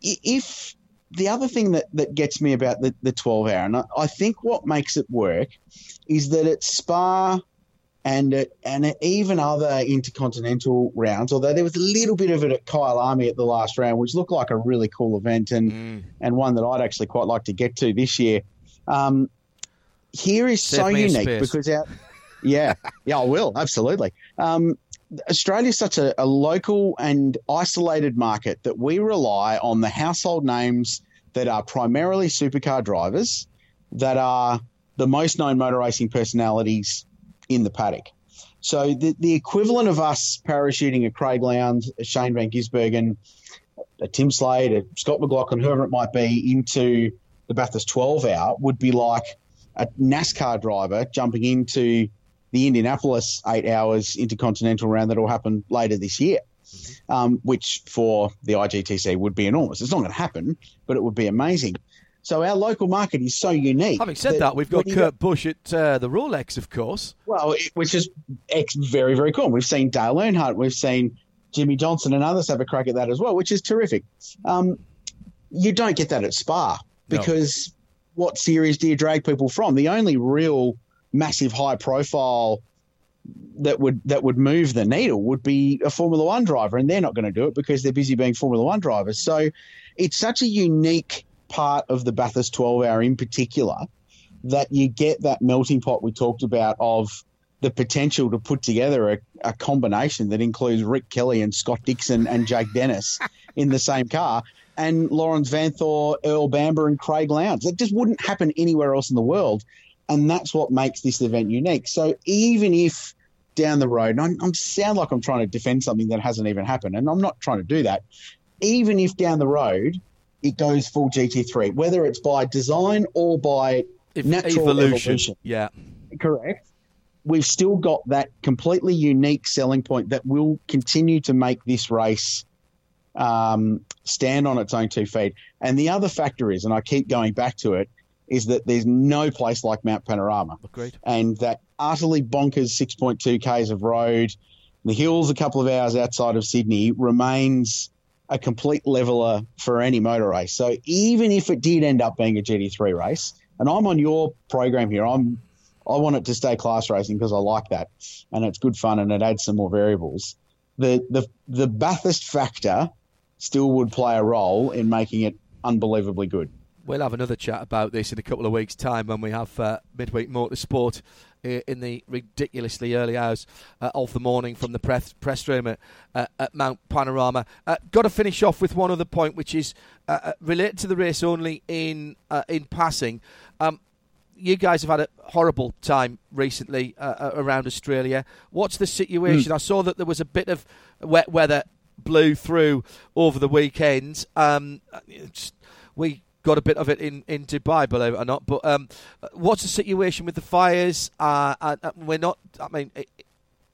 Speaker 12: If the other thing that, that gets me about the, the 12 hour, and I, I think what makes it work is that it's Spa and and even other intercontinental rounds, although there was a little bit of it at Kyalami at the last round, which looked like a really cool event and, mm. and one that I'd actually quite like to get to this year. Um, here is so unique because our, yeah, yeah, I will absolutely. Um, Australia is such a, a, local and isolated market that we rely on the household names that are primarily supercar drivers that are the most known motor racing personalities in the paddock. So the, the equivalent of us parachuting a Craig Lowndes, a Shane Van Gisbergen, a Tim Slade, a Scott McLaughlin, whoever it might be, into the Bathurst 12 hour would be like a NASCAR driver jumping into the Indianapolis eight hours intercontinental round that will happen later this year, mm-hmm. um, which for the IGTC would be enormous. It's not going to happen, but it would be amazing. So our local market is so unique.
Speaker 1: Having said that, that we've got Kurt got, Busch at uh, the Rolex, of course.
Speaker 12: Well, it, which is ex- very, very cool. We've seen Dale Earnhardt, we've seen Jimmie Johnson and others have a crack at that as well, which is terrific. Um, you don't get that at Spa because no. what series do you drag people from? The only real massive high profile that would that would move the needle would be a Formula One driver, and they're not going to do it because they're busy being Formula One drivers. So it's such a unique part of the Bathurst 12 hour in particular that you get that melting pot we talked about of the potential to put together a, a combination that includes Rick Kelly and Scott Dixon and Jake Dennis in the same car and Laurens Vanthoor, Earl Bamber and Craig Lowndes. It just wouldn't happen anywhere else in the world and that's what makes this event unique. So even if down the road, and I, I sound like I'm trying to defend something that hasn't even happened, and I'm not trying to do that. Even if down the road it goes full GT3, whether it's by design or by natural
Speaker 1: evolution.
Speaker 12: evolution.
Speaker 1: Yeah.
Speaker 12: Correct. We've still got that completely unique selling point that will continue to make this race um, stand on its own two feet. And the other factor is, and I keep going back to it, is that there's no place like Mount Panorama.
Speaker 1: Agreed.
Speaker 12: And that utterly bonkers 6.2 Ks of road, the hills a couple of hours outside of Sydney remains a complete leveler for any motor race. So even if it did end up being a GT3 race, and I'm on your program here, I'm I want it to stay class racing because I like that, and it's good fun and it adds some more variables. The the the Bathurst factor still would play a role in making it unbelievably good.
Speaker 1: We'll have another chat about this in a couple of weeks' time when we have uh, midweek motorsport in the ridiculously early hours uh, of the morning from the press, press room at, uh, at Mount Panorama. Uh, got to finish off with one other point, which is uh, uh, related to the race only in uh, in passing. Um, you guys have had a horrible time recently around Australia. What's the situation? I saw that there was a bit of wet weather blew through over the weekend. Um, we got a bit of it in, in Dubai, believe it or not. But um, what's the situation with the fires? Uh, uh, uh, we're not. I mean. It,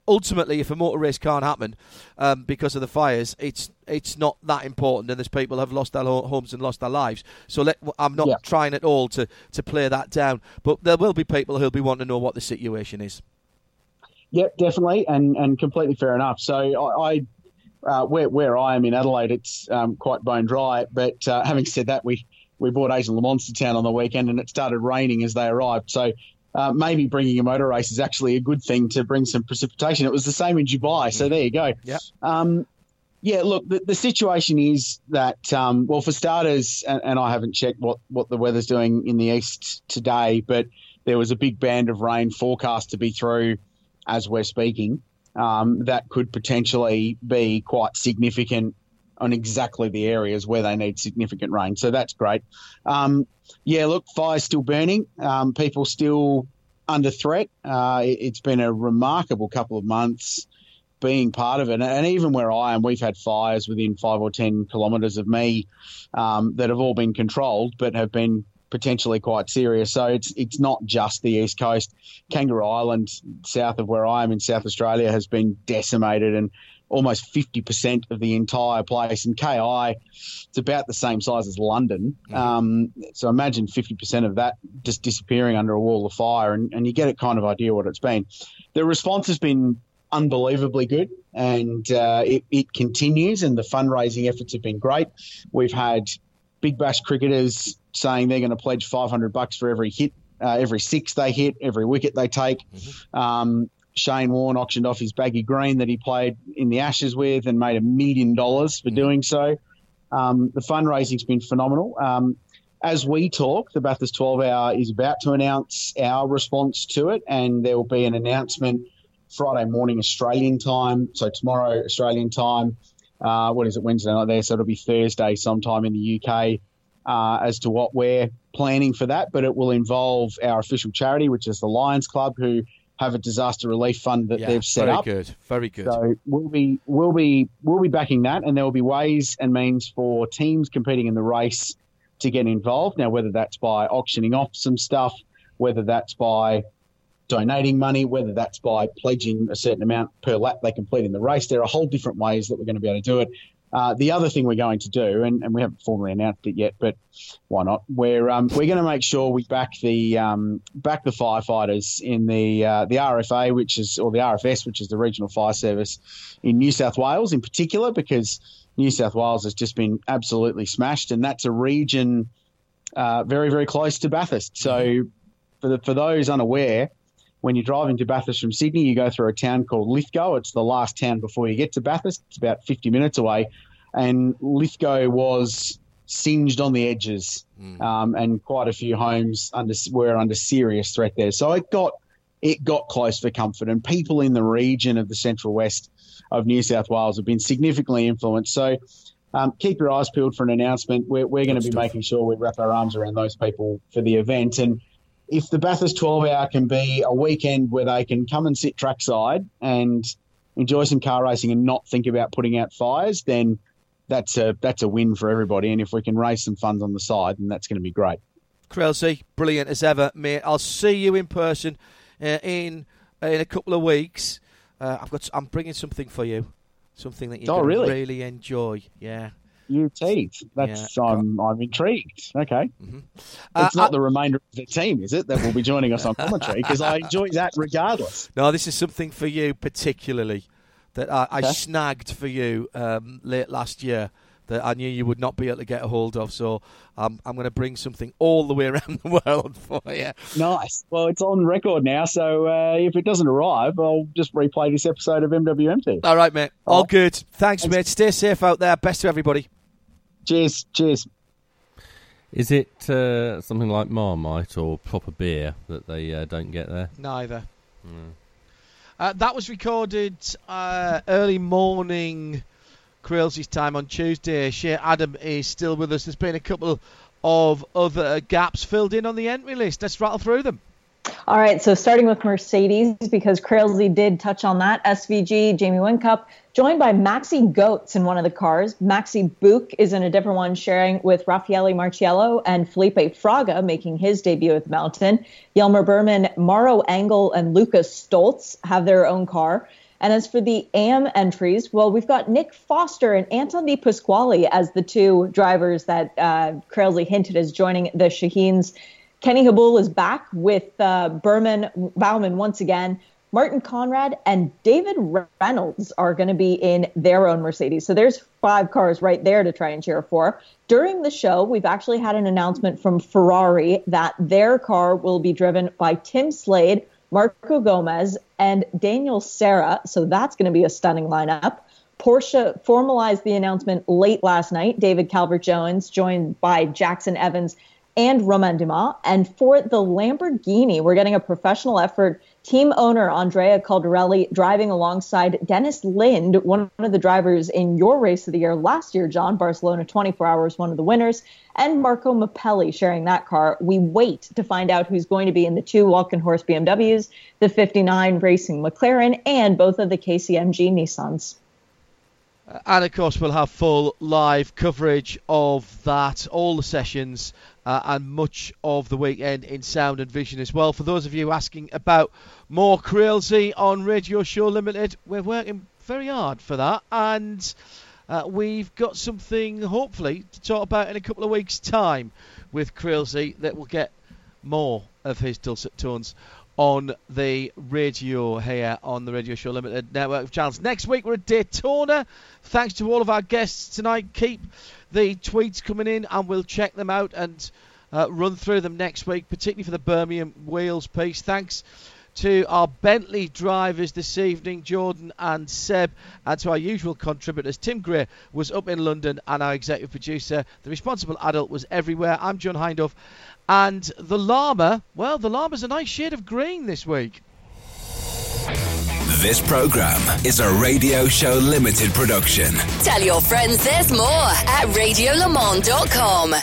Speaker 1: Ultimately, if a motor race can't happen um, because of the fires, it's it's not that important, and there's people have lost their homes and lost their lives. So let, I'm not
Speaker 12: Yeah.
Speaker 1: trying at all to, to play that down, but there will be people who'll be wanting to know what the situation is.
Speaker 12: Yep, definitely, and and completely fair enough. So I, I uh, where where I am in Adelaide, it's um, quite bone dry. But uh, having said that, we we brought Asian Le Mans to town on the weekend, and it started raining as they arrived. So. Uh, maybe bringing a motor race is actually a good thing to bring some precipitation. It was the same in Dubai, so there you go.
Speaker 1: Yeah.
Speaker 12: Um, yeah, look, the, the situation is that, um, well, for starters, and, and I haven't checked what, what the weather's doing in the east today, but there was a big band of rain forecast to be through as we're speaking. Um, that could potentially be quite significant on exactly the areas where they need significant rain. So that's great. Um, yeah, look, fire's still burning. Um, people still under threat. Uh, it, it's been a remarkable couple of months being part of it. And even where I am, we've had fires within five or 10 kilometres of me um, that have all been controlled but have been potentially quite serious. So it's it's not just the East Coast. Kangaroo Island, south of where I am in South Australia, has been decimated and almost 50% of the entire place. And KI, it's about the same size as London. Um, so imagine 50% of that just disappearing under a wall of fire, and, and you get a kind of idea what it's been. The response has been unbelievably good, and uh, it, it continues, and the fundraising efforts have been great. We've had Big Bash cricketers saying they're going to pledge 500 bucks for every hit, uh, every six they hit, every wicket they take. Um, Shane Warne auctioned off his baggy green that he played in the Ashes with and made a million dollars for doing so. Um, the fundraising's been phenomenal. Um, as we talk, the Bathurst 12 Hour is about to announce our response to it, and there will be an announcement Friday morning Australian time. So tomorrow Australian time. Uh, what is it Wednesday night there? So it'll be Thursday sometime in the UK uh, as to what we're planning for that. But it will involve our official charity, which is the Lions Club, who have a disaster relief fund that
Speaker 1: Yeah,
Speaker 12: they've set
Speaker 1: very
Speaker 12: up.
Speaker 1: good, very good.
Speaker 12: So we'll be we'll be we'll be backing that, and there will be ways and means for teams competing in the race to get involved. Now, whether that's by auctioning off some stuff, whether that's by donating money, whether that's by pledging a certain amount per lap they complete in the race, there are whole different ways that we're going to be able to do it. Uh, the other thing we're going to do, and, and we haven't formally announced it yet, but why not? We're um, we're going to make sure we back the um, back the firefighters in the uh, the RFA, which is or the RFS, which is the Regional Fire Service in New South Wales, in particular, because New South Wales has just been absolutely smashed, and that's a region uh, very very close to Bathurst. So for the, for those unaware, when you're driving to Bathurst from Sydney, you go through a town called Lithgow. It's the last town before you get to Bathurst. It's about 50 minutes away. And Lithgow was singed on the edges, um, and quite a few homes under, were under serious threat there. So it got it got close for comfort, and people in the region of the central west of New South Wales have been significantly influenced. So um, keep your eyes peeled for an announcement. We're, we're going to be making sure we wrap our arms around those people for the event. And if the Bathurst 12 hour can be a weekend where they can come and sit trackside and enjoy some car racing and not think about putting out fires, then that's a that's a win for everybody. And if we can raise some funds on the side, then that's going to be great.
Speaker 1: Crailsey, brilliant as ever, mate. I'll see you in person uh, in in a couple of weeks. Uh, I've got. I'm bringing something for you, something that you
Speaker 12: Oh, really?
Speaker 1: really enjoy. Yeah.
Speaker 12: You tease. That's
Speaker 1: Yeah.
Speaker 12: I'm I'm intrigued. Okay,
Speaker 1: Uh,
Speaker 12: it's not
Speaker 1: I-
Speaker 12: the remainder of the team, is it? That will be joining us on commentary because I enjoy that regardless.
Speaker 1: No, this is something for you particularly that I, I
Speaker 12: Okay.
Speaker 1: snagged for you um, late last year that I knew you would not be able to get a hold of. So um, I'm going to bring something all the way around the world for you.
Speaker 12: Nice. Well, it's on record now, so uh, if it doesn't arrive, I'll just replay this episode of MWMT.
Speaker 1: All right, mate. All
Speaker 12: Oh.
Speaker 1: good. Thanks, mate. Stay safe out there. Best to everybody.
Speaker 12: Cheers. Cheers.
Speaker 2: Is it uh, something like Marmite or proper beer that they uh, don't get there?
Speaker 1: Neither. Uh, that was recorded uh, early morning Crailsey's time on Tuesday. Shea Adam is still with us. There's been a couple of other gaps filled in on the entry list. Let's rattle through them.
Speaker 5: All right, so starting with Mercedes, because Crailsey did touch on that. SVG, Jamie Whincup, joined by Maxi Goetz in one of the cars. Maxi Buhk is in a different one, sharing with Raffaele Marciello and Felipe Fraga, making his debut the Mountain. Jelmer Buurman, Maro Engel, and Lucas Stolz have their own car. And as for the AM entries, well, we've got Nick Foster and Anton De Pasquale as the two drivers that uh, hinted as joining the Shahins. Kenny Habul is back with uh, Berman Bauman once again. Martin Konrad and David Reynolds are going to be in their own Mercedes. So there's five cars right there to try and cheer for. During the show, we've actually had an announcement from Ferrari that their car will be driven by Tim Slade, Marco Gomes, and Daniel Serra. So that's going to be a stunning lineup. Porsche formalized the announcement late last night. David Calvert Jones, joined by Jackson Evans and Romain Dumas. And for the Lamborghini, we're getting a professional effort. Team owner Andrea Caldarelli driving alongside Dennis Lind, one of the drivers in your race of the year last year, John. Barcelona 24 Hours, one of the winners. And Marco Mapelli sharing that car. We wait to find out who's going to be in the two Walkenhorst BMWs, the 59 Racing McLaren, and both of the KCMG Nissans.
Speaker 1: And of course, we'll have full live coverage of that, all the sessions, uh, and much of the weekend in sound and vision as well. For those of you asking about more Crailsey on Radio Show Limited, we're working very hard for that, and uh, we've got something hopefully to talk about in a couple of weeks' time with Crailsey that will get more of his dulcet tones on the radio here on the Radio Show Limited network of channels. Next week we're at Daytona. Thanks to all of our guests tonight. Keep the tweets coming in and we'll check them out and uh, run through them next week, particularly for the Birmingham Wheels piece. Thanks to our Bentley drivers this evening, Jordan and Seb, and to our usual contributors. Tim Greer was up in London, and our executive producer, the responsible adult, was everywhere. I'm John Hindhaugh, and the llama, well, the llama's a nice shade of green this week.
Speaker 9: This program is a Radio Show Limited production.
Speaker 3: Tell your friends there's more at radiolemans.com.